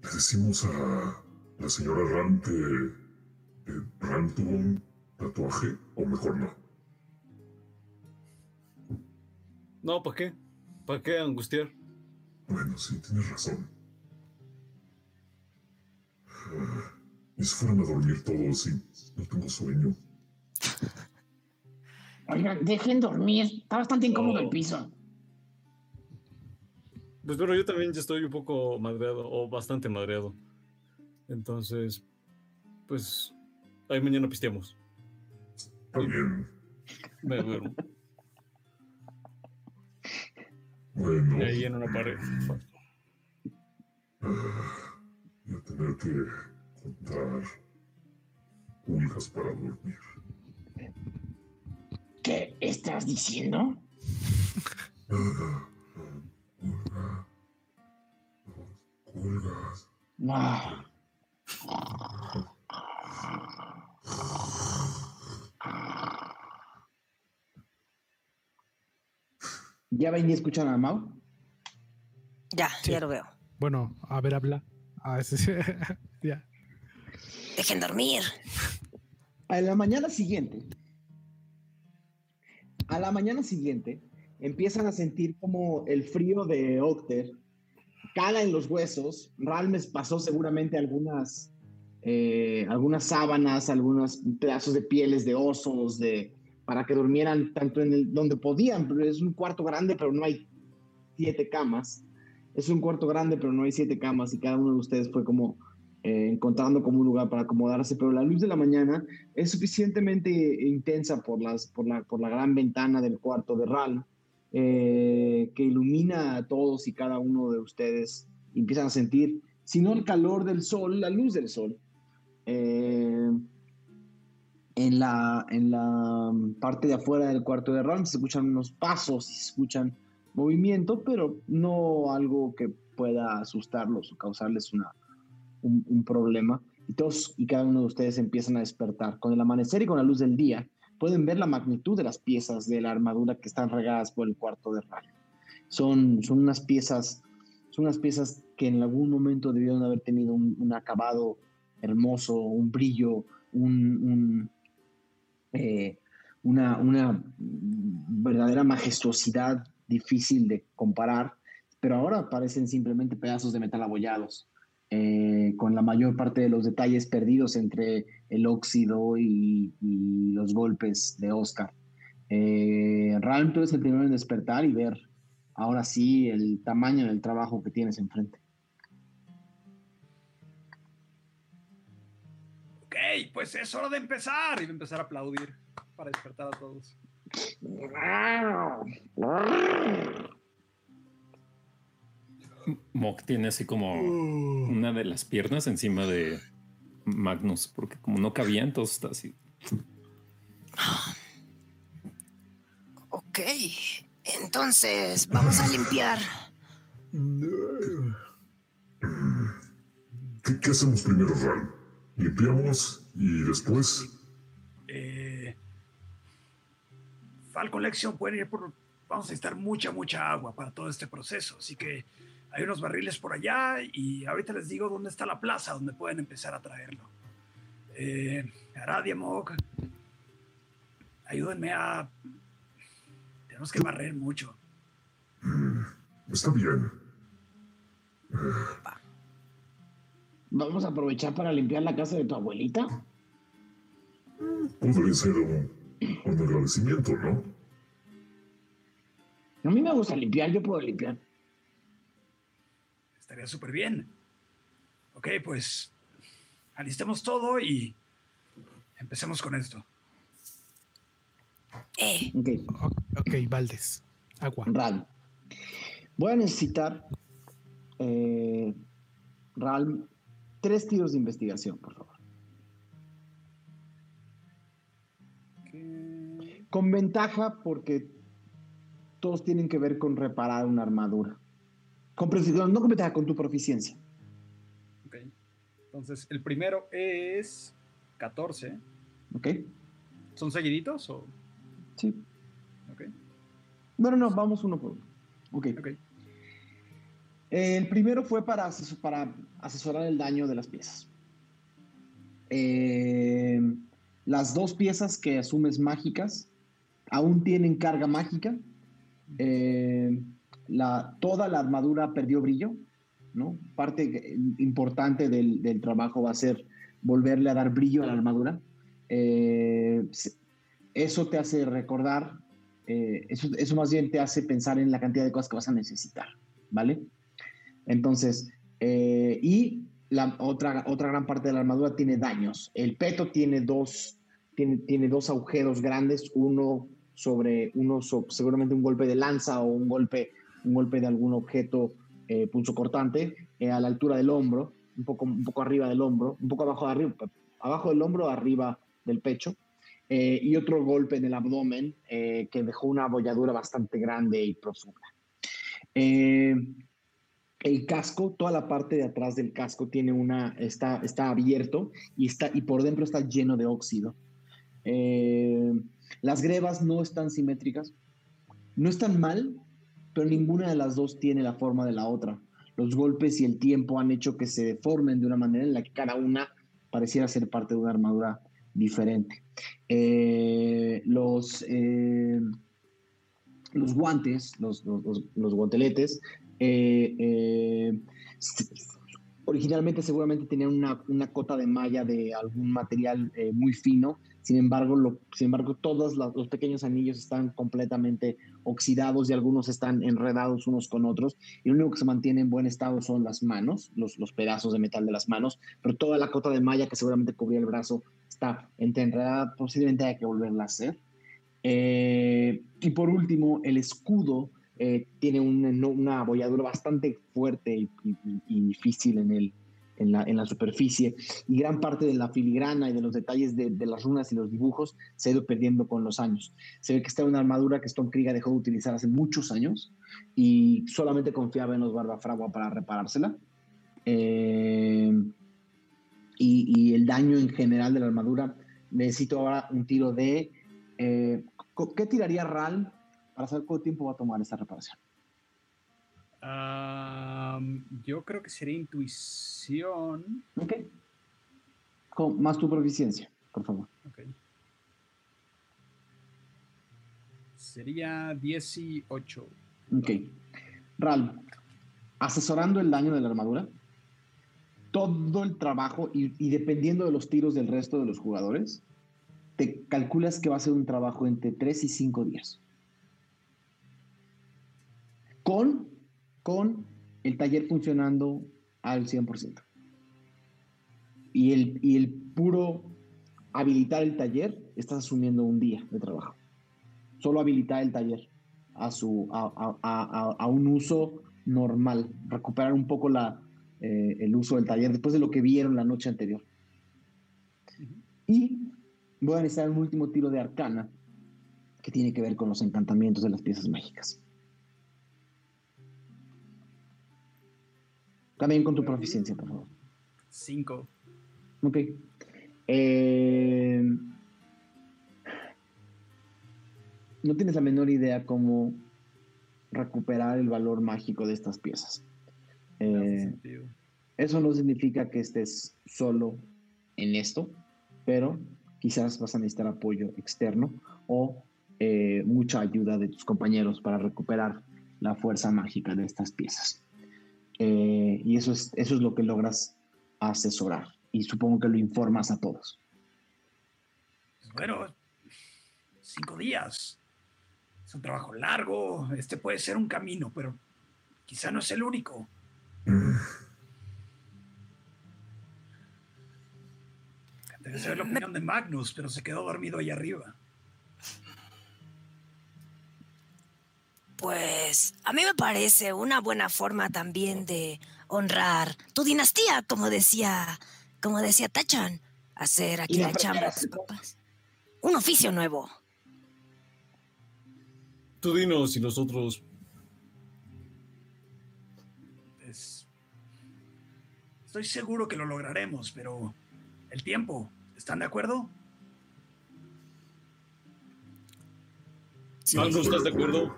¿le decimos a la señora Ram que, que Ram tuvo un tatuaje? ¿O mejor no? No, ¿para qué? ¿Para qué angustiar? Bueno, sí, tienes razón. Y se fueron a dormir todos y no tengo sueño. Oigan, dejen dormir. Está bastante incómodo el piso. Pues bueno, yo también ya estoy un poco madreado, o bastante madreado. Entonces, pues, ahí mañana pisteamos. Está bien. Me duermo. Bueno, Y ahí en una pared. ah, voy a tener que contar pulgas para dormir. ¿Qué estás diciendo? Ah, ah, pulga, dos pulgas. Ah. ¿Ya ven y escuchan a Mau? Ya, Sí. ya lo veo. bueno, a ver, habla. Ah, ese- ya. Dejen dormir. A la mañana siguiente, a la mañana siguiente, empiezan a sentir como el frío de Octer cala en los huesos. Ralmes pasó seguramente algunas, eh, algunas sábanas, algunos pedazos de pieles de osos, de, para que durmieran tanto en el, donde podían. Pero es un cuarto grande, pero no hay siete camas. Es un cuarto grande, pero no hay siete camas y cada uno de ustedes fue como eh, encontrando como un lugar para acomodarse. Pero la luz de la mañana es suficientemente intensa por, las, por, la, por la gran ventana del cuarto de Ral, eh, que ilumina a todos y cada uno de ustedes. Empiezan a sentir, si no el calor del sol, la luz del sol. Eh, en, la, en la parte de afuera del cuarto de Ral se escuchan unos pasos, se escuchan movimiento, pero no algo que pueda asustarlos o causarles una, un, problema y todos y cada uno de ustedes empiezan a despertar. Con el amanecer y con la luz del día, pueden ver la magnitud de las piezas de la armadura que están regadas por el cuarto de rayo. Son, son unas piezas, son unas piezas que en algún momento debieron haber tenido un, acabado hermoso, un brillo, un, eh, una, una verdadera majestuosidad difícil de comparar, pero ahora parecen simplemente pedazos de metal abollados. eh, con la mayor parte de los detalles perdidos entre el óxido y, los golpes de Oscar. Eh, realmente tú eres el primero en despertar y ver ahora sí el tamaño del trabajo que tienes enfrente. Pues es hora de empezar. Y voy a empezar a aplaudir para despertar a todos. Mock tiene así como una de las piernas encima de Magnus, porque como no cabía, entonces está así. Ok, entonces vamos a limpiar. ¿Qué, qué hacemos primero, Ral? ¿Limpiamos y después? Eh, Falcon Lexion pueden ir por. Vamos a necesitar mucha, mucha agua para todo este proceso. Así que hay unos barriles por allá y ahorita les digo dónde está la plaza donde pueden empezar a traerlo. Eh, Aradia Mog, ayúdenme a. Tenemos que barrer mucho. Está bien. Vamos a aprovechar para limpiar la casa de tu abuelita. Podría ser un, un agradecimiento, ¿no? A mí me gusta limpiar, yo puedo limpiar. Estaría súper bien. Ok, pues alistemos todo y empecemos con esto. Eh, Ok, Ok, Valdés. Agua. Ral. Voy a necesitar, eh, Ral, tres tiros de investigación, por favor. Con ventaja porque todos tienen que ver con reparar una armadura. Con precisión, no con ventaja, con tu proficiencia. Ok. Entonces, el primero es 14. ¿Ok? ¿Son seguiditos o...? Sí. Ok. Bueno, no, vamos uno por uno. Ok. Ok. El primero fue para, ases- para asesorar el daño de las piezas. Eh, las dos piezas que asumes mágicas aún tienen carga mágica. Eh, la, toda la armadura perdió brillo. ¿no? Parte importante del, trabajo va a ser volverle a dar brillo a la armadura. Se- eso te hace recordar, eh, eso, eso más bien te hace pensar en la cantidad de cosas que vas a necesitar, ¿vale? Entonces, eh, y la otra, otra gran parte de la armadura tiene daños. El peto tiene dos, tiene, tiene dos agujeros grandes, uno sobre, uno seguramente un golpe de lanza o un golpe, un golpe de algún objeto eh, pulso cortante eh, a la altura del hombro, un poco, un poco arriba del hombro, un poco abajo, de arriba, abajo del hombro, arriba del pecho. eh, y otro golpe en el abdomen eh, que dejó una abolladura bastante grande y profunda. Eh, el casco, toda la parte de atrás del casco tiene una, está, está abierto y, está, y por dentro está lleno de óxido. Eh, las grebas no están simétricas, no están mal, pero ninguna de las dos tiene la forma de la otra. Los golpes y el tiempo han hecho que se deformen de una manera en la que cada una pareciera ser parte de una armadura diferente. Eh, los, eh, los guantes, los, los, los- guanteletes, eh, eh, originalmente seguramente tenían una, una cota de malla de algún material eh, muy fino, sin embargo, sin embargo todos los pequeños anillos están completamente oxidados y algunos están enredados unos con otros, y lo único que se mantiene en buen estado son las manos, los, los pedazos de metal de las manos, pero toda la cota de malla que seguramente cubría el brazo está entre enredada, posiblemente haya que volverla a hacer. Y por último, el escudo eh, tiene una, abolladura bastante fuerte y, y- y difícil en, el, en, la, en la superficie. Y gran parte de la filigrana y de los detalles de, de las runas y los dibujos se ha ido perdiendo con los años. Se ve que esta es una armadura que Stone Krieger dejó de utilizar hace muchos años y solamente confiaba en los Barbafragua para reparársela. Eh, y, y el daño en general de la armadura, necesito ahora un tiro de... eh, ¿Qué tiraría Ral para saber cuánto tiempo va a tomar esta reparación? Yo creo que sería intuición. Ok. Con, más tu proficiencia, por favor. Ok. Sería 18. Ok. Ral, asesorando el daño de la armadura, todo el trabajo y, y dependiendo de los tiros del resto de los jugadores, te calculas que va a ser un trabajo entre 3 y 5 días. Con, con el taller funcionando al 100%. Y el, y el puro habilitar el taller, estás asumiendo un día de trabajo. Solo habilitar el taller a, su, a, a- a- un uso normal, recuperar un poco la, eh, el uso del taller después de lo que vieron la noche anterior. Y voy a necesitar un último tiro de arcana que tiene que ver con los encantamientos de las piezas mágicas. También con tu proficiencia, por favor. Cinco. Ok. Eh, no tienes la menor idea cómo recuperar el valor mágico de estas piezas. Eh, eso no significa que estés solo en esto, pero quizás vas a necesitar apoyo externo o eh, mucha ayuda de tus compañeros para recuperar la fuerza mágica de estas piezas. Eh, y eso es, eso es lo que logras asesorar. Y supongo que lo informas a todos. Bueno, cinco días. Es un trabajo largo. Este puede ser un camino, pero quizá no es el único. Debe ser la opinión de Magnus, pero se quedó dormido ahí arriba. Pues a mí me parece una buena forma también de honrar tu dinastía, como decía, como decía Tachan, hacer aquí la chamba tus papás. Un oficio nuevo. Tú dinos y nosotros. Es- Estoy seguro que lo lograremos, pero el tiempo, ¿están de acuerdo? Magnus, ¿estás de acuerdo?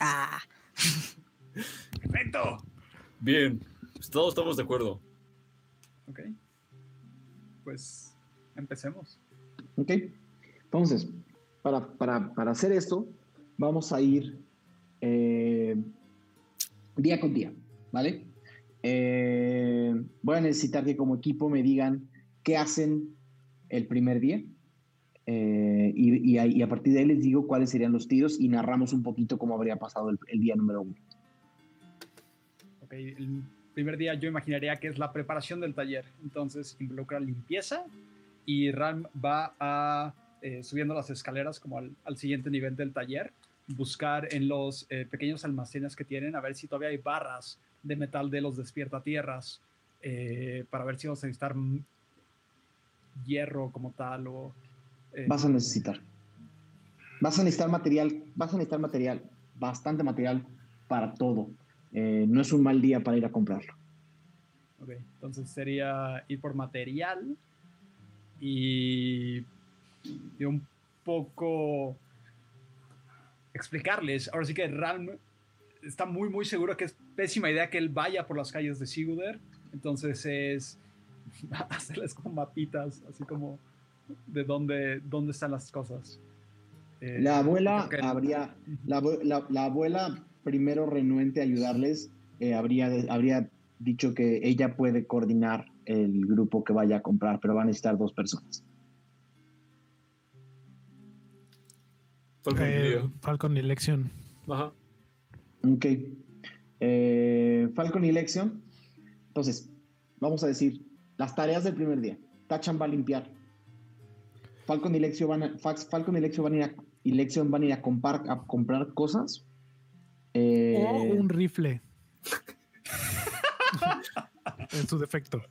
Ah, Perfecto. Bien, pues todos estamos de acuerdo. Ok. Pues empecemos. ¿Ok? Entonces, para, para- para hacer esto, vamos a ir eh, día con día, ¿vale? Eh, voy a necesitar que como equipo me digan qué hacen el primer día. Eh, y, y a, y a partir de ahí les digo cuáles serían los tiros y narramos un poquito cómo habría pasado el, el día número uno. Ok, el primer día yo imaginaría que es la preparación del taller. Entonces involucra limpieza y Ram va a, eh, subiendo las escaleras como al, al siguiente nivel del taller, buscar en los eh, pequeños almacenes que tienen, a ver si todavía hay barras de metal de los despiertatierras, eh, para ver si vamos a necesitar hierro como tal o... eh, Vas a necesitar. Vas a necesitar material, vas a necesitar material, bastante material para todo. Eh, no es un mal día para ir a comprarlo. Ok, entonces sería ir por material y, y un poco explicarles. Ahora sí que Ram está muy, muy seguro que es pésima idea que él vaya por las calles de Siguder. Entonces es hacerles como mapitas, así como de dónde, dónde están las cosas. Eh, La abuela que- habría, la, abue- la- la abuela primero renuente a ayudarles, eh, habría, habría dicho que ella puede coordinar el grupo que vaya a comprar, pero va a necesitar dos personas. Falcon Eh, diría. Falcon y Lexion. Ajá. Ok. Eh, Falcon y Lexion. Entonces, vamos a decir las tareas del primer día. Tachan va a limpiar. Falcon y Lexion van a, Fax- Falcon y Lexion van a ir a, y Lexion van a, ir a, comprar, a comprar cosas. Eh, O un rifle. en su defecto.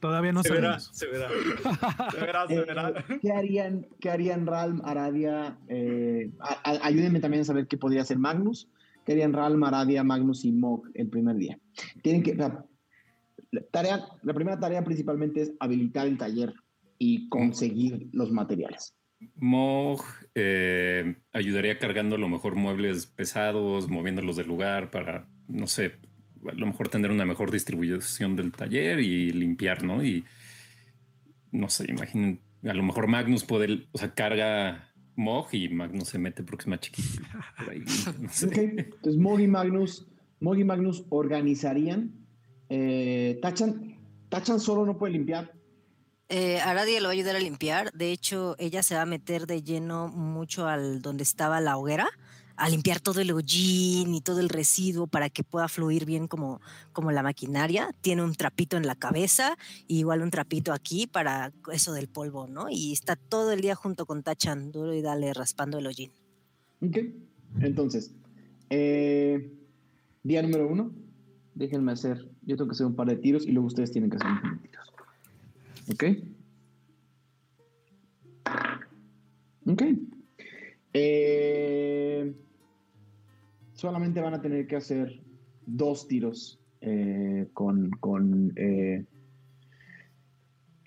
Todavía no se verá, sabemos. se verá. De veras, de Eh, veras. ¿Qué harían, qué harían Ralm, Aradia? eh, a- a- ayúdenme también a saber qué podría hacer Magnus. ¿Qué harían Ralm, Aradia, Magnus y Mog el primer día? Tienen que. La, la tarea, la primera tarea principalmente es habilitar el taller y conseguir los materiales. Mog eh, ayudaría cargando a lo mejor muebles pesados, moviéndolos del lugar para, no sé, a lo mejor tener una mejor distribución del taller y limpiar, ¿no? Y no sé, imaginen, a lo mejor Magnus puede, o sea, carga Mog y Magnus se mete porque es más chiquito. Por ahí, no sé. Ok, Entonces Mog y Magnus, Mog y Magnus organizarían Eh, Tachan, Tachan solo no puede limpiar. Eh, Aradia lo va a ayudar a limpiar. De hecho, ella se va a meter de lleno mucho al donde estaba la hoguera, a limpiar todo el hollín y todo el residuo para que pueda fluir bien como, como la maquinaria. Tiene un trapito en la cabeza, y igual un trapito aquí para eso del polvo, ¿no? Y está todo el día junto con Tachan, duro y dale, raspando el hollín. Ok. Entonces, eh, día número uno. Déjenme hacer. Yo tengo que hacer un par de tiros y luego ustedes tienen que hacer un par de tiros. ¿Ok? Ok. Eh, solamente van a tener que hacer dos tiros eh, con, con, eh,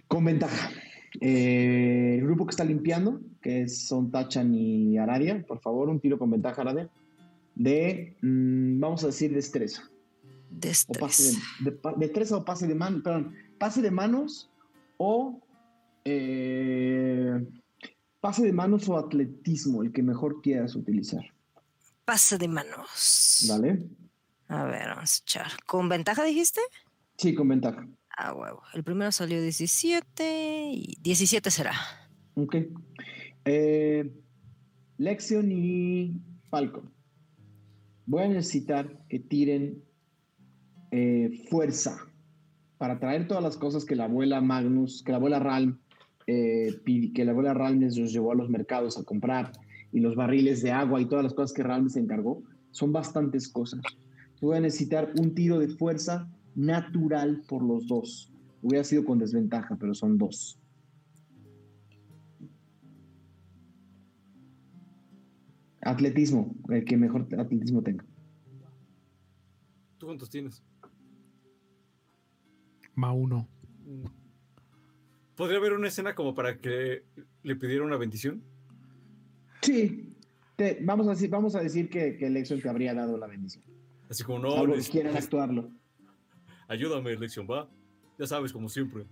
con ventaja. El grupo que está limpiando, que son Tachan y Aradia, por favor, un tiro con ventaja, Aradia. De, mm, vamos a decir, destreza. O pase Destreza. de, de destreza o pase de manos, perdón, pase de manos o eh, pase de manos o atletismo, el que mejor quieras utilizar. Pase de manos. ¿Vale? A ver, vamos a echar. ¿Con ventaja dijiste? Sí, con ventaja. Ah, huevo. El primero salió 17 y 17 será. Ok. Eh, Lexion y Falcon. Voy a necesitar que tiren eh, fuerza para traer todas las cosas que la abuela Magnus, que la abuela Ralm, eh, que la abuela Ralm les llevó a los mercados a comprar y los barriles de agua y todas las cosas que Ralm se encargó. Son bastantes cosas. Voy a necesitar un tiro de fuerza natural por los dos. Hubiera sido con desventaja, pero son dos. Atletismo, el que mejor atletismo tenga. ¿Tú cuántos tienes? Ma uno. ¿Podría haber una escena como para que le pidiera una bendición? Sí, te- vamos, a decir, vamos a decir que, que Lexion te habría dado la bendición. Así como no, Salvo que Lex- quieran actuarlo. ayúdame, Lexion, va. Ya sabes, como siempre.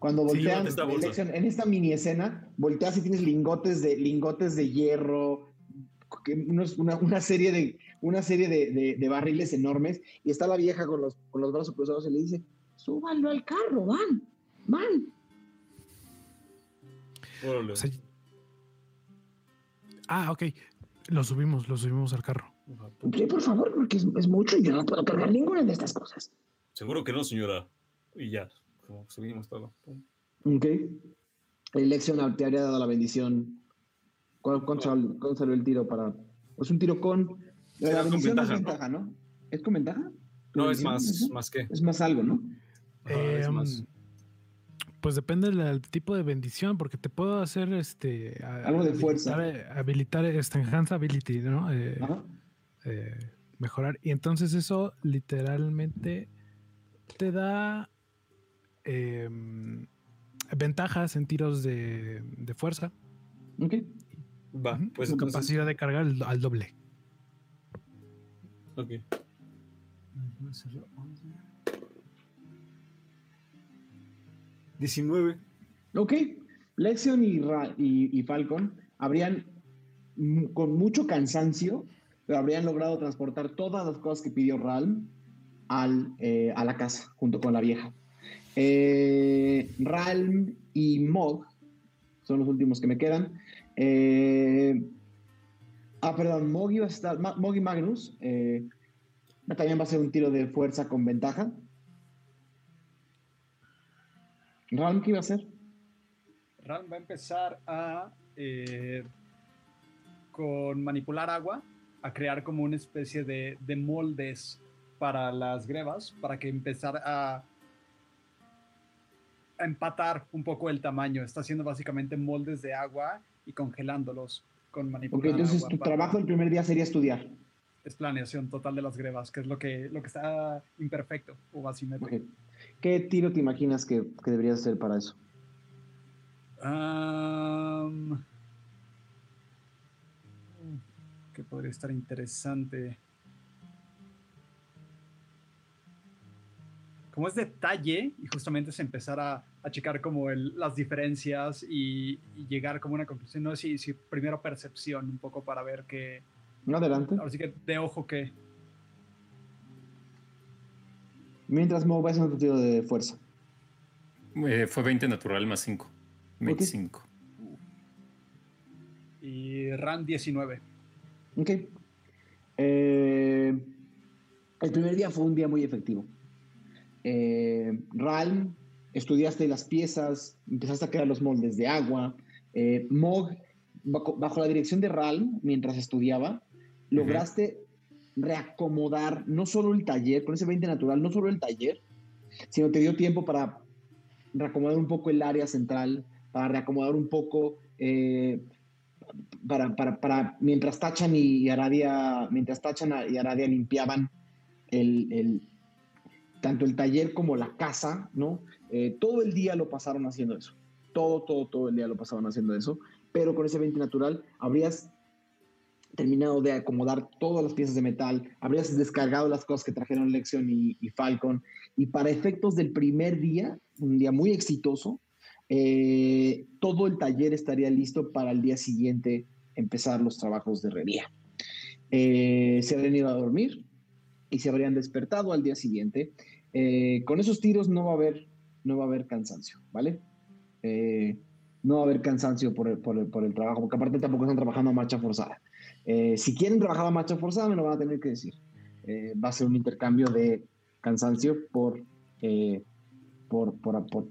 Cuando voltean, esta. Lexion, en esta mini escena, volteas y tienes lingotes de, lingotes de hierro, una, una serie, de, una serie de, de- de barriles enormes, y está la vieja con los, con los brazos cruzados y le dice, súbanlo al carro, van, van. Órale. O sea, ah, ok. Lo subimos, lo subimos al carro. Sí, por favor, porque es, es mucho y yo no puedo cargar ninguna de estas cosas. Seguro que no, señora. Y ya, como subimos todo. Ok. Lexion te habría dado la bendición. ¿Cuál, cuánto, cuánto salió el tiro para.? Es un tiro con. La con bendición no es ventaja, ventaja, ¿no? ¿Es con ventaja? No, ¿La es más, es más que. Es más algo, ¿no? Em, más. Pues depende del tipo de bendición, porque te puedo hacer este. Algo de fuerza. Habilitar, habilitar este enhance ability, ¿no? Eh, Ajá. eh, mejorar. Y entonces eso literalmente te da em, ventajas en tiros de, de fuerza. Ok. Va, pues tu entonces- capacidad de cargar al, al doble. Ok. 19. Ok. Lexion y, Falcon habrían, con mucho cansancio, pero habrían logrado transportar todas las cosas que pidió Ralm al, eh, a la casa, junto con la vieja. Eh, Ralm y Mog son los últimos que me quedan. Eh, ah, perdón, Mog, iba a estar, Mog y Magnus. eh, también va a ser un tiro de fuerza con ventaja. Ralm, ¿qué iba a hacer? Ram va a empezar a, eh, con manipular agua, a crear como una especie de, de moldes para las grebas, para que empezar a, a empatar un poco el tamaño. Está haciendo básicamente moldes de agua y congelándolos con Ok, manipular entonces tu trabajo el primer día sería estudiar. es planeación total de las grebas, que es lo que, lo que está imperfecto o asimétrico. Ok. ¿Qué tiro te imaginas que, que deberías hacer para eso? Que podría estar interesante. Como es detalle, y justamente es empezar a, a checar como el- las diferencias y, y llegar como a una conclusión. No sé si, si primero percepción, un poco para ver que. Adelante. Ahora sí que de ojo que. Mientras Mo va a hacer un tiro de fuerza. Eh, fue 20 natural más 5. 25. Y Ran 19. Ok. Eh, el primer día fue un día muy efectivo. Eh, Ralm, estudiaste las piezas, empezaste a crear los moldes de agua. Eh, Mog, bajo, bajo la dirección de Ralm, mientras estudiaba, lograste reacomodar no solo el taller, con ese 20 natural, no solo el taller, sino te dio tiempo para reacomodar un poco el área central, para reacomodar un poco, eh, para, para, para, mientras Tachan y Aradia, mientras Tachan y Aradia limpiaban el, el, tanto el taller como la casa, ¿no? Eh, todo el día lo pasaron haciendo eso. Todo, todo, todo el día lo pasaban haciendo eso. Pero con ese 20 natural habrías terminado de acomodar todas las piezas de metal, habrías descargado las cosas que trajeron Lexion y, Falcon, y para efectos del primer día, un día muy exitoso, eh, todo el taller estaría listo para el día siguiente empezar los trabajos de herrería. Eh, se habrían ido a dormir y se habrían despertado al día siguiente. Eh, con esos tiros no va a haber, no va a haber cansancio, ¿vale? Eh, no va a haber cansancio por el, trabajo, porque aparte tampoco están trabajando a marcha forzada. Eh, si quieren trabajar a marcha forzada, me lo van a tener que decir. Eh, va a ser un intercambio de cansancio por, eh, por, por, por,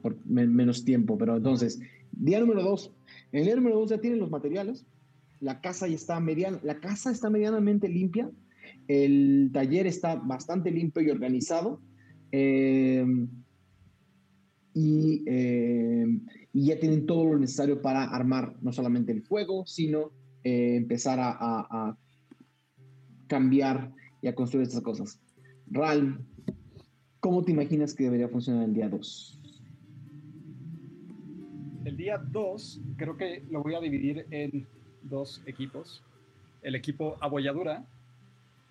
por menos tiempo. Pero entonces, día número dos. En el día número dos ya tienen los materiales. La casa ya está mediana, la casa está medianamente limpia. El taller está bastante limpio y organizado. Eh, y, eh, y, ya tienen todo lo necesario para armar no solamente el fuego, sino eh, empezar a, cambiar y a construir estas cosas. Ral, ¿cómo te imaginas que debería funcionar el día 2? El día 2 creo que lo voy a dividir en dos equipos. El equipo abolladura,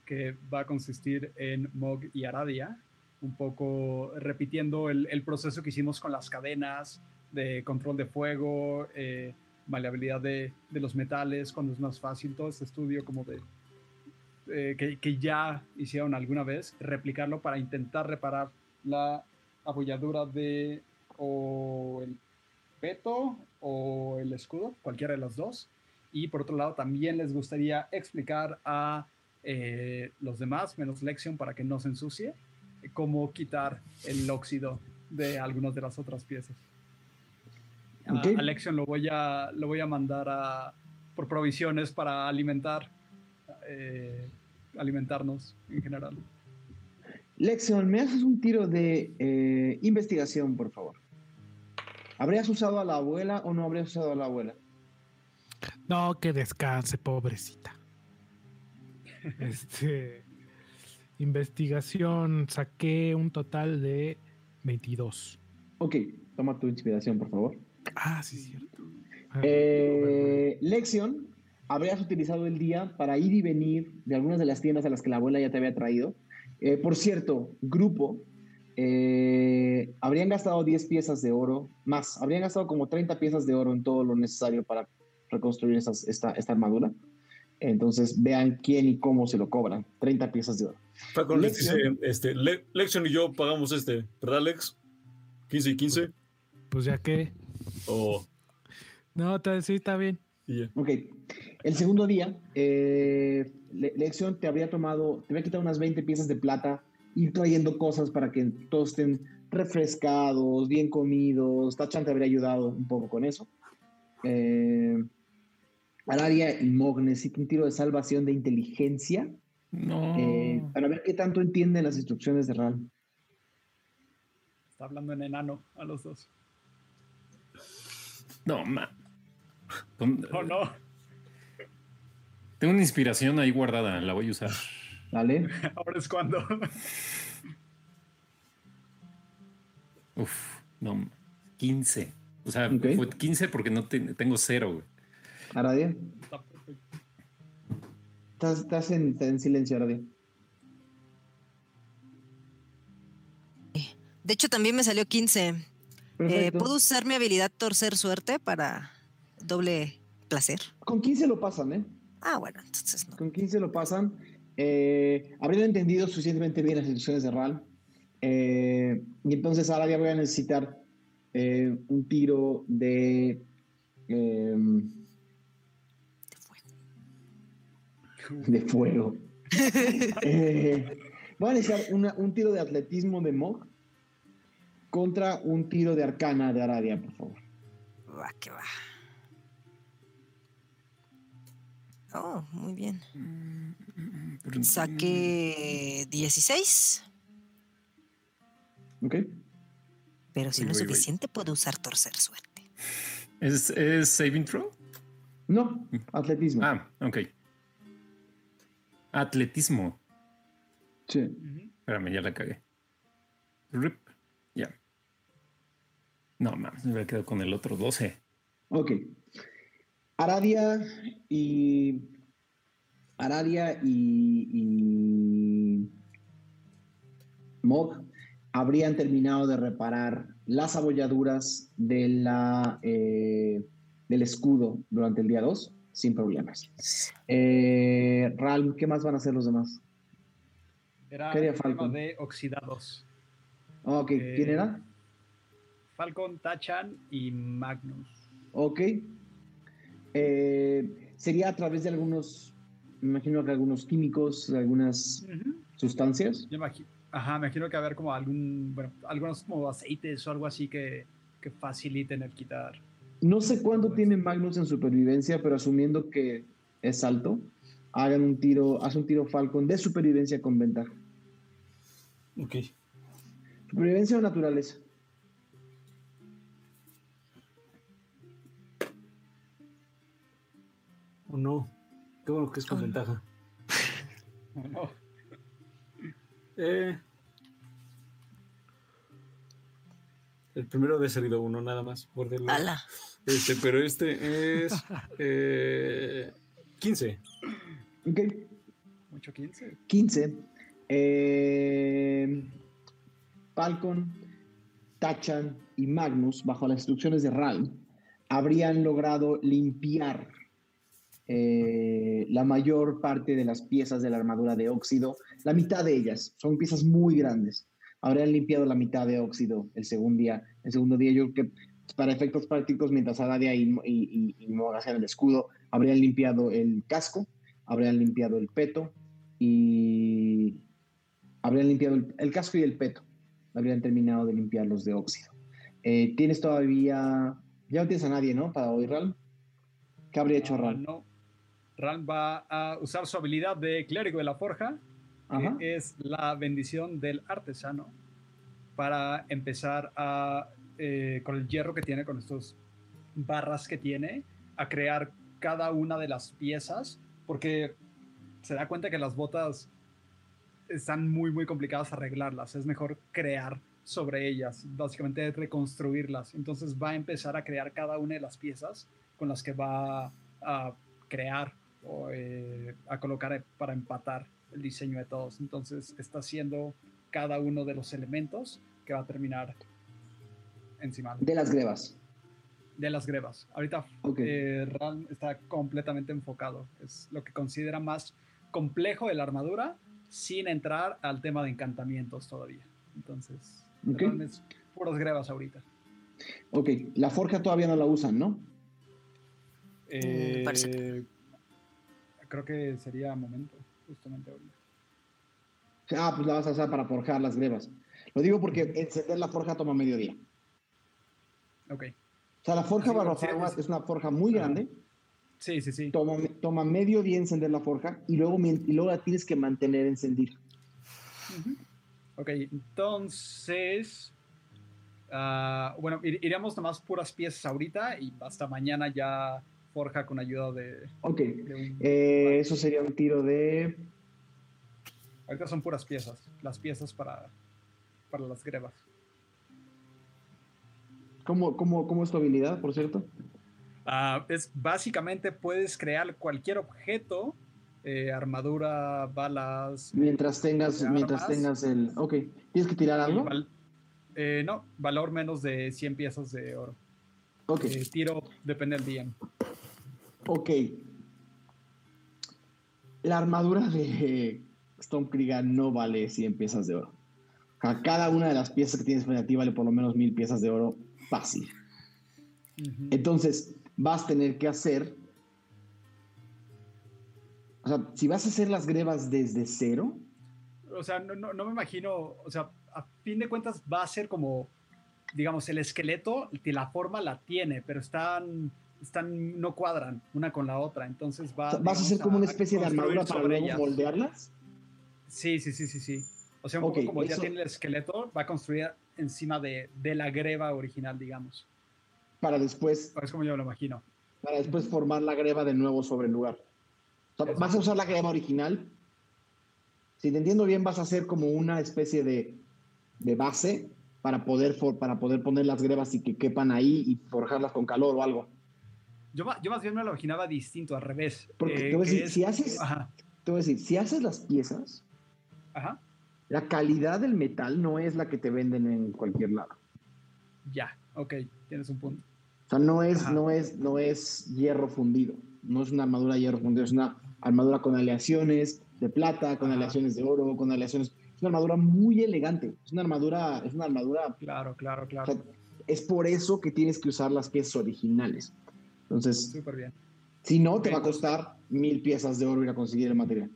que va a consistir en Mog y Aradia, un poco repitiendo el, el, proceso que hicimos con las cadenas de control de fuego, eh, maleabilidad de, de, los metales, cuando es más fácil, todo este estudio como de eh, que, que, ya hicieron alguna vez, replicarlo para intentar reparar la abolladura de o el peto o el escudo, cualquiera de las dos. Y por otro lado, también les gustaría explicar a eh, los demás, menos Lexion, para que no se ensucie, cómo quitar el óxido de algunas de las otras piezas. Okay. A Alexion lo voy a, lo voy a mandar a, por provisiones para alimentar, eh, alimentarnos en general. Lexion, ¿me haces un tiro de eh, investigación, por favor? ¿Habrías usado a la abuela o no habrías usado a la abuela? No, que descanse, pobrecita. Este. Investigación, saqué un total de 22. Ok, toma tu inspiración, por favor. Ah, sí, cierto. Eh, Lexion, habrías utilizado el día para ir y venir de algunas de las tiendas a las que la abuela ya te había traído. Eh, por cierto, grupo, eh, habrían gastado 10 piezas de oro, más, habrían gastado como 30 piezas de oro en todo lo necesario para reconstruir esas, esta, esta armadura. Entonces vean quién y cómo se lo cobran. 30 piezas de oro. Falcon Lexion, dice, este, Le Lexion y yo pagamos este, ¿verdad, Lex? 15 y 15. Pues ya que. Oh. No, sí, está bien. Yeah. Ok. El segundo día, eh, Lexion te habría tomado, te había quitado unas 20 piezas de plata, ir trayendo cosas para que todos estén refrescados, bien comidos. Tachan te habría ayudado un poco con eso. Eh, Araria y Mog necesita un tiro de salvación de inteligencia. No. Eh, para ver qué tanto entienden las instrucciones de Ral. Está hablando en enano a los dos. No, ma. Oh, no. Tengo una inspiración ahí guardada, la voy a usar. Dale. Ahora es cuando. Uf, no. 15. O sea, okay. fue 15 porque no te, tengo cero, güey. Aradia. Estás, estás en, en, silencio, Aradia. De hecho, también me salió 15. Eh, ¿Puedo usar mi habilidad torcer suerte para doble placer? Con 15 lo pasan, ¿eh? Ah, bueno, entonces no. Con 15 lo pasan. Eh, habrían entendido suficientemente bien las instrucciones de RAL. Eh, y entonces ahora ya voy a necesitar eh, un tiro de... em, de fuego. Eh, voy a necesitar una- un tiro de atletismo de Mog contra un tiro de arcana de Aradia, por favor. Va, que va. Oh, muy bien. Saqué 16, ¿Ok? pero si no es suficiente, puedo usar torcer suerte. ¿Es, es saving throw? No, atletismo. Ah, ok. Atletismo. Sí. Espérame, ya la cagué. Rip. Ya. No, mames, me hubiera quedado con el otro 12. Ok. Aradia y. Aradia y. y Mog habrían terminado de reparar las abolladuras de la, eh, del escudo durante el día 2 sin problemas. Eh, Ralm, ¿qué más van a hacer los demás? Era ¿Qué haría el tema de oxidados. Ok, ¿quién Eh, era? Falcon, Tachan y Magnus. Ok. Eh, sería a través de algunos, me imagino que algunos químicos, algunas sustancias. Yo imagi- Ajá, me imagino que haber como algún, bueno, algunos como aceites o algo así que, que faciliten el quitar. No sé cuánto tiene Magnus en supervivencia, pero asumiendo que es alto, hagan un tiro, haz un tiro Falcon de supervivencia con ventaja. Ok. Supervivencia o naturaleza. Oh, no. Qué bueno que es con ventaja. No. Eh, el primero de salido uno, nada más. Ala. Este, pero este es eh, 15. Ok. Mucho 15. 15. Eh, Falcon, Tachan y Magnus, bajo las instrucciones de Ralm, habrían logrado limpiar eh, la mayor parte de las piezas de la armadura de óxido, la mitad de ellas, son piezas muy grandes. Habrían limpiado la mitad de óxido el segundo día. El segundo día, yo creo que para efectos prácticos, mientras Aradia y, y, y, y hacían el escudo, habrían limpiado el casco, habrían limpiado el peto y habrían limpiado el, el casco y el peto. Habrían terminado de limpiarlos de óxido. Eh, tienes todavía. Ya no tienes a nadie, ¿no? Para hoy, Ral. ¿Qué habría hecho Ah, Ral? no. Ran va a usar su habilidad de clérigo de la forja, Ajá. que es la bendición del artesano, para empezar a, eh, con el hierro que tiene, con estos barras que tiene, a crear cada una de las piezas, porque se da cuenta que las botas están muy, muy complicadas arreglarlas. Es mejor crear sobre ellas, básicamente reconstruirlas. Entonces va a empezar a crear cada una de las piezas con las que va a crear o eh, a colocar para empatar el diseño de todos. Entonces está haciendo cada uno de los elementos que va a terminar encima De las grebas. de las grebas. Ahorita eh, Ran está completamente enfocado. Es lo que considera más complejo de la armadura sin entrar al tema de encantamientos todavía. Entonces, Ok. Ran es puras grebas ahorita. Ok, la forja todavía no la usan, ¿no? Eh, parece. Creo que sería momento, justamente ahorita. Ah, pues la vas a usar para forjar las grebas. Lo digo porque encender la forja toma medio día. Ok. O sea, la forja Barbafarma sí, es una forja muy grande. Sí, sí, sí. Toma, toma medio día encender la forja y luego, y luego la tienes que mantener encendida. Ok, entonces. ah, bueno, ir- iríamos nomás puras piezas ahorita y hasta mañana ya forja con ayuda de. Ok, de un- eh, eso sería un tiro de... ahorita son puras piezas, las piezas para, para las grebas. ¿Cómo, cómo, cómo es tu habilidad, por cierto? Ah, es básicamente puedes crear cualquier objeto, eh, armadura, balas. Mientras tengas, armas, mientras tengas el... Ok, ¿tienes que tirar algo? val- eh, no, valor menos de 100 piezas de oro. Ok, Eh, tiro depende del día. Ok. La armadura de Stormkrieger no vale 100 piezas de oro. A cada una de las piezas que tienes frente vale por lo menos mil piezas de oro fácil. Entonces, vas a tener que hacer. O sea, si vas a hacer las grebas desde cero, O sea, no, no, no me imagino, o sea, a fin de cuentas va a ser como, digamos, el esqueleto, que la forma la tiene, pero están, están, no cuadran una con la otra, entonces va... o sea, vas a hacer como una especie de armadura para sobre luego ellas. moldearlas. Sí, sí, sí, sí, sí. O sea, un poco como ya tiene el esqueleto, va a construir encima de, de la greba original, digamos. Para después, Es como yo lo imagino. para después formar la greba de nuevo sobre el lugar. O sea, Eso. vas a usar la greba original. Si te entiendo bien, vas a hacer como una especie de, de base para poder, for- para poder poner las grebas y que quepan ahí y forjarlas con calor o algo. Yo, yo más bien me lo imaginaba distinto, al revés. Porque eh, te voy a decir, es- si haces, Ajá, te voy a decir, si haces las piezas, ajá, la calidad del metal no es la que te venden en cualquier lado. ya, ok, tienes un punto. O sea, no es, Ajá. no es, no es hierro fundido. No es una armadura de hierro fundido, es una armadura con aleaciones de plata, con aleaciones de oro, con aleaciones. Es una armadura muy elegante. Es una armadura, es una armadura. Claro, claro, o claro. sea, es por eso que tienes que usar las piezas originales. Entonces, Súper bien, si no, te va a costar mil piezas de oro ir a conseguir el material.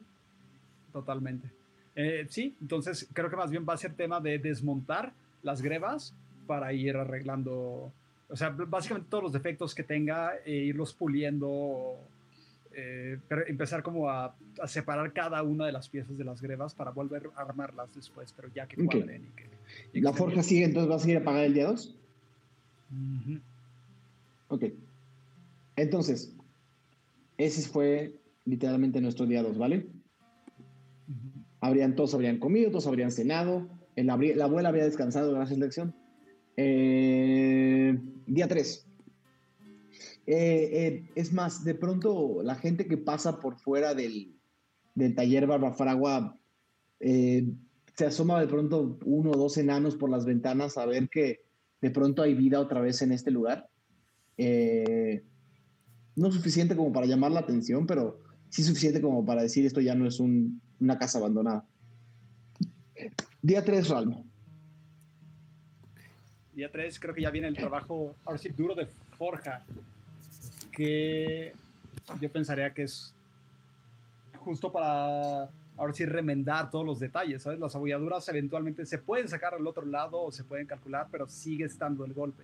totalmente. Eh, sí, entonces creo que más bien va a ser tema de desmontar las grebas para ir arreglando, o sea, básicamente todos los defectos que tenga, e irlos puliendo, eh, pero empezar como a, a separar cada una de las piezas de las grebas para volver a armarlas después, pero ya que cuadren y que... y La forja sigue, entonces vas a ir a pagar el día 2. Ujú. Ok. Entonces, ese fue literalmente nuestro día 2, ¿vale? Habrían, todos habrían comido, todos habrían cenado, la abuela habría descansado, gracias lección. Eh, día 3. es más, de pronto la gente que pasa por fuera del, del taller Barbafragua eh, se asoma de pronto uno o dos enanos por las ventanas a ver que de pronto hay vida otra vez en este lugar. Eh, no suficiente como para llamar la atención, pero sí suficiente como para decir esto ya no es un- una casa abandonada. Día 3, Ralmo. Día 3 creo que ya viene el trabajo, ahora sí, duro de forja, que yo pensaría que es justo para, ahora sí, remendar todos los detalles, ¿sabes? Las abolladuras eventualmente se pueden sacar al otro lado o se pueden calcular, pero sigue estando el golpe.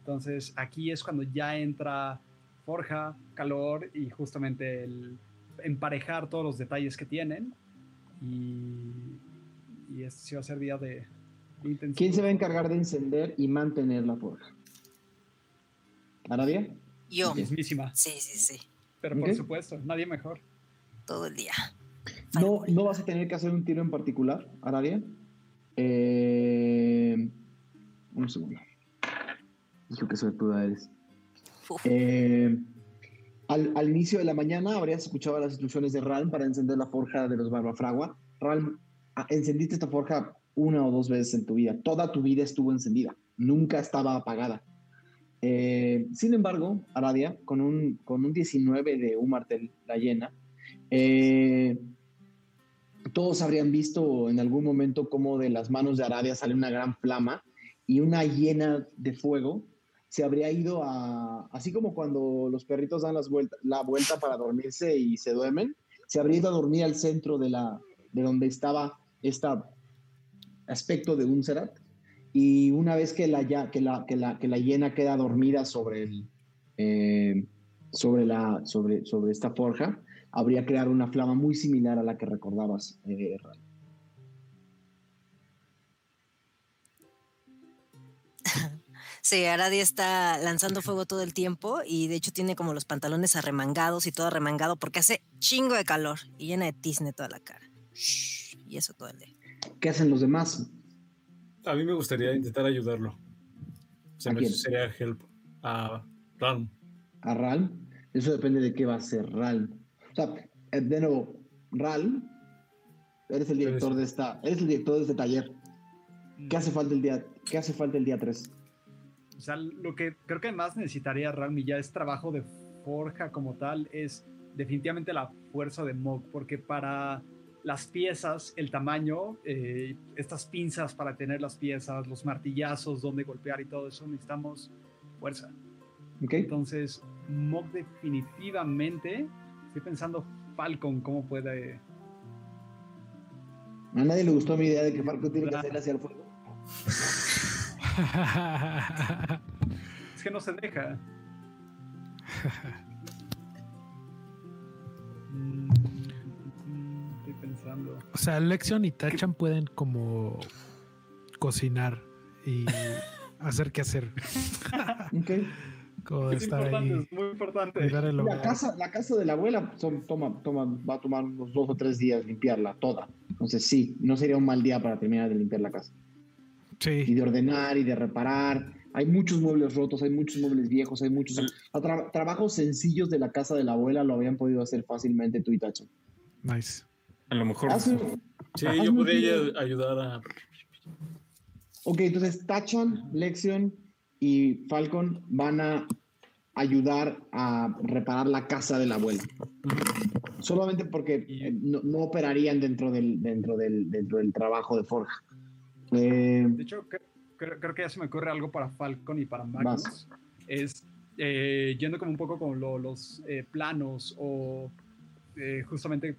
Entonces aquí es cuando ya entra forja, calor y justamente el emparejar todos los detalles que tienen. Y, y este sí va a ser día de, de. ¿Quién se va a encargar de encender y mantener la forja? ¿Aradia? Yo. Mismísima. Sí, sí, sí. Pero por supuesto, nadie mejor. Todo el día. No, no vas a tener que hacer un tiro en particular, Aradia. Eh, un segundo. Hijo, qué suertuda eres. Eh, al, inicio de la mañana habrías escuchado las instrucciones de Ralm para encender la forja de los Barbafragua. Ralm, ah, encendiste esta forja una o dos veces en tu vida. Toda tu vida estuvo encendida. Nunca estaba apagada. Eh, sin embargo, Aradia, con un, con un 19 de Umartel, la llena, eh, todos habrían visto en algún momento cómo de las manos de Aradia sale una gran flama y una hiena de fuego se habría ido a, así como cuando los perritos dan las la vuelta para dormirse y se duermen, se habría ido a dormir al centro de, la, de donde estaba este aspecto de Unserat. Y una vez que la, ya- que la, que la, que la hiena queda dormida sobre, el, eh, sobre, la, sobre, sobre esta forja, habría creado una flama muy similar a la que recordabas, eh, Ral. Sí, Aradia está lanzando fuego todo el tiempo y de hecho tiene como los pantalones arremangados y todo arremangado porque hace chingo de calor y llena de tizne toda la cara. Shh, y eso todo el día. ¿Qué hacen los demás? A mí me gustaría intentar ayudarlo. Se ¿A me quién? sería help a Ram. ¿A Ral? Eso depende de qué va a ser Ral. O sea, eh, de nuevo, Ral, eres el director de esta, eres el director de este taller. ¿Qué hace falta el día, qué hace falta el día 3? Sea, lo que creo que más necesitaría Ralmi ya es trabajo de forja como tal, es definitivamente la fuerza de Mog, porque para las piezas, el tamaño, eh, estas pinzas para tener las piezas, los martillazos, donde golpear y todo eso, necesitamos fuerza. Ok. Entonces, Mog definitivamente, estoy pensando Falcon, cómo puede... A nadie le gustó mi idea de que Falcon tiene que hacer hacia el fuego. Es que no se deja. Estoy pensando. O sea, Lexion y Tachan pueden como cocinar y hacer qué hacer. Como Es estar importante, ahí. es muy importante. La casa, la casa de la abuela son- toma, toma, va a tomar unos dos o tres días limpiarla toda. Entonces sí, no sería un mal día para terminar de limpiar la casa. Y de ordenar y de reparar. Hay muchos muebles rotos, hay muchos muebles viejos, hay muchos... tra- trabajos sencillos de la casa de la abuela lo habían podido hacer fácilmente tú y Tacho. nice. A lo mejor. Hazme- Sí, Hazme yo podría ayudar a. Ok, entonces Tachan, Lexion y Falcon van a ayudar a reparar la casa de la abuela. Solamente porque eh, no, no operarían dentro del, dentro, del, dentro del trabajo de Forja. Eh, De hecho, cre- cre- creo que ya se me ocurre algo para Falcon y para Magnus. Es eh, yendo como un poco con lo- los eh, planos o eh, justamente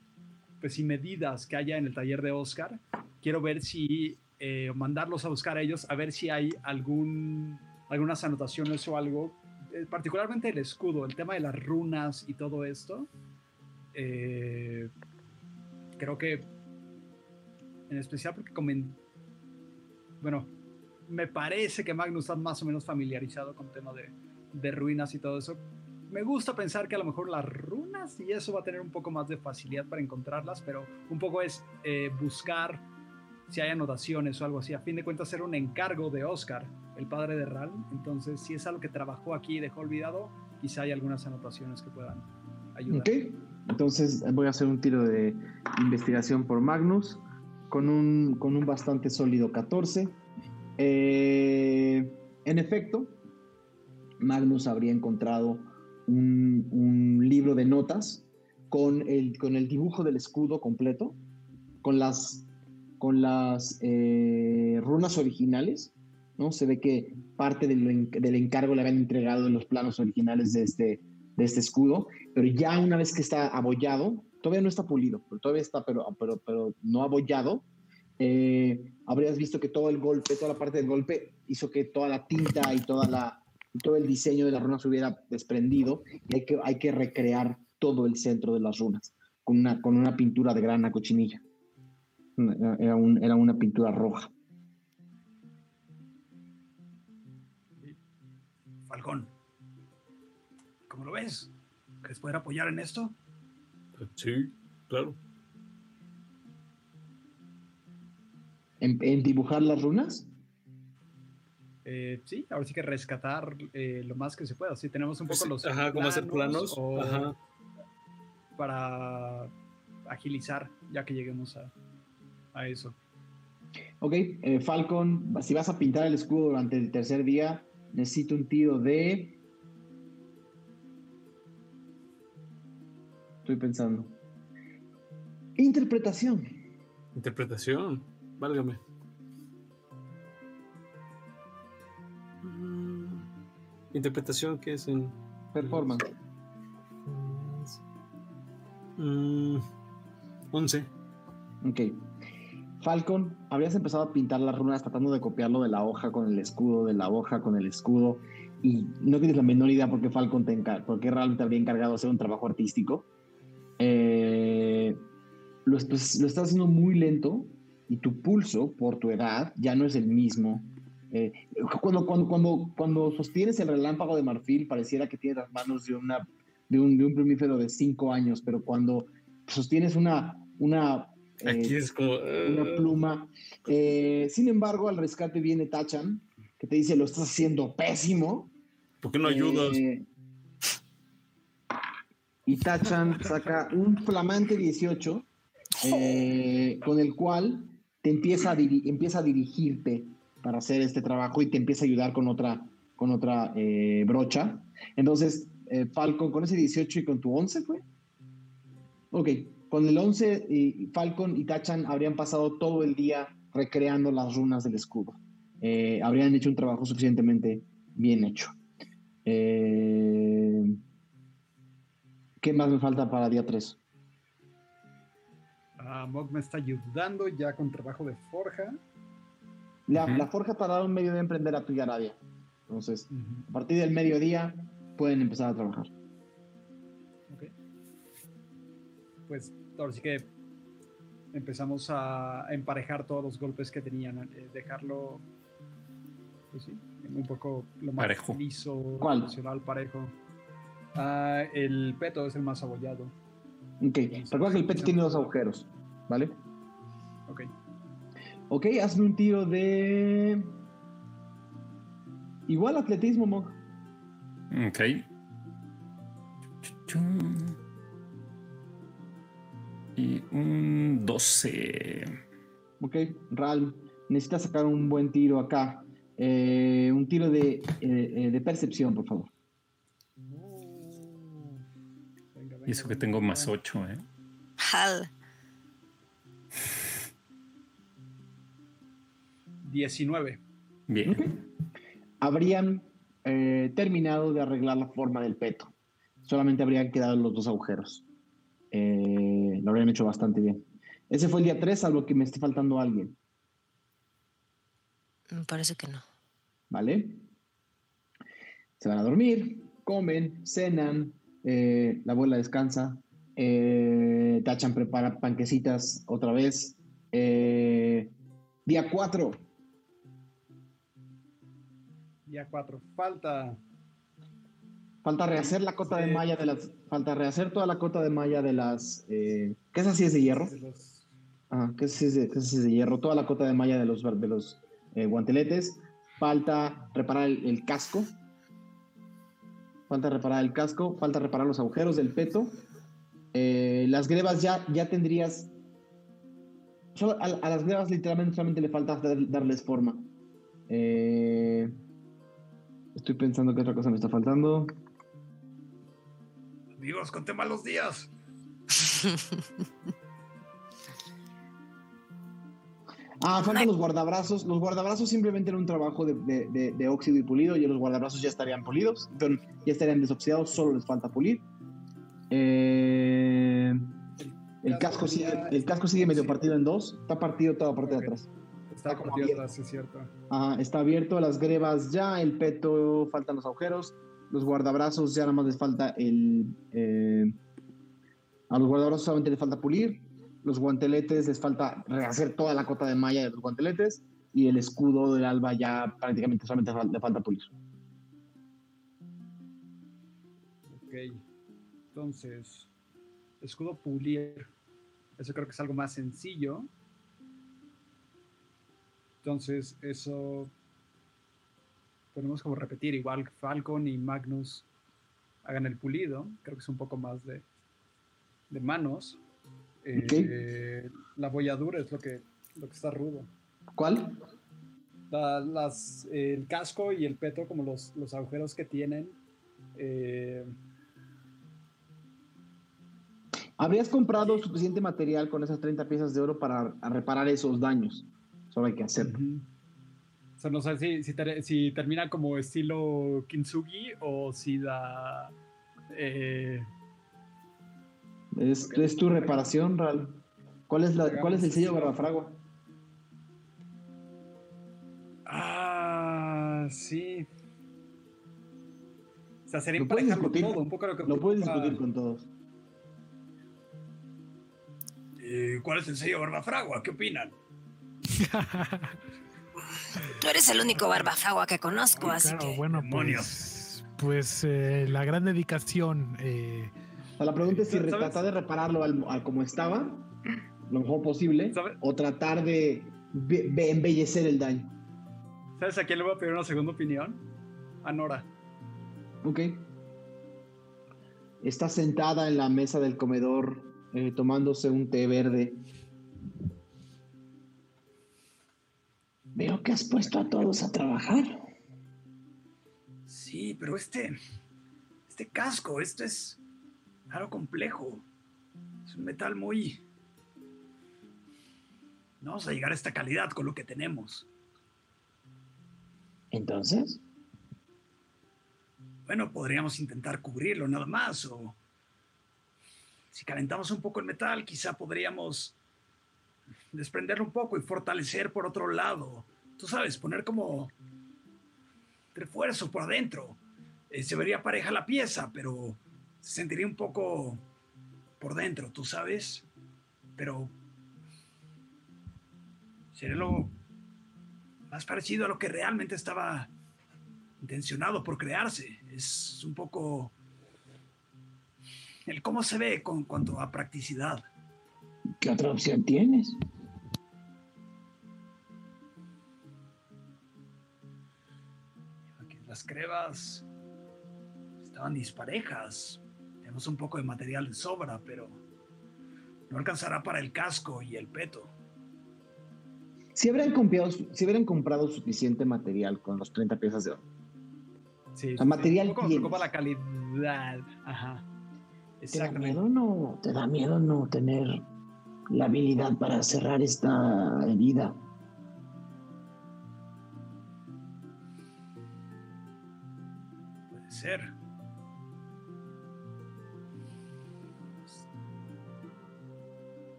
pues, y medidas que haya en el taller de Oscar. Quiero ver si eh, mandarlos a buscar a ellos, a ver si hay algún, algunas anotaciones o algo, eh, particularmente el escudo, el tema de las runas y todo esto. Creo que en especial porque comen- bueno, me parece que Magnus está más o menos familiarizado con tema de, de ruinas y todo eso. Me gusta pensar que a lo mejor las runas y eso va a tener un poco más de facilidad para encontrarlas, pero un poco es eh, buscar si hay anotaciones o algo así. A fin de cuentas, era un encargo de Oscar, el padre de Ral. Entonces, si es algo que trabajó aquí y dejó olvidado, quizá hay algunas anotaciones que puedan ayudar. ok, entonces voy a hacer un tiro de investigación por Magnus con un, con un bastante sólido 14. Eh, en efecto, Magnus habría encontrado un, libro de notas con el, con el dibujo del escudo completo, con las, con las eh, runas originales. ¿no? Se ve que parte del, en- del encargo le habían entregado en los planos originales de este, de este escudo, pero ya una vez que está abollado, todavía no está pulido, pero todavía está, pero, pero, pero no abollado, eh, habrías visto que todo el golpe, toda la parte del golpe hizo que toda la tinta y toda la, todo el diseño de las runas se hubiera desprendido y hay que, hay que recrear todo el centro de las runas con una, con una pintura de grana cochinilla. Era, un- era una pintura roja. Falcón, ¿cómo lo ves? ¿Crees poder apoyar en esto? Sí, claro. ¿En, en dibujar las runas? Eh, sí, ahora sí que rescatar eh, lo más que se pueda. Sí, tenemos un poco Sí, los ajá, como hacer planos. o Ajá. para agilizar ya que lleguemos a, a eso. Ok, eh, Falcon, si vas a pintar el escudo durante el tercer día, necesito un tiro de... Estoy pensando. Interpretación. Interpretación. Válgame. Mm, Interpretación que es en. Performance. Mm, 11. Ok. Falcon, habrías empezado a pintar las runas tratando de copiarlo de la hoja con el escudo, de la hoja con el escudo, y no tienes la menor idea por qué Falcon te encar por qué realmente habría encargado de hacer un trabajo artístico. Eh, lo, est- lo estás haciendo muy lento y tu pulso, por tu edad, ya no es el mismo. Eh, cuando, cuando, cuando, cuando sostienes el relámpago de marfil, pareciera que tienes las manos de, una, de, un, de un primífero de cinco años, pero cuando sostienes una, una eh, Aquí es como. una pluma. Eh, sin embargo, al rescate viene Tachan, que te dice, lo estás haciendo pésimo. ¿Por qué no ayudas? Eh, y Tachan saca un flamante 18, eh, con el cual te empieza a, empieza a dirigirte para hacer este trabajo y te empieza a ayudar con otra, con otra eh, brocha. Entonces, eh, Falcon, con ese 18 y con tu 11 fue. Ok, con el 11 y Falcon y Tachan habrían pasado todo el día recreando las runas del escudo. Habrían hecho un trabajo suficientemente bien hecho. Eh, ¿Qué más me falta para día 3? Ah, Mog me está ayudando ya con trabajo de forja. La, la forja tardará un medio de emprender a tu Arabia. Entonces, a partir del mediodía pueden empezar a trabajar. Ok. Pues ahora sí que empezamos a emparejar todos los golpes que tenían, eh, dejarlo, pues sí, un poco lo más Parejo. liso, parejo. Ah, el peto es el más abollado. Ok, recuerda que el pet tiene dos agujeros, ¿vale? Ok. Ok, hazme un tiro de. Igual atletismo, Mog. Ok. Y un 12. Ok, Ral, necesitas sacar un buen tiro acá. Eh, un tiro de, eh, eh, de percepción, por favor. Y eso que tengo más 8, ¿eh? Hal. 19. Bien. Habrían eh, terminado de arreglar la forma del peto. Solamente habrían quedado los dos agujeros. Eh, lo habrían hecho bastante bien. Ese fue el día 3, salvo que me esté faltando alguien, Me parece que no. ¿vale? Se van a dormir, comen, cenan, eh, la abuela descansa, eh, Tachan prepara panquecitas otra vez. Eh, día 4, Día 4. Falta. Falta rehacer la cota de malla de las. Falta rehacer toda la cota de malla de las. ¿Qué es así es de hierro? Ajá, ¿qué es qué es de hierro? Toda la cota de malla de los, de los guanteletes. Falta reparar el, el casco. Falta reparar el casco. Falta reparar los agujeros del peto. Eh, las grebas ya, ya tendrías. solo a, a las grebas literalmente solamente le falta dar- darles forma. Eh, estoy pensando qué otra cosa me está faltando. Amigos, conté malos días. Ah, faltan los guardabrazos. Los guardabrazos simplemente era un trabajo de, de- de- de óxido y pulido y los guardabrazos ya estarían perdón, ya estarían desoxidados, solo les falta pulir. Eh, el casco sigue, el casco sigue medio partido en dos, está partido toda la parte de atrás. Está Está como partido abierto. atrás, es cierto. Ajá, está abierto, las grebas ya, el peto, faltan los agujeros, los guardabrazos ya nada más les falta el... eh, a los guardabrazos solamente les falta pulir, los guanteletes les falta rehacer toda la cota de malla de los guanteletes y el escudo del alba ya prácticamente solamente le falta pulir. Ok. Entonces, escudo pulir. Eso creo que es algo más sencillo. Entonces, eso podemos como repetir. Igual Falcon y Magnus hagan el pulido. Creo que es un poco más de, de manos. Eh, La bolladura es lo que, lo que está rudo. ¿Cuál? La- las, el casco y el peto, como los, los agujeros que tienen. eh, Habrías comprado suficiente material con esas 30 piezas de oro para reparar esos daños. Solo hay que hacerlo. O sea, no sé si, si, ter- si termina como estilo Kintsugi o si da. eh, Es, es tu reparación, Ral. ¿Cuál es, la, ¿Cuál es el sello Barbafragua? ah, sí. O sea, sería Lo puedes discutir, todo, un poco lo que lo puedes ocupa- discutir con todos. Eh, ¿Cuál es el sello Barbafragua? ¿Qué opinan? Tú eres el único barbafagua que conozco, así Claro, que. bueno, Demonios. pues, pues eh, la gran dedicación. eh, O sea, la pregunta es si ¿Sabes? tratar de repararlo al, al como estaba, lo mejor posible, ¿Sabes? o tratar de be- be- embellecer el daño. ¿Sabes a quién le voy a pedir una segunda opinión? A Nora. Ok. Está sentada en la mesa del comedor eh, tomándose un té verde. Veo que has puesto a todos a trabajar. Sí, pero este. Este casco, esto es algo complejo. Es un metal muy... No vamos a llegar a esta calidad con lo que tenemos. Entonces, Bueno, podríamos intentar cubrirlo nada más o... Si calentamos un poco el metal, quizá podríamos desprenderlo un poco y fortalecer por otro lado. Tú sabes, poner como refuerzo por adentro. Eh, se vería pareja la pieza, pero sentiría un poco por dentro, tú sabes. Pero sería lo más parecido a lo que realmente estaba intencionado por crearse. Es un poco el cómo se ve con cuanto a practicidad. ¿qué otra opción tienes? Las crevas estaban disparejas. Tenemos un poco de material de sobra, pero no alcanzará para el casco y el peto. Si hubieran comprado, si hubieran comprado suficiente material con los 30 piezas de oro. Sí, sea, material Un poco la calidad. Ajá. ¿Te da Exactamente. miedo no? ¿Te da miedo no tener la habilidad para cerrar esta herida? Puede ser.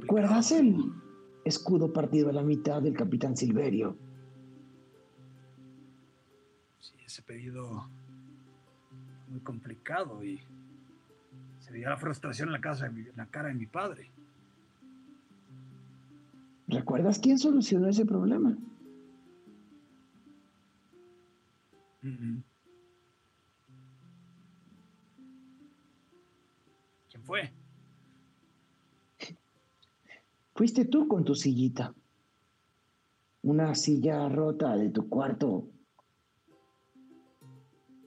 ¿Recuerdas el escudo partido a la mitad del capitán Silverio? Sí, ese pedido muy complicado y se veía la frustración en la, casa en la cara de mi padre. ¿Recuerdas quién solucionó ese problema? Mm. ¿Quién fue? Fuiste tú con tu sillita. Una silla rota de tu cuarto.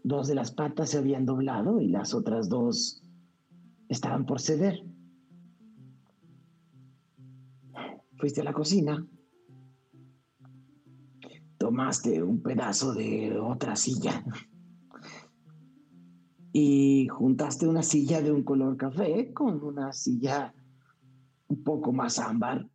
Dos de las patas se habían doblado y las otras dos estaban por ceder. Fuiste a la cocina. Tomaste un pedazo de otra silla. Y juntaste una silla de un color café con una silla un poco más ámbar.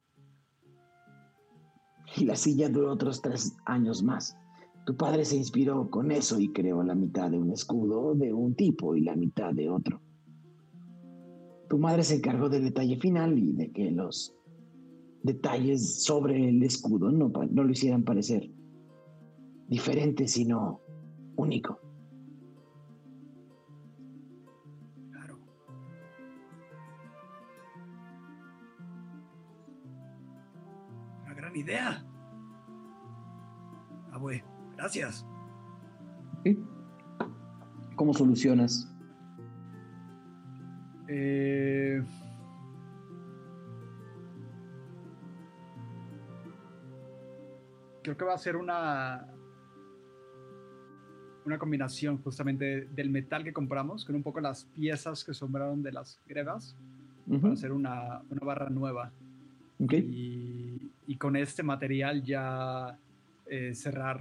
Y la silla duró otros tres años más. Tu padre se inspiró con eso y creó la mitad de un escudo de un tipo y la mitad de otro. Tu madre se encargó del detalle final y de que los detalles sobre el escudo no, lo hicieran parecer diferente, sino único. Gran idea. Abue, gracias. ¿Cómo solucionas? Eh, creo que va a ser una una combinación justamente del metal que compramos con un poco las piezas que sobraron de las grevas Ujú, para hacer una, una barra nueva ok. y, y con este material ya eh, cerrar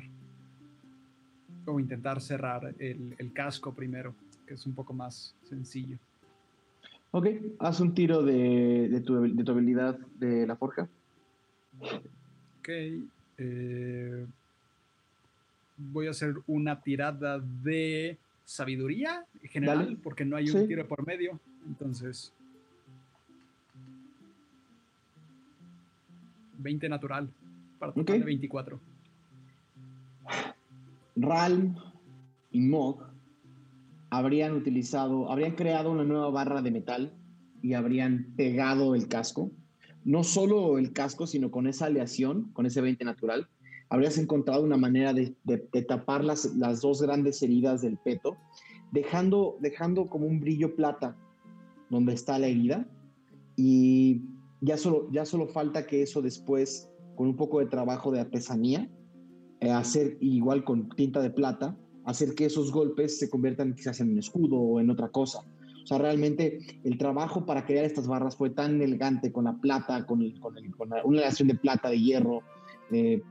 o intentar cerrar el, el casco primero que es un poco más sencillo Ok, haz un tiro de, de tu, de tu habilidad de la forja. Ok. eh, voy a hacer una tirada de sabiduría en general, Dale. porque no hay un Sí. tiro por medio. Entonces. 20 natural. Para total Ok. de 24. Ralm y Mog habrían utilizado, habrían creado una nueva barra de metal y habrían pegado el casco. No solo el casco, sino con esa aleación, con ese 20 natural, habrías encontrado una manera de, de- de tapar las, las dos grandes heridas del peto, dejando, dejando como un brillo plata donde está la herida. Y ya solo, ya solo falta que eso después, con un poco de trabajo de artesanía, eh, hacer igual con tinta de plata, hacer que esos golpes se conviertan quizás en un escudo o en otra cosa. O sea, realmente el trabajo para crear estas barras fue tan elegante con la plata, con, el- con, el- con la- una relación de plata, de hierro, de,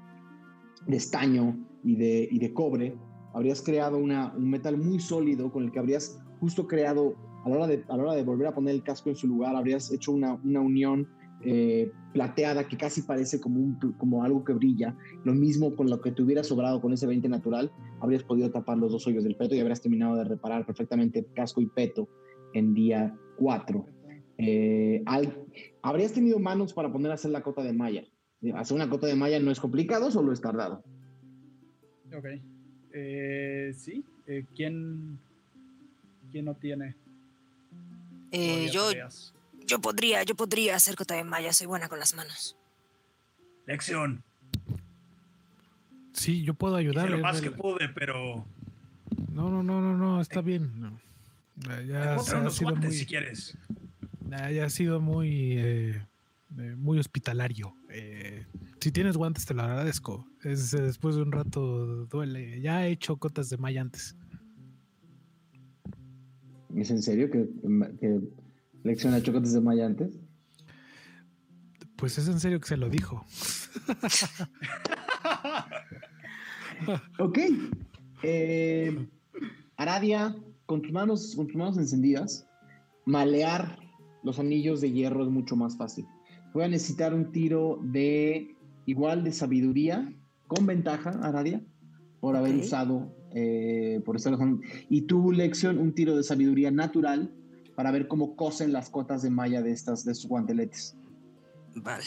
de estaño y de, y de cobre. Habrías creado una, un metal muy sólido con el que habrías justo creado a la hora de, a la hora de volver a poner el casco en su lugar, habrías hecho una, una unión eh, plateada que casi parece como, un, como algo que brilla. Lo mismo con lo que te hubiera sobrado con ese 20 natural, habrías podido tapar los dos hoyos del peto y habrías terminado de reparar perfectamente casco y peto en día 4. Eh, habrías tenido manos para poner a hacer la cota de malla. Hacer una cota de malla no es complicado, solo es tardado. Ok. Eh, sí. Eh, ¿quién, ¿Quién no tiene? Eh, yo, yo podría, yo podría hacer cota de malla, soy buena con las manos. Lección. Sí, yo puedo ayudarle. lo más que pude, pero. No, no, no, no, no, está bien. No. Ya, ha sido muy, si quieres. Ya ha sido muy, eh, eh, muy hospitalario. Eh, si tienes guantes, te lo agradezco. Es, después de un rato duele. Ya he hecho cotas de malla antes. ¿Es en serio que, que Lección ha hecho cotas de malla antes? Pues es en serio que se lo dijo. ok. Aradia, con tus manos, con tus manos encendidas, malear los anillos de hierro es mucho más fácil. Voy a necesitar un tiro de igual de sabiduría, con ventaja, Aradia, por haber usado, eh, por estar Y tu lección, un tiro de sabiduría natural para ver cómo cosen las cotas de malla de estas, de estos guanteletes. Vale.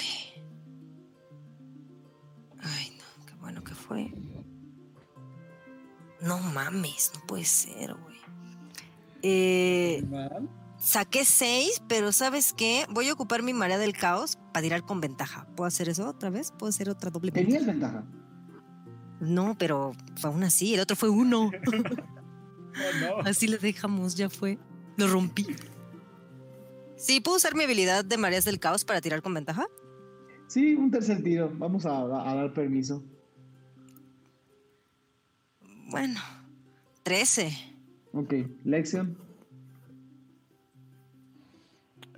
Ay, no, qué bueno que fue. No mames, no puede ser, güey. Eh, saqué seis, pero ¿sabes qué? Voy a ocupar mi marea del caos para tirar con ventaja. ¿Puedo hacer eso otra vez? ¿Puedo hacer otra doble ¿Tenías ventaja? No, pero aún así, el otro fue uno. Oh, así le dejamos, ya fue. Lo rompí. ¿Sí puedo usar mi habilidad de mareas del caos para tirar con ventaja? Sí, un tercer tiro. Vamos a, a dar permiso. Bueno, 13. Ok, Lexion.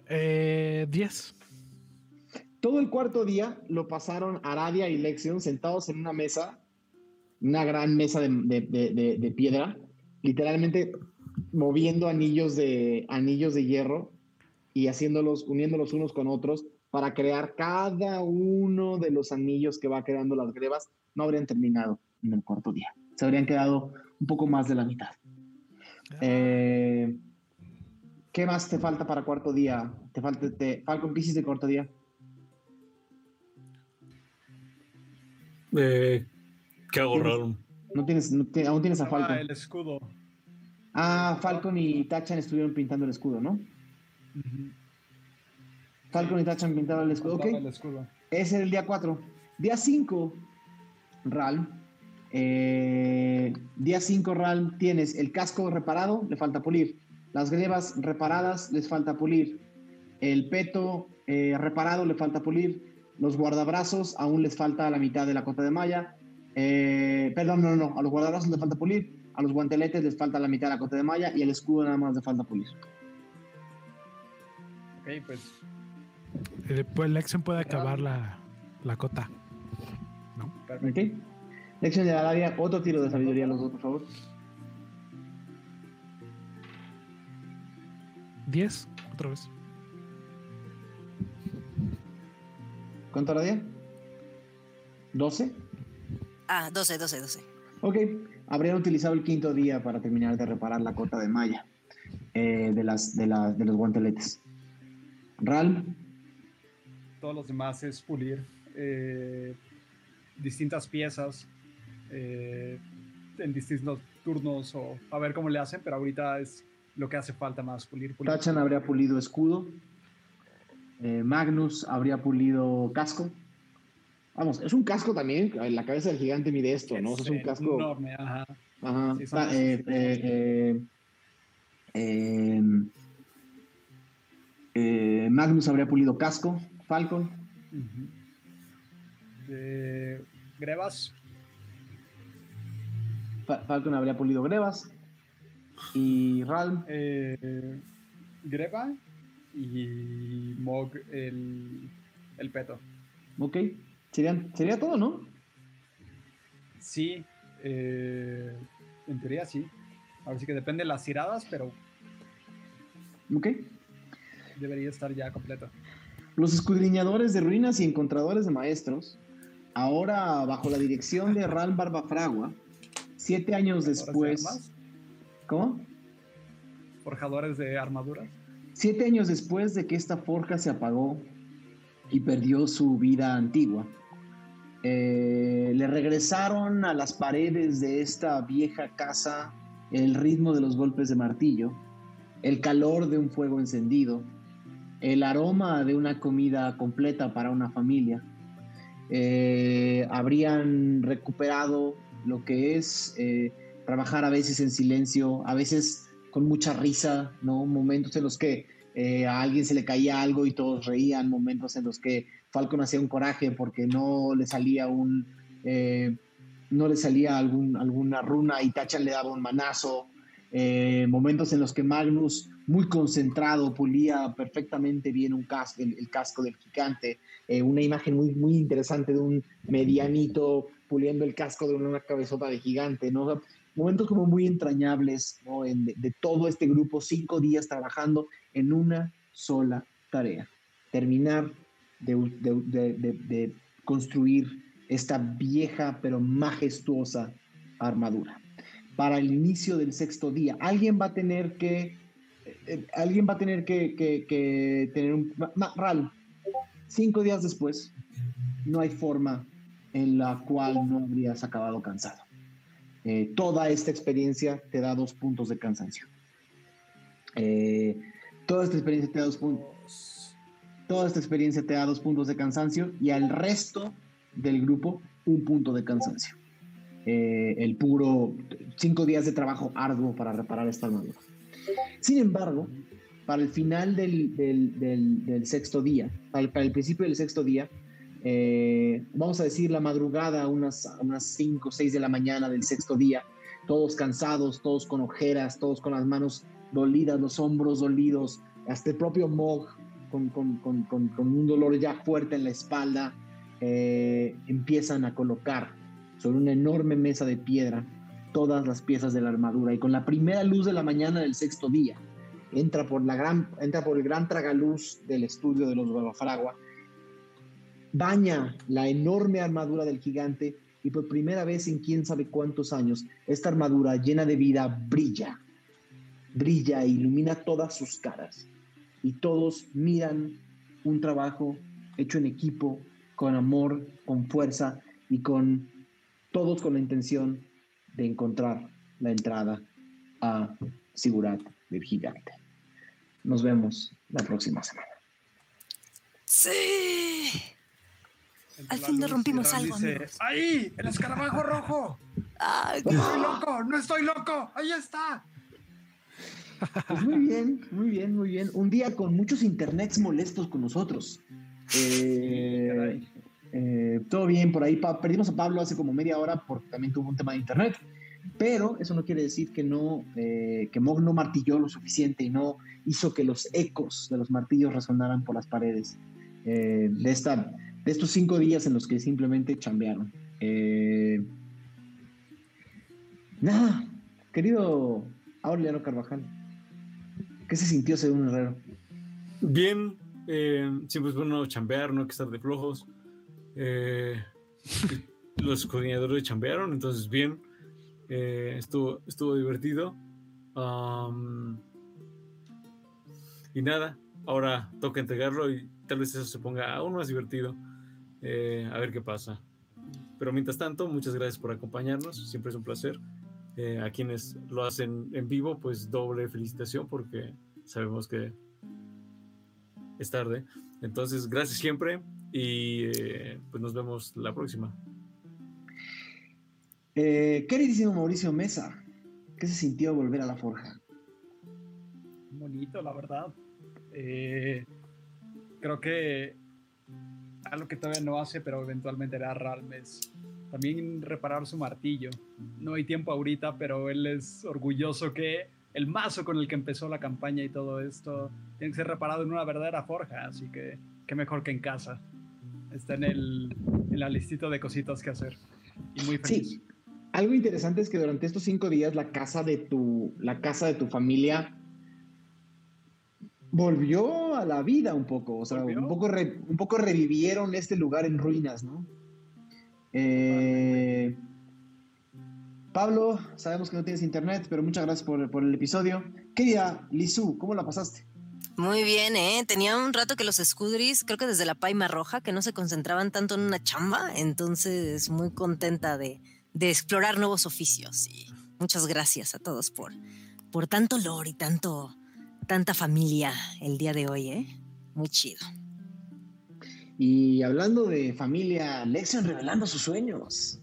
Eh, 10. Todo el cuarto día lo pasaron Aradia y Lexion sentados en una mesa, una gran mesa de, piedra, literalmente moviendo anillos de, anillos de hierro y haciéndolos, uniéndolos unos con otros para crear cada uno de los anillos que va creando las grebas. No habrían terminado en el cuarto día. Se habrían quedado un poco más de la mitad. Eh, ¿Qué más te falta para cuarto día? ¿Te falta te, Falcon Pisces de cuarto día? Eh, ¿Qué hago, Raúl? No tienes, aún tienes a ah, Falcon. el escudo. Ah, Falcon y Tachan estuvieron pintando el escudo, ¿no? Falcon y Tachan pintaron el escudo. Ok. Ese es el día 4. Día 5, Ral. Eh, día 5, Ral, tienes el casco reparado, le falta pulir. Las grebas reparadas, les falta pulir. El peto eh, reparado, le falta pulir. Los guardabrazos, aún les falta la mitad de la cota de malla. Eh, perdón, no, no, no. A los guardabrazos les falta pulir. A los guanteletes les falta la mitad de la cota de malla. Y el escudo nada más le falta pulir. Ok, pues. pues Lexion puede acabar la, la cota. ¿No? Ok. Lección de área, otro tiro de sabiduría los dos, por favor. 10, otra vez. ¿Cuánto Aradia? ¿12? Ah, 12, 12, 12. Ok, habrían utilizado el quinto día para terminar de reparar la cota de malla eh, de, las, de, de los guanteletes. Ral. Todos los demás es pulir eh, distintas piezas eh, en distintos turnos o a ver cómo le hacen, pero ahorita es lo que hace falta más pulir. pulir. Tachan habría pulido escudo. Magnus habría pulido casco. Vamos, es un casco también. La cabeza del gigante mide esto, ¿no? Es, un casco. Enorme, ajá. Ajá. Eh, Magnus habría pulido casco. Falcon. Grebas. Falcon habría pulido Grebas. Y Ralm. Eh, Greba y Mog el, el peto. Ok. Sería todo, ¿no? Sí. Eh, en teoría sí. Ahora sí que depende de las tiradas, pero ¿Ok? Debería estar ya completo. Los escudriñadores de ruinas y encontradores de maestros, ahora bajo la dirección de Ral Barbafragua, siete años después. armas? ¿Cómo? Forjadores de armaduras. Siete años después de que esta forja se apagó y perdió su vida antigua, eh, le regresaron a las paredes de esta vieja casa el ritmo de los golpes de martillo, el calor de un fuego encendido, el aroma de una comida completa para una familia. Eh, habrían recuperado lo que es eh, trabajar a veces en silencio, a veces con mucha risa, ¿no? Momentos en los que eh, a alguien se le caía algo y todos reían, momentos en los que Falcon hacía un coraje porque no le salía un eh, no le salía algún, alguna runa y Tacha le daba un manazo, eh, momentos en los que Magnus muy concentrado pulía perfectamente bien un el, casco del gigante, una imagen muy, muy interesante de un medianito puliendo el casco de una cabezota de gigante, ¿no? Momentos como muy entrañables de, todo este grupo, cinco días trabajando en una sola tarea, terminar de, construir esta vieja pero majestuosa armadura. Para el inicio del sexto día, alguien va a tener que, eh, eh, alguien va a tener que, tener un... Ral, cinco días después, no hay forma en la cual no habrías acabado cansado. Eh, toda esta experiencia te da dos puntos de cansancio. Eh, toda esta experiencia te da dos puntos. Toda esta experiencia te da dos puntos de cansancio y al resto del grupo un punto de cansancio. Eh, el puro cinco días de trabajo arduo para reparar esta armadura. Sin embargo, para el final del, del- del- sexto día, para el principio del sexto día, eh, vamos a decir la madrugada, unas, unas 5 o 6 de la mañana del sexto día, todos cansados, todos con ojeras, todos con las manos dolidas, los hombros dolidos, hasta el propio Mog con, un dolor ya fuerte en la espalda, eh, empiezan a colocar sobre una enorme mesa de piedra todas las piezas de la armadura. Y con la primera luz de la mañana del sexto día, entra por, la gran, entra por el gran tragaluz del estudio de los Babafragua, baña la enorme armadura del gigante y por primera vez en quién sabe cuántos años, esta armadura llena de vida brilla, brilla e ilumina todas sus caras y todos miran un trabajo hecho en equipo, con amor, con fuerza y con todos con la intención de encontrar la entrada a Sigurat del gigante. Nos vemos la próxima semana. Sí. Al fin nos rompimos algo, Dice, amigos. ¡Ahí! ¡El escarabajo rojo! Ay, ¡No estoy loco! ¡No estoy loco! ¡Ahí está! Pues muy bien, muy bien, muy bien. Un día con muchos internets molestos con nosotros. Eh, eh, todo bien, por ahí pa- perdimos a Pablo hace como media hora porque también tuvo un tema de internet. Pero eso no quiere decir que no, eh, que Mog no martilló lo suficiente y no hizo que los ecos de los martillos resonaran por las paredes eh, de, esta, de estos cinco días en los que simplemente chambearon. Eh, nada, querido Aureliano Carvajal, ¿qué se sintió ser un herrero? Bien, eh, siempre es bueno chambear, no hay que estar de flojos. Eh, los coordinadores chambearon, entonces bien, eh, estuvo, estuvo divertido. Y nada, ahora toca entregarlo y tal vez eso se ponga aún más divertido. Eh, a ver qué pasa. Pero mientras tanto, muchas gracias por acompañarnos, siempre es un placer. Eh, a quienes lo hacen en vivo, pues doble felicitación porque sabemos que es tarde. Entonces, gracias siempre y eh, pues nos vemos la próxima. Eh, queridísimo Mauricio Mesa, ¿qué se sintió volver a la forja? Bonito, la verdad. Eh, creo que algo que todavía no hace, pero eventualmente hará Ralmes. También reparar su martillo. No hay tiempo ahorita, pero él es orgulloso que el mazo con el que empezó la campaña y todo esto tiene que ser reparado en una verdadera forja. Así que qué mejor que en casa. Está en, el, en la listita de cositas que hacer. Y muy feliz. Sí. Algo interesante es que durante estos cinco días la casa de tu, la casa de tu familia volvió a la vida un poco, o sea, ¿Volvió? un poco, re- un poco revivieron este lugar en ruinas, ¿no? Eh, Pablo, sabemos que no tienes internet, pero muchas gracias por, por el episodio. Querida Lizu, ¿cómo la pasaste? Muy bien, ¿eh? Tenía un rato que los Scudris, creo que desde la Paima Roja, que no se concentraban tanto en una chamba, entonces muy contenta de, de explorar nuevos oficios. Y muchas gracias a todos por, por tanto lore y tanto, tanta familia el día de hoy, ¿eh? Muy chido. Y hablando de familia, Lexion revelando sus sueños.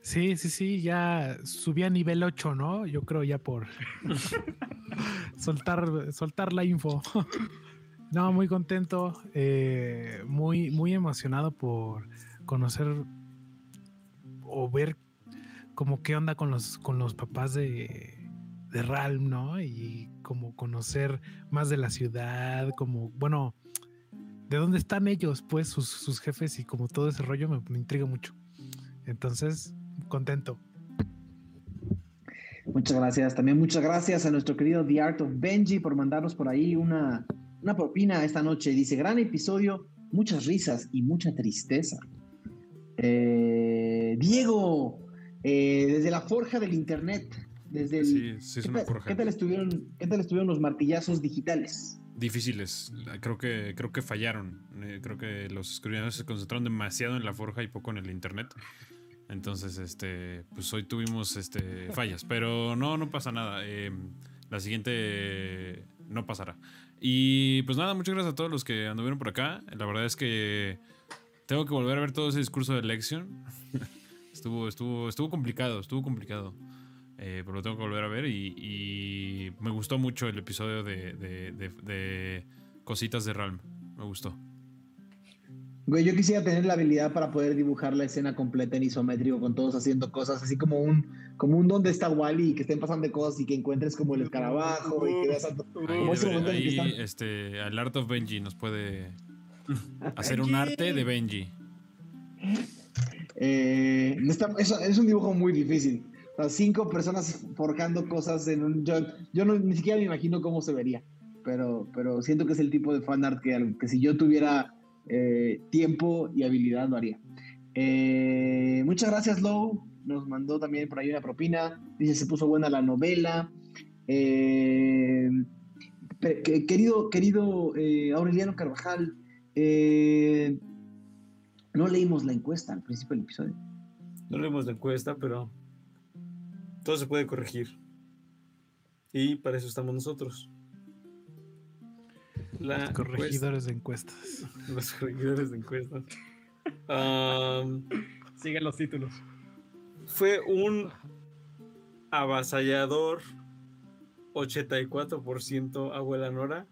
Sí, sí, sí, ya subí a nivel 8, ¿no? Yo creo ya por soltar, soltar la info. no, muy contento, eh, muy, muy emocionado por conocer o ver como qué onda con los, con los papás de, de Ralm, ¿no? Y como conocer más de la ciudad, como, bueno, de dónde están ellos, pues, sus, sus jefes y como todo ese rollo me, intriga mucho. Entonces, contento. Muchas gracias. También muchas gracias a nuestro querido The Art of Benji por mandarnos por ahí una, una propina esta noche. Dice, gran episodio, muchas risas y mucha tristeza. Eh, Diego, eh, desde la forja del internet, desde el... Sí, sí es ¿qué, una tal, qué tal estuvieron, ¿Qué tal estuvieron los martillazos digitales? Difíciles. Creo que, creo que fallaron. Eh, creo que los escribanos se concentraron demasiado en la forja y poco en el internet. Entonces, este, pues hoy tuvimos este, fallas. Pero no, no pasa nada. Eh, la siguiente no pasará. Y pues nada, muchas gracias a todos los que anduvieron por acá. La verdad es que tengo que volver a ver todo ese discurso de elección. estuvo, estuvo, estuvo complicado, estuvo complicado. Eh, pero lo tengo que volver a ver y, y me gustó mucho el episodio de, de- de- de Cositas de Realm. Me gustó. Güey, yo quisiera tener la habilidad para poder dibujar la escena completa en isométrico con todos haciendo cosas, así como un, como un donde está Wally y que estén pasando cosas y que encuentres como el escarabajo y que veas a- como ese momento en el que ahí, están- este, al Art of Benji nos puede hacer un arte de Benji. Eh, está- es, es un dibujo muy difícil. O sea, cinco personas forjando cosas en un. Yo, yo no, ni siquiera me imagino cómo se vería. Pero, pero siento que es el tipo de fanart que, que si yo tuviera eh, tiempo y habilidad lo haría. Eh, muchas gracias, Low. Nos mandó también por ahí una propina. Dice: se puso buena la novela. Eh, querido querido Aureliano Carvajal, no leímos la encuesta al principio del episodio. No leemos la encuesta, pero todo se puede corregir. Y para eso estamos nosotros. La Los corregidores de encuestas. encuesta- los corregidores de encuestas. Am, Siguen los títulos. fue un avasallador 84% Abuela Nora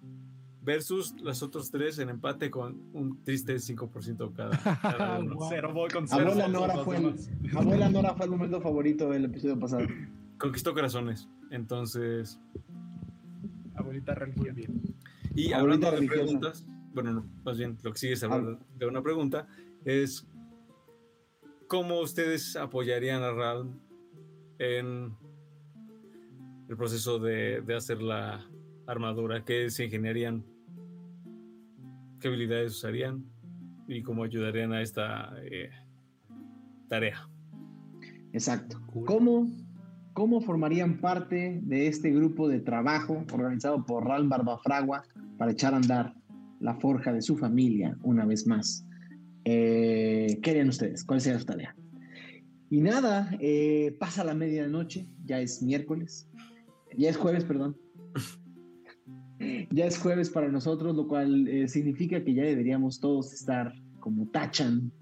versus los otros tres en empate con un triste 5% cada, cada uno. Wow. Cero voy con cero. Abuela Nora, fue el. Abuela Nora fue el momento favorito del episodio pasado. Conquistó corazones. Entonces, Abuelita religión. Y Abuelita hablando de religiosa. preguntas, bueno, no, más bien lo que sigue es hablar de una pregunta, es ¿cómo ustedes apoyarían a Ralm en el proceso de, de hacer la armadura? ¿Qué se ingeniarían? ¿Qué habilidades usarían? ¿Y cómo ayudarían a esta eh, tarea? Exacto. ¿Cómo, ¿Cómo formarían parte de este grupo de trabajo organizado por Ral Barbafragua para echar a andar la forja de su familia una vez más? Eh, ¿Qué harían ustedes? ¿Cuál sería su tarea? Y nada, eh, pasa la medianoche, ya es miércoles, ya es jueves, perdón. Ya es jueves para nosotros, lo cual eh, significa que ya deberíamos todos estar como Tachan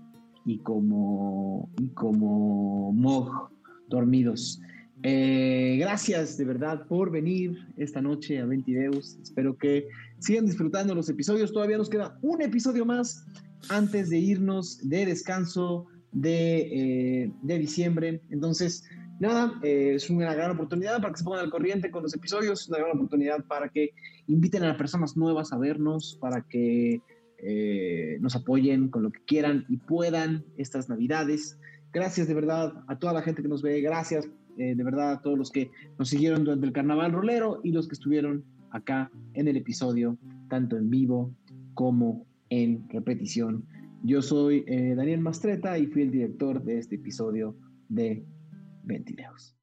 y como, y como Mog dormidos. Eh, gracias de verdad por venir esta noche a Ventideus. Espero que sigan disfrutando los episodios. Todavía nos queda un episodio más antes de irnos de descanso de, eh, de diciembre. Entonces, nada, eh, es una gran oportunidad para que se pongan al corriente con los episodios, una gran oportunidad para que inviten a personas nuevas a vernos, para que eh, nos apoyen con lo que quieran y puedan estas navidades. Gracias de verdad a toda la gente que nos ve, gracias eh, de verdad a todos los que nos siguieron durante el carnaval rolero y los que estuvieron acá en el episodio, tanto en vivo como en repetición. Yo soy Daniel Mastreta y fui el director de este episodio de Ventileos.